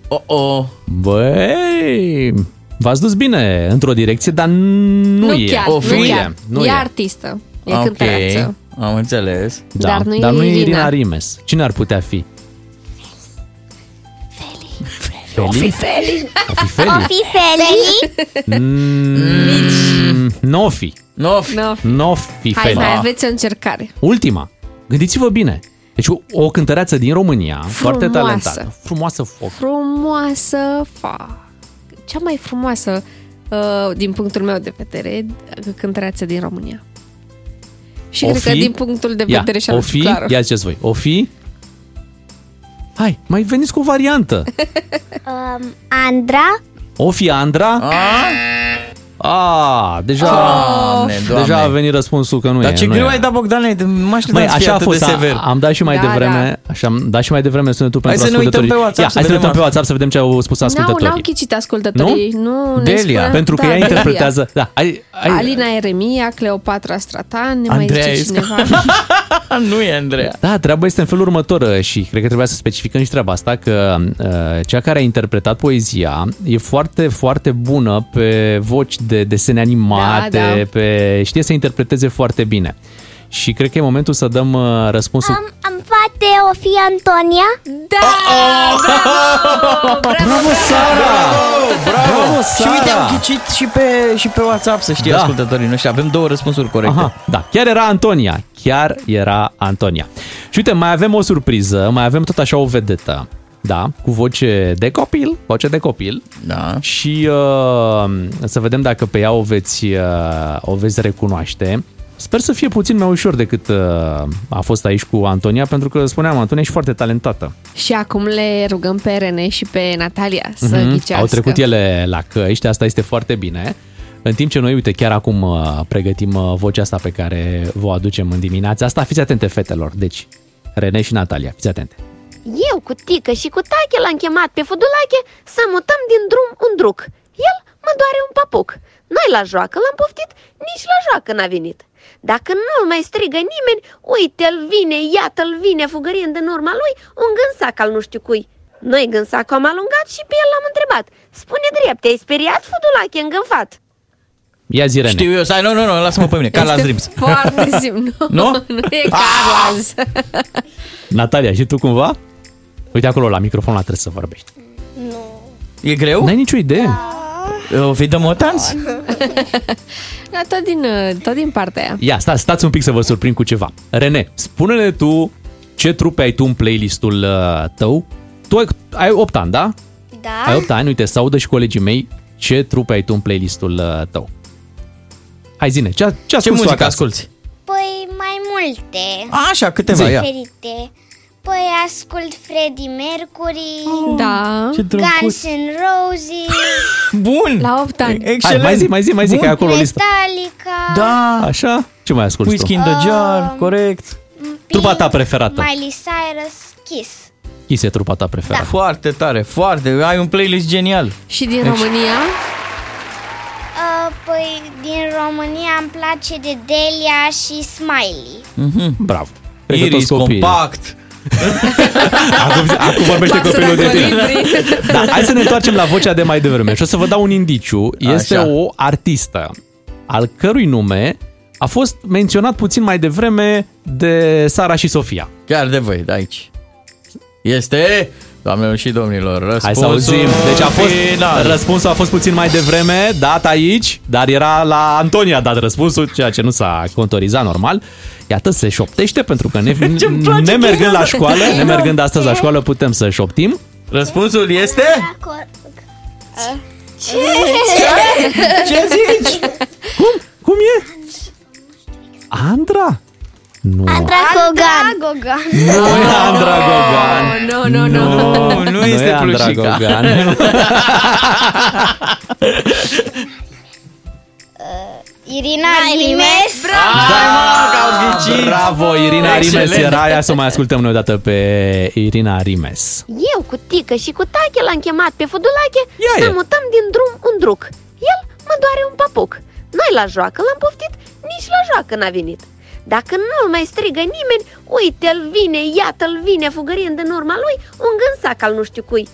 Speaker 5: Oh, oh.
Speaker 3: Băi, v-ați dus bine într-o direcție, dar nu,
Speaker 4: nu
Speaker 3: e.
Speaker 4: chiar,
Speaker 3: o
Speaker 4: nu
Speaker 3: fi
Speaker 4: chiar.
Speaker 3: Nu
Speaker 4: e
Speaker 3: e.
Speaker 4: artistă. E
Speaker 5: ok,
Speaker 4: cântăreață.
Speaker 5: Am înțeles.
Speaker 3: Da,
Speaker 4: Dar nu e
Speaker 3: dar nu e
Speaker 4: Irina.
Speaker 3: Irina Rimes. Cine ar putea fi? Feli.
Speaker 9: Feli.
Speaker 3: O fi Feli?
Speaker 9: O fi Feli?
Speaker 3: Mm, nu. N-o fi.
Speaker 5: Nu fi.
Speaker 4: No.
Speaker 3: N-o fi
Speaker 4: Hai,
Speaker 3: Feli.
Speaker 4: mai aveți o încercare.
Speaker 3: Ultima. Gândiți-vă bine. Deci o, o cântăreață din România, foarte
Speaker 4: Frumoasă.
Speaker 3: talentată. Frumoasă foc.
Speaker 4: Frumoasă, fa. Cea mai frumoasă, uh, din punctul meu de vedere, cântăreață din România. Și
Speaker 3: O
Speaker 4: cred că
Speaker 3: fi?
Speaker 4: din punctul de
Speaker 3: Ia,
Speaker 4: vedere și
Speaker 3: o
Speaker 4: al
Speaker 3: fi,
Speaker 4: Claru.
Speaker 3: ia ziceți voi, o fi? Hai, mai veniți cu o variantă. (laughs)
Speaker 9: Um, Andra?
Speaker 3: O fi Andra? A, deja,
Speaker 5: Doamne, Doamne.
Speaker 3: deja a venit răspunsul că nu
Speaker 5: Dar
Speaker 3: e.
Speaker 5: ce
Speaker 3: nu
Speaker 5: greu
Speaker 3: e.
Speaker 5: ai dat, Bogdane, mă așteptam
Speaker 3: Măi,
Speaker 5: să fie
Speaker 3: așa a
Speaker 5: atât
Speaker 3: fost,
Speaker 5: de
Speaker 3: a-
Speaker 5: sever.
Speaker 3: am dat și mai
Speaker 4: Da,
Speaker 3: devreme, așa, am dat și mai devreme sunetul
Speaker 5: Hai
Speaker 3: pentru
Speaker 5: să ne uităm
Speaker 3: ascultătorii.
Speaker 5: pe WhatsApp
Speaker 3: Ia,
Speaker 5: să
Speaker 3: hai să ne
Speaker 5: vedem
Speaker 3: uităm pe
Speaker 5: asta.
Speaker 3: WhatsApp să vedem ce au spus
Speaker 4: N-au,
Speaker 3: ascultătorii.
Speaker 4: n-au ghicit ascultătorii. Nu, ne
Speaker 5: Delia.
Speaker 4: spune-
Speaker 3: Pentru că
Speaker 4: da,
Speaker 3: ea
Speaker 4: Delia.
Speaker 3: interpretează... Da, ai, ai,
Speaker 4: Alina Eremia, Cleopatra Stratan, ne
Speaker 5: Andreea
Speaker 4: mai zice
Speaker 5: Esca.
Speaker 4: cineva. (laughs)
Speaker 5: nu e Andreea.
Speaker 3: Da, treaba este în felul următor uh, și cred că trebuia să specificăm și treaba asta, că uh, cea care a interpretat poezia e foarte, foarte bună pe voci de desene animate,
Speaker 4: Da, da.
Speaker 3: pe știe să interpreteze foarte bine. Și cred că e momentul să dăm uh, răspunsul.
Speaker 9: Am, am poate o fi Antonia?
Speaker 4: Da! Bravo!
Speaker 3: Bravo, Sara! Bravo,
Speaker 5: Și uite, am ghicit și pe, și pe WhatsApp, să știe
Speaker 3: Da.
Speaker 5: ascultătorii noștri. Avem două răspunsuri corecte.
Speaker 3: Aha, da, chiar era Antonia. Chiar era Antonia. Și uite, mai avem o surpriză, mai avem tot așa o vedetă. Da, cu voce de copil, voce de copil.
Speaker 5: Da.
Speaker 3: Și uh, să vedem dacă pe ea o veți, uh, o veți recunoaște. Sper să fie puțin mai ușor decât uh, a fost aici cu Antonia, pentru că, spuneam, Antonia e și foarte talentată.
Speaker 4: Și acum le rugăm pe Rene și pe Natalia să
Speaker 3: Mhm.
Speaker 4: ghicească.
Speaker 3: Au trecut ele la căști, asta este foarte bine. În timp ce noi, uite, chiar acum uh, pregătim uh, vocea asta pe care vă o aducem în dimineața asta. Fiți atente, fetelor. Deci, Rene și Natalia, fiți atente.
Speaker 18: Eu cu tică și cu tache l-am chemat pe Fudulache să mutăm din drum un druc. El mă doare un papuc. Noi la joacă l-am poftit, nici la joacă n-a venit. Dacă nu-l mai strigă nimeni, uite-l vine, iată-l vine, fugărind în urma lui, un gânsac al nu știu cui. Noi gânsacul am alungat și pe el l-am întrebat. Spune drept, te-ai speriat, Fudulache, îngânfat?
Speaker 3: Ia zi, Rene.
Speaker 5: Știu eu, stai, nu, nu, nu, lasă-mă pe mine, Carla
Speaker 4: Este
Speaker 5: Dreams.
Speaker 4: foarte simplu.
Speaker 5: Nu? (laughs)
Speaker 4: Nu e Carlas.
Speaker 3: Natalia, și tu cumva? Uite acolo, la microfon, la trebuie să vorbești.
Speaker 5: E greu?
Speaker 3: N-ai nicio idee?
Speaker 5: O fi de motans?
Speaker 4: Da, tot din, uh, tot din partea aia.
Speaker 3: Ia, sta, stați un pic să vă surprind cu ceva. Rene, spune-ne tu ce trupe ai tu în playlistul uh, tău. Tu ai, ai 8 ani, da?
Speaker 9: Da.
Speaker 3: Ai 8 ani, uite, să audă și colegii mei ce trupe ai tu în playlistul uh, tău. Hai zine, ce, ce,
Speaker 5: Ce
Speaker 3: asculti tu
Speaker 5: muzică
Speaker 3: acasă?
Speaker 5: asculti?
Speaker 9: Păi mai multe.
Speaker 5: Așa, câteva, ia.
Speaker 9: Diferite. Păi ascult Freddie Mercury.
Speaker 4: Da.
Speaker 5: Ce drăguț.
Speaker 9: Guns N' Roses.
Speaker 5: Bun!
Speaker 4: La 8 ani.
Speaker 5: Excelent!
Speaker 3: Hai, mai zi, mai zi, mai zi,
Speaker 5: Bun.
Speaker 3: că ai acolo o listă.
Speaker 9: Metallica.
Speaker 5: Da!
Speaker 3: Așa? Ce mai asculti
Speaker 5: Whiskey
Speaker 3: tu?
Speaker 5: in the jar,
Speaker 9: Um,
Speaker 5: corect.
Speaker 3: Trupa ta preferată.
Speaker 9: Miley Cyrus, Kiss.
Speaker 3: Kiss e trupa ta preferată.
Speaker 5: Foarte tare, foarte. Ai un playlist genial.
Speaker 4: Și din
Speaker 5: Deci-
Speaker 4: România?
Speaker 9: Uh, păi din România îmi place de Delia și Smiley.
Speaker 5: Mhm.
Speaker 3: Bravo. Cred că
Speaker 5: Iris,
Speaker 3: toți copiii-
Speaker 5: compact.
Speaker 3: Acum, acum vorbește
Speaker 4: Pasărea
Speaker 3: copilul de tine.
Speaker 4: colibri.
Speaker 3: Da, hai să ne întoarcem la vocea de mai devreme și o să vă dau un indiciu. Este
Speaker 5: Așa.
Speaker 3: o artistă al cărui nume a fost menționat puțin mai devreme de Sara și Sofia.
Speaker 5: Chiar de voi, de aici. Este, doamnelor și domnilor, răspunsul
Speaker 3: Hai să auzim. Deci a fost,
Speaker 5: final.
Speaker 3: răspunsul a fost puțin mai devreme, dat aici, dar era la Antonia dat răspunsul, ceea ce nu s-a contorizat normal. Iată, se șoptește pentru că ne, (laughs)
Speaker 5: Ce-mi place
Speaker 3: ne mergând
Speaker 5: chestia
Speaker 3: la
Speaker 5: asta.
Speaker 3: școală, ne mergând astăzi la școală, putem să șoptim.
Speaker 5: Răspunsul este...
Speaker 9: Acord.
Speaker 5: Ce? Ce zici?
Speaker 3: Cum? Cum e? Andra? Nu.
Speaker 9: Andra Gogan. Gogan.
Speaker 3: Nu e Andra Gogan.
Speaker 4: Nu, nu, nu.
Speaker 5: Nu, nu este
Speaker 3: e Andra
Speaker 5: Plușica.
Speaker 3: Gogan. (laughs)
Speaker 9: Irina Rimes.
Speaker 3: Bravo, Irina Rimes
Speaker 5: Excelent.
Speaker 3: era aia să mai ascultăm noi odată pe Irina Rimes.
Speaker 18: Eu cu tică și cu tache l-am chemat pe Fudulache
Speaker 3: Ia
Speaker 18: să
Speaker 3: e.
Speaker 18: mutăm din drum un druc. El mă doare un papuc. Noi la joacă l-am poftit, nici la joacă n-a venit. Dacă nu-l mai strigă nimeni, uite-l vine, iată-l vine, fugărind în urma lui, un gânsac al nu știu cui.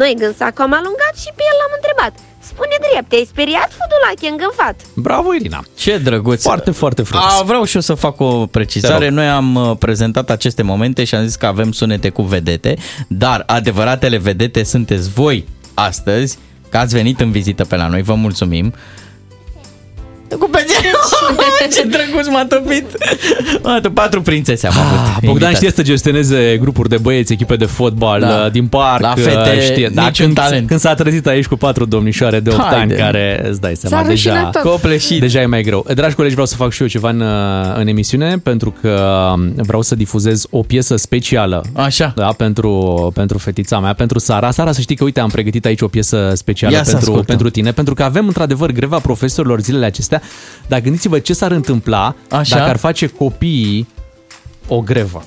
Speaker 18: Noi gânsacul am alungat și pe el l-am întrebat. Spune drept, te-ai speriat, Fudulache, îngânfat?
Speaker 3: Bravo, Irina.
Speaker 5: Ce drăguț.
Speaker 3: Foarte, foarte frumos.
Speaker 5: A, vreau și eu să fac o
Speaker 3: Te
Speaker 5: precizare.
Speaker 3: rog.
Speaker 5: Noi am uh, prezentat aceste momente și am zis că avem sunete cu vedete, dar adevăratele vedete sunteți voi astăzi, că ați venit în vizită pe la noi. Vă mulțumim. Cu pe (laughs) (laughs) Ce drăguț m-a topit. Mă, patru prințese am avut.
Speaker 3: Ah, Bogdan
Speaker 5: invitați.
Speaker 3: știe să gestioneze grupuri de băieți, echipe de fotbal
Speaker 5: Da.
Speaker 3: da. din parc.
Speaker 5: La fete,
Speaker 3: uh, știe. Dar
Speaker 5: niciun
Speaker 3: când,
Speaker 5: talent.
Speaker 3: când s-a trezit aici cu patru domnișoare de 8
Speaker 5: Haide.
Speaker 3: ani, care îți dai seama,
Speaker 5: S-a
Speaker 3: deja,
Speaker 5: rușinat tot. Copleșit.
Speaker 3: deja e mai greu. Dragi colegi, vreau să fac și eu ceva în, uh, în emisiune, pentru că um, vreau să difuzez o piesă specială
Speaker 5: Așa.
Speaker 3: Da, pentru, pentru fetița mea, pentru Sara. Sara, să știi că, uite, am pregătit aici o piesă specială
Speaker 5: Ia să
Speaker 3: pentru,
Speaker 5: ascultăm.
Speaker 3: pentru tine, pentru că avem, într-adevăr, greva profesorilor zilele acestea, dar gândiți-vă ce s-ar întâmpla
Speaker 5: Așa.
Speaker 3: dacă ar face copiii o grevă.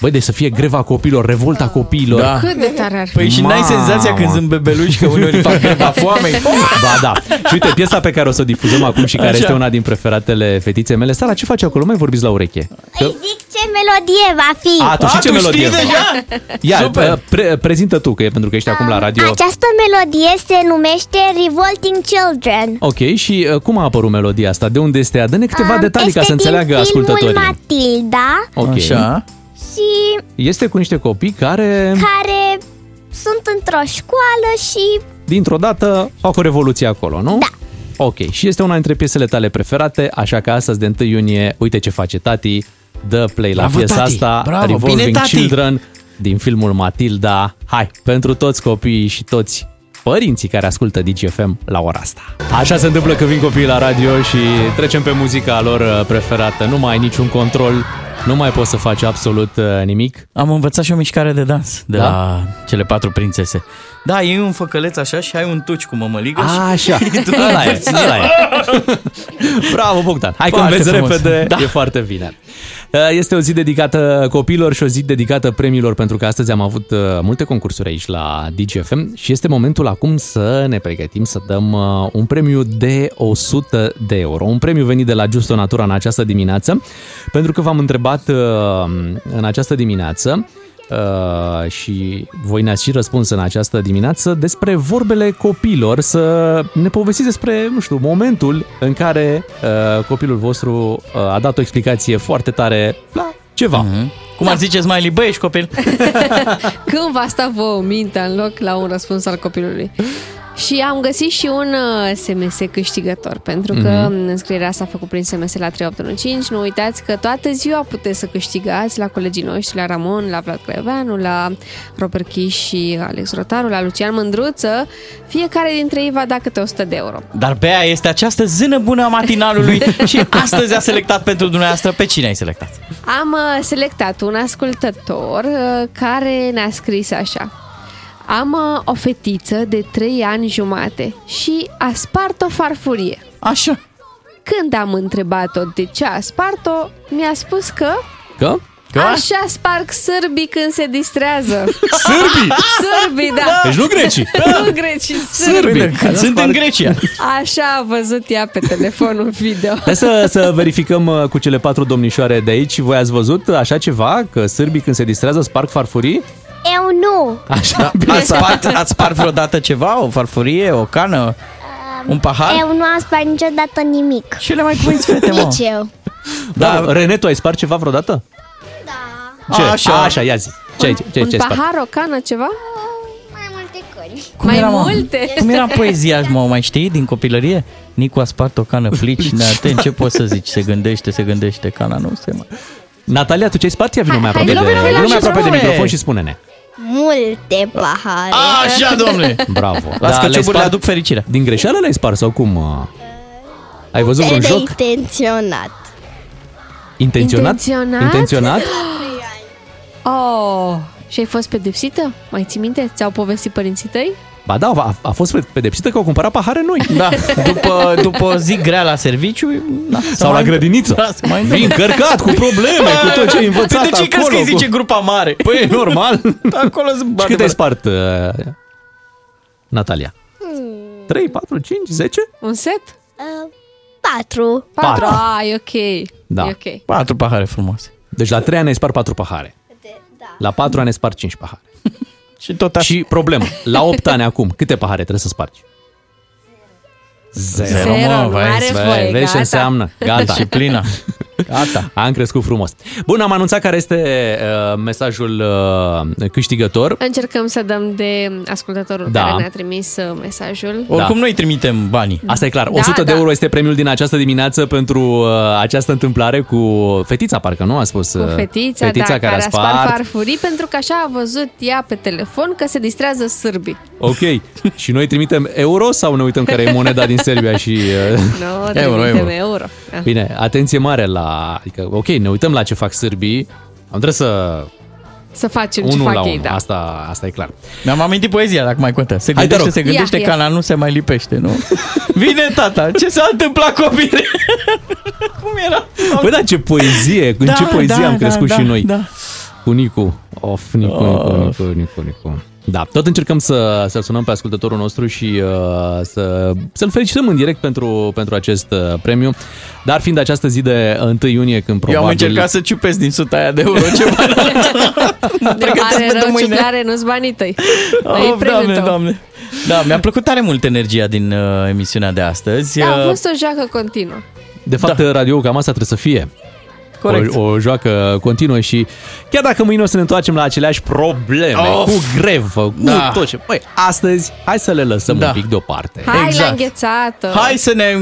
Speaker 3: Băi, deci să fie greva copiilor, revolta copiilor.
Speaker 5: Da.
Speaker 4: Cât de tare ar fi.
Speaker 5: Păi și n-ai
Speaker 3: Mamă.
Speaker 5: senzația când sunt bebeluși că uneori fac greva foamei? (laughs)
Speaker 3: Ba da. Și uite, piesa pe care o să o difuzăm acum și care
Speaker 5: Așa.
Speaker 3: este una din preferatele fetiței mele. Sara, ce faci acolo? Mai vorbiți la ureche. Că...
Speaker 9: Zic ce melodie va fi.
Speaker 3: A, tu și ce melodie? Ia,
Speaker 5: Super.
Speaker 3: pre- prezintă tu, că e pentru că ești acum la radio.
Speaker 9: Această melodie se numește Revolting Children.
Speaker 3: Ok, și uh, cum a apărut melodia asta? De unde este ea? Dă-ne câteva
Speaker 9: Um,
Speaker 3: detalii ca
Speaker 9: este
Speaker 3: să înțeleagă
Speaker 9: din filmul
Speaker 3: ascultătorii.
Speaker 9: Matilda
Speaker 3: Ok.
Speaker 5: Așa.
Speaker 9: Și
Speaker 3: Este cu niște copii care,
Speaker 9: care sunt într-o școală și
Speaker 3: dintr-o dată, fac o revoluție acolo, nu? Da. Ok, și este una dintre piesele tale preferate, așa că astăzi, de 1 iunie, uite ce face tati, dă play la
Speaker 5: Bravo,
Speaker 3: piesa
Speaker 5: tati!
Speaker 3: asta,
Speaker 5: Bravo,
Speaker 3: Revolving
Speaker 5: bine, tati!
Speaker 3: Children, din filmul Matilda. Hai, pentru toți copiii și toți părinții care ascultă DGFM la ora asta. Așa se întâmplă că vin copiii la radio și trecem pe muzica lor uh, preferată. Nu mai ai niciun control, nu mai poți să faci absolut uh, nimic.
Speaker 5: Am învățat și o mișcare de dans de
Speaker 3: Da?
Speaker 5: la cele patru prințese. Da, iei un făcăleț așa și ai un tuci cu mămăligă și...
Speaker 3: Așa, (laughs)
Speaker 5: tu
Speaker 3: ăla e,
Speaker 5: învăți.
Speaker 3: ăla e. Bravo, Bogdan. Hai că
Speaker 5: Foarte
Speaker 3: înveți
Speaker 5: frumos.
Speaker 3: repede,
Speaker 5: Da.
Speaker 3: e foarte bine. Uh, Este o zi dedicată copiilor și o zi dedicată premiilor, pentru că astăzi am avut uh, multe concursuri aici la DGFM și este momentul acum să ne pregătim să dăm uh, un premiu de 100 de euro. Un premiu venit de la Justo Natura în această dimineață, pentru că v-am întrebat uh, în această dimineață Uh, și voi ne-ați și răspuns în această dimineață despre vorbele copiilor, să ne povestiți despre, nu știu, momentul în care uh, copilul vostru uh, a dat o explicație foarte tare la ceva. Mm-hmm.
Speaker 5: Cum ar zice Smiley, băi, ești copil? (laughs) (laughs)
Speaker 4: Când va sta vouă mintea în loc la un răspuns al copilului? Și am găsit și un uh, SMS câștigător, pentru că
Speaker 3: Mhm.
Speaker 4: înscrierea s-a făcut prin SMS la 3815. Nu uitați că toată ziua puteți să câștigați la colegii noștri, la Ramon, la Vlad Cleveanu, la Robert Chiș și Alex Rotaru, la Lucian Mândruță. Fiecare dintre ei va da câte 100 de euro.
Speaker 5: Dar pe aia este această zână bună a matinalului (laughs) și astăzi a selectat pentru dumneavoastră. Pe cine ai selectat?
Speaker 4: Am uh, selectat un ascultător uh, care ne-a scris așa. Am uh, o fetiță de 3 ani jumate și a spart o farfurie.
Speaker 5: Așa.
Speaker 4: Când am întrebat-o de ce a spart-o, mi-a spus că
Speaker 3: Că?
Speaker 5: Că?
Speaker 4: așa sparg sârbii când se distrează. (laughs)
Speaker 3: Sârbii?
Speaker 4: Sârbii, da.
Speaker 3: Deci nu grecii. (laughs)
Speaker 4: nu grecii, sârbii.
Speaker 5: Sârbii. Când sunt în Grecia.
Speaker 4: Așa a văzut ea pe telefonul video.
Speaker 3: Hai să, să verificăm uh, cu cele patru domnișoare de aici. Voi ați văzut așa ceva? Că sârbii când se distrează sparg farfurii?
Speaker 9: Eu nu.
Speaker 3: Așa, (laughs)
Speaker 5: Da. Ați spart, ați spart vreodată ceva? O farfurie? O cană? Un pahar?
Speaker 9: Eu nu am spart niciodată nimic.
Speaker 5: Și le mai cuiți fete, mă.
Speaker 9: Nici eu.
Speaker 3: Da. Rene, tu ai spart ceva vreodată? Ce?
Speaker 5: Așa.
Speaker 3: Așa, ia zi. Ce ai, ce, ce,
Speaker 4: Un
Speaker 3: ce ai spart?
Speaker 4: pahar, o cană, ceva?
Speaker 9: Mai multe căni.
Speaker 5: Cum
Speaker 4: Mai
Speaker 5: era, mă?
Speaker 4: multe.
Speaker 5: Cum era poezia, mă, mai știi, din copilărie? Nicu a spart o cană flici, neatent, ce poți să zici? Se gândește, se gândește, cana nu se mai...
Speaker 3: Natalia, tu ce ai spart? Ia vină mai
Speaker 4: Hai,
Speaker 3: aproape,
Speaker 4: hai,
Speaker 3: de,
Speaker 4: vino, vino,
Speaker 3: vină mai
Speaker 4: vino,
Speaker 3: aproape de
Speaker 5: vino,
Speaker 3: microfon
Speaker 5: mă.
Speaker 3: și spune-ne.
Speaker 9: Multe pahare.
Speaker 5: Așa, domnule!
Speaker 3: Bravo.
Speaker 5: Las
Speaker 3: Da,
Speaker 5: că
Speaker 3: le-ai
Speaker 5: ciuburile
Speaker 3: spart
Speaker 5: aduc fericirea.
Speaker 3: Din greșeală le-ai spart sau cum? uh? Ai văzut vreun joc?
Speaker 9: Intenționat.
Speaker 3: Intenționat?
Speaker 4: Intenționat?
Speaker 3: Intenționat?
Speaker 4: Oh, și ai fost pedepsită? Mai ții minte? Ți-au povestit părinții tăi?
Speaker 3: Ba da, a, a fost pedepsită că au cumpărat pahare noi. (laughs)
Speaker 5: Da, după, după o zi grea la serviciu... Da,
Speaker 3: Sau la grădiniță.
Speaker 5: Da, se mai
Speaker 3: Vii încărcat cu probleme, cu tot ce ai învățat
Speaker 5: Păi de ce crezi că
Speaker 3: acolo.
Speaker 5: îi zice grupa mare?
Speaker 3: Păi e normal. (laughs)
Speaker 5: Acolo sunt
Speaker 3: Și cât ai spart, uh, Natalia? 3, 4, 5, 10?
Speaker 4: Un set?
Speaker 9: Uh, patru.
Speaker 4: Patru.
Speaker 3: Patru.
Speaker 4: Ah, e ok.
Speaker 3: Da.
Speaker 4: E ok.
Speaker 5: Patru pahare frumoase.
Speaker 3: Deci la 3 ani ai spart 4 pahare. La 4 ani ai spart 5 pahare. (laughs)
Speaker 5: Și tot așa.
Speaker 3: Și problemă, la 8 ani acum, câte pahare trebuie să spargi? Zero.
Speaker 5: Zero, mă,
Speaker 4: nu
Speaker 5: vai,
Speaker 4: are
Speaker 3: Bă,
Speaker 4: voie,
Speaker 3: vezi ce
Speaker 4: gata.
Speaker 3: înseamnă? Gata.
Speaker 5: Disciplina.
Speaker 3: Gata. Am crescut frumos. Bun, am anunțat care este uh, mesajul uh, câștigător.
Speaker 4: Încercăm să dăm de ascultătorul
Speaker 3: Da.
Speaker 4: care ne-a trimis uh, mesajul.
Speaker 5: Oricum noi trimitem banii.
Speaker 3: Asta e clar.
Speaker 4: Da,
Speaker 3: 100 de
Speaker 4: da.
Speaker 3: euro este premiul din această dimineață pentru uh, această întâmplare cu fetița, parcă nu a spus.
Speaker 4: Cu
Speaker 3: uh,
Speaker 4: fetița,
Speaker 3: fetița
Speaker 4: da,
Speaker 3: care a spart.
Speaker 4: farfurii pentru că așa a văzut ea pe telefon că se distrează sârbii.
Speaker 3: Ok. (laughs) și noi trimitem euro sau ne uităm care e moneda din Serbia și... Uh... (laughs)
Speaker 4: Nu, trimitem euro. Ah.
Speaker 3: Bine, atenție mare la... Adică, ok, ne uităm la ce fac sârbii. Am trebuie să...
Speaker 4: Să facem ce
Speaker 3: Unul
Speaker 4: fac
Speaker 3: la
Speaker 4: ei,
Speaker 3: unul.
Speaker 4: da.
Speaker 3: Asta, asta e clar.
Speaker 5: Mi-am amintit poezia, dacă mai contă. Se
Speaker 3: Hai, te
Speaker 5: gândește,
Speaker 3: rog.
Speaker 5: se gândește
Speaker 4: Ia,
Speaker 5: ca
Speaker 4: ia.
Speaker 5: la nu se mai lipește, nu? (laughs) Vine tata, ce s-a întâmplat copile? (laughs) Cum era?
Speaker 3: Băi, da, ce poezie, cu
Speaker 5: Da,
Speaker 3: ce poezie
Speaker 5: da,
Speaker 3: am crescut
Speaker 5: da,
Speaker 3: și
Speaker 5: da,
Speaker 3: noi.
Speaker 5: da.
Speaker 3: Cu Nicu. Of, Nicu, Nicu, Nicu, Nicu, Nicu. Da, tot încercăm să, să sunăm pe ascultătorul nostru și uh, să, să-l felicităm în direct pentru, pentru acest uh, premiu. Dar fiind această zi de 1 iunie, când probabil...
Speaker 5: Eu am încercat să ciupesc din suta aia de euro (laughs) ceva. pregătesc
Speaker 4: Are
Speaker 5: pentru
Speaker 4: rău,
Speaker 5: mâine.
Speaker 4: ciuclare, nu-ți banii tăi. Oh, e
Speaker 5: Oh,
Speaker 4: premiul
Speaker 5: doamne,
Speaker 4: tău.
Speaker 5: doamne. Da, mi-a plăcut tare mult energia din uh, emisiunea de astăzi.
Speaker 4: Da, a
Speaker 5: Uh,
Speaker 4: fost o joacă continuă.
Speaker 3: De fapt, da. radio cam asta trebuie să fie.
Speaker 5: Corect.
Speaker 3: O, o joacă continuă și chiar dacă mâine o să ne întoarcem la aceleași probleme,
Speaker 5: Of!
Speaker 3: cu grevă, cu
Speaker 5: Da.
Speaker 3: tot ce... Băi, astăzi, hai să le lăsăm
Speaker 5: Da.
Speaker 3: un pic deoparte.
Speaker 4: Hai la
Speaker 5: Exact.
Speaker 4: înghețată.
Speaker 5: Hai să ne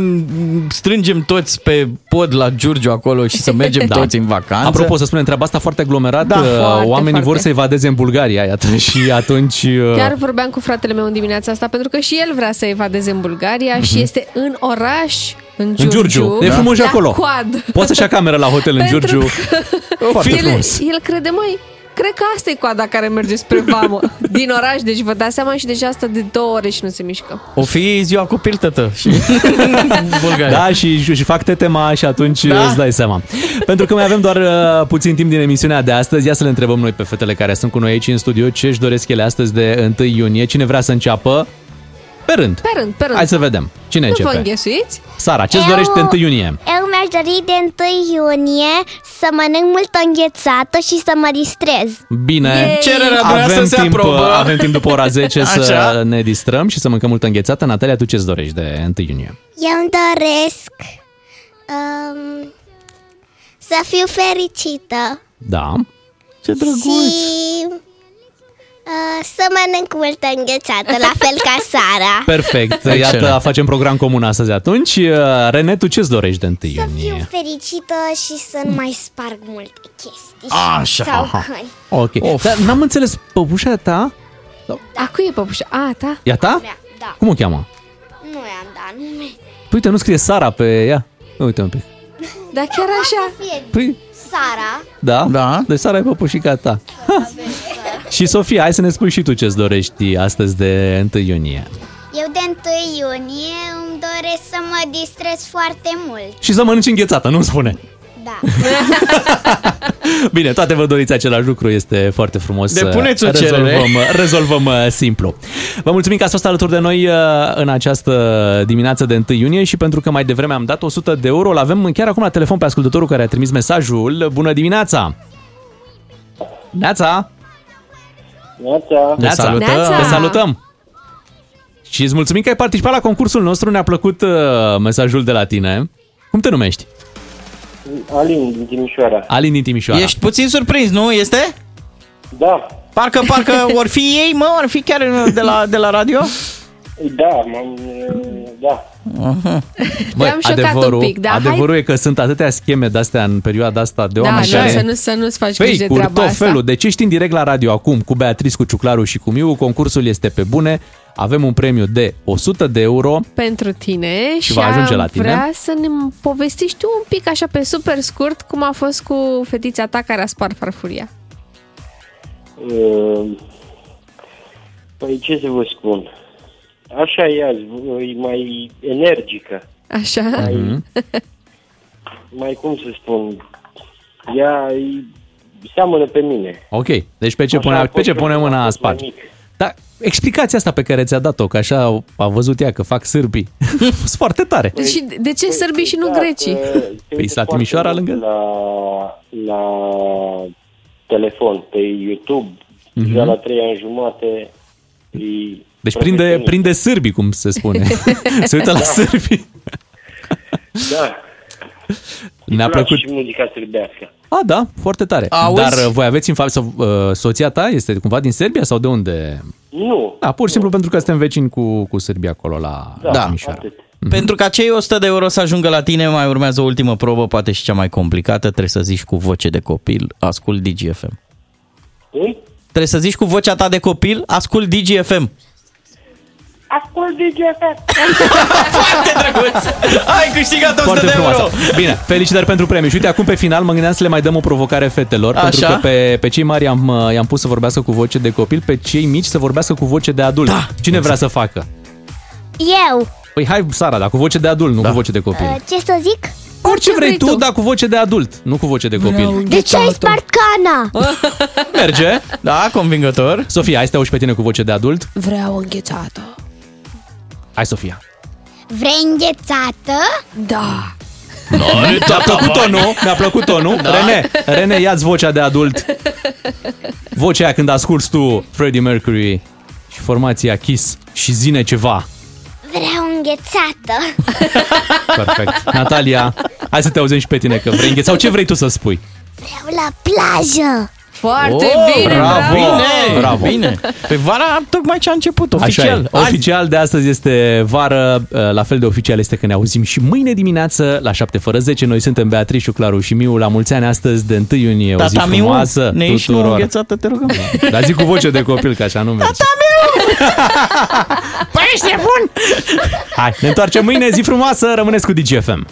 Speaker 5: strângem toți pe pod la Giurgiu acolo și să mergem (laughs)
Speaker 3: Da.
Speaker 5: toți în vacanță.
Speaker 3: Apropo, să spunem treaba asta foarte aglomerat,
Speaker 5: Da,
Speaker 3: uh,
Speaker 4: foarte,
Speaker 3: oamenii
Speaker 4: foarte.
Speaker 3: vor să evadeze în Bulgaria, iată, (laughs) și atunci... uh,
Speaker 4: Chiar vorbeam cu fratele meu în dimineața asta pentru că și el vrea să evadeze în Bulgaria și este în oraș, în
Speaker 3: Mhm. În
Speaker 4: Giurgiu.
Speaker 3: Giurgiu. E frumos și
Speaker 4: la
Speaker 3: acolo.
Speaker 4: coad.
Speaker 3: Poți să-și ia cameră la hotel în
Speaker 4: Pentru
Speaker 3: Giurgiu. Foarte
Speaker 4: el,
Speaker 3: frumos.
Speaker 4: el crede, măi, cred că asta e coada care merge spre vamă din oraș, deci vă dați seama și deja asta de două ore și nu se mișcă.
Speaker 5: O fi ziua copil tătă și (laughs) Bulgaria.
Speaker 3: Da, și, și fac tetema și atunci
Speaker 5: Da.
Speaker 3: da. îți dai seama. Pentru că mai avem doar uh, puțin timp din emisiunea de astăzi, ia să le întrebăm noi pe fetele care sunt cu noi aici în studio ce își doresc ele astăzi de 1 iunie. Cine vrea să înceapă? Pe rând.
Speaker 4: Pe rând, pe rând.
Speaker 3: Hai să vedem. Cine
Speaker 4: nu vă
Speaker 3: începe?
Speaker 4: înghesuiți?
Speaker 3: Sara, ce-ți
Speaker 9: Eu-
Speaker 3: dorești de 1 iunie?
Speaker 9: Eu mi-aș dori de 1 iunie să mănânc multă înghețată și să mă distrez.
Speaker 3: Bine,
Speaker 5: Yay! Cererea
Speaker 3: avem
Speaker 5: dumneavoastră se
Speaker 3: timp,
Speaker 5: aprobă.
Speaker 3: avem timp după ora 10 (laughs) să
Speaker 5: Așa.
Speaker 3: ne distrăm și să mâncăm multă înghețată. Natalia, tu ce-ți dorești de 1 iunie?
Speaker 9: Eu îmi doresc um, să fiu fericită
Speaker 3: Da.
Speaker 5: Ce
Speaker 9: și uh, să mănânc multă înghețată, la fel ca Sara. (laughs)
Speaker 3: Perfect. Iată,
Speaker 5: Excelent.
Speaker 3: facem program comun astăzi atunci. Uh, Rene, tu ce-ți dorești de 1
Speaker 9: Să fiu
Speaker 3: iunie?
Speaker 9: fericită și să nu mai sparg multe chestii.
Speaker 3: Așa.
Speaker 9: Sau
Speaker 3: Aha.
Speaker 9: căni.
Speaker 3: Ok. Dar n-am înțeles, păpușa ta?
Speaker 4: A cui e păpușa? A, ta?
Speaker 3: E a ta?
Speaker 9: Mea, Da,
Speaker 3: Cum o cheamă?
Speaker 9: nu i-am dat nume.
Speaker 3: Păi uite, nu scrie Sara pe ea. Uite un pic.
Speaker 4: Da, chiar așa.
Speaker 9: Să fie
Speaker 3: Păi,
Speaker 9: Sara.
Speaker 3: da? Da. Deci Sara e păpușica ta. Și Sofia, hai să ne spui și tu ce-ți dorești astăzi de 1 iunie.
Speaker 9: Eu de 1 iunie îmi doresc să mă distrez foarte mult.
Speaker 3: Și să mănânci înghețată, nu-mi spune.
Speaker 9: Da. (laughs)
Speaker 3: Bine, toate vă doriți același lucru, este foarte frumos.
Speaker 5: Depuneți o
Speaker 3: rezolvăm,
Speaker 5: cerere.
Speaker 3: rezolvăm uh, simplu. Vă mulțumim că ați fost alături de noi uh, în această dimineață de 1 iunie și pentru că mai devreme am dat 100 de euro, îl avem chiar acum la telefon pe ascultătorul care a trimis mesajul. Bună dimineața! Neața!
Speaker 19: Neața.
Speaker 3: Neața.
Speaker 5: salutăm.
Speaker 4: Neața.
Speaker 3: Te salutăm! Și îți mulțumim că ai participat la concursul nostru, ne-a plăcut uh, mesajul de la tine. Cum te numești?
Speaker 19: Alin din Timișoara.
Speaker 3: Alin din Timișoara.
Speaker 5: Ești puțin surprins, nu? Este?
Speaker 19: Da.
Speaker 5: Parcă, parcă (laughs) or fi ei, mă, or fi chiar de la, de la radio?
Speaker 19: Da, m-am... Da.
Speaker 4: Te-am șocat un pic, da, hai-
Speaker 3: adevărul e că sunt atâtea scheme de-astea în perioada asta de
Speaker 4: Da,
Speaker 3: oameni
Speaker 4: nu,
Speaker 3: care...
Speaker 4: să, nu, să nu-ți faci griji de
Speaker 3: Fake-uri,
Speaker 4: treaba
Speaker 3: tot
Speaker 4: asta.
Speaker 3: felul. Deci ești în direct la radio acum cu Beatrice, cu Ciuclaru și cu Miu. Concursul este pe bune. Avem un premiu de 100 de euro.
Speaker 4: pentru tine și,
Speaker 3: va ajunge
Speaker 4: am
Speaker 3: la tine.
Speaker 4: vrea să ne povestești tu un pic așa pe super scurt cum a fost cu fetița ta care a spart farfuria.
Speaker 19: Uh, Păi ce să vă spun? Așa e azi, e mai energică.
Speaker 4: Așa?
Speaker 3: Mhm. (laughs)
Speaker 19: Mai cum să spun? Ea e, seamănă pe mine.
Speaker 3: Ok, deci pe ce
Speaker 19: Așa
Speaker 3: pune,
Speaker 19: a
Speaker 3: pe
Speaker 19: fost
Speaker 3: ce
Speaker 19: când
Speaker 3: pune
Speaker 19: am
Speaker 3: mâna a
Speaker 19: fost mai
Speaker 3: spart?
Speaker 19: mic.
Speaker 3: Dar explicația asta pe care ți-a dat-o, că așa a văzut ea că fac sârbii. (laughs) A fost foarte tare.
Speaker 4: Deci și de ce sârbii și nu
Speaker 19: Da,
Speaker 4: grecii?
Speaker 19: că se
Speaker 3: Păi
Speaker 19: uită
Speaker 3: la Timișoara
Speaker 19: foarte
Speaker 3: lângă?
Speaker 19: mult La, la telefon, pe YouTube,
Speaker 3: Mhm.
Speaker 19: deja la trei ani jumate. E
Speaker 3: Deci prinde,
Speaker 19: profesionist.
Speaker 3: prinde sârbii, cum se spune. (laughs) se uită la
Speaker 19: Da.
Speaker 3: sârbii.
Speaker 19: Da.
Speaker 3: Ne-a
Speaker 19: Îmi place
Speaker 3: plăcut.
Speaker 19: și muzica sârbească.
Speaker 3: A, da, foarte tare.
Speaker 5: Auzi?
Speaker 3: Dar uh, voi aveți în fapt, sau, uh, soția ta este cumva din Serbia sau de unde?
Speaker 19: Nu.
Speaker 3: Da, pur și simplu pentru că suntem vecini cu, cu Serbia acolo la
Speaker 5: Da,
Speaker 3: la Timișoara.
Speaker 5: Pentru ca cei 100 de euro să ajungă la tine, mai urmează o ultimă probă, poate și cea mai complicată. Trebuie să zici cu voce de copil, ascult DGFM.
Speaker 19: Ui?
Speaker 5: Trebuie să zici cu vocea ta de copil, ascult DGFM.
Speaker 9: Ascult DGFM.
Speaker 5: Ai câștigat 100
Speaker 3: Foarte
Speaker 5: de
Speaker 3: frumoasă.
Speaker 5: euro!
Speaker 3: Bine, felicitări pentru premiu. Și uite, acum pe final mă gândeam să le mai dăm o provocare fetelor,
Speaker 5: Așa.
Speaker 3: pentru că pe, pe cei mari i-am, uh, i-am pus să vorbească cu voce de copil, pe cei mici să vorbească cu voce de adult. Da, Cine vrea să facă?
Speaker 9: Eu.
Speaker 3: Păi hai, Sara, dar cu voce de adult, nu da. cu voce de copil.
Speaker 9: Uh, Ce să zic?
Speaker 3: Orice vrei tu, dar cu voce de adult, nu cu voce de copil.
Speaker 9: De ce ai spart cana?
Speaker 3: Merge?
Speaker 5: Da, convingător.
Speaker 3: Sofia, hai să te auzi pe tine cu voce de adult.
Speaker 4: Vreau înghețată.
Speaker 3: Hai, Sofia.
Speaker 9: Vrei înghețată?
Speaker 4: Da.
Speaker 3: Mi-a plăcut tonul, mi-a plăcut tonul.
Speaker 5: Da.
Speaker 3: Rene, Rene, ia-ți vocea de adult. Vocea aia când asculti tu Freddie Mercury și formația Kiss și zine ceva.
Speaker 9: Vreau înghețată. (laughs)
Speaker 3: Perfect. Natalia, hai să te auzim și pe tine că vrei îngheț- sau ce vrei tu să spui?
Speaker 9: Vreau la plajă.
Speaker 4: Foarte
Speaker 5: Oh,
Speaker 4: bine,
Speaker 5: bravo!
Speaker 4: bravo!
Speaker 5: Bine,
Speaker 3: Bravo.
Speaker 5: bine. Pe vara tocmai ce a început,
Speaker 3: Așa
Speaker 5: oficial.
Speaker 3: e. Oficial de astăzi este vară, la fel de oficial este că ne auzim și mâine dimineață la 7 fără 10. Noi suntem Beatrice, Claru și Miu la mulți ani astăzi de 1 iunie. O zi
Speaker 5: Tata Miu,
Speaker 3: frumoasă
Speaker 5: ne ieși nouă
Speaker 3: tuturor.
Speaker 5: înghețată, te rugăm.
Speaker 3: Dar zic cu voce de copil, că așa nu merge.
Speaker 9: Păi ești nebun!
Speaker 3: Hai, ne întoarcem mâine, zi frumoasă, rămâneți cu DGFM.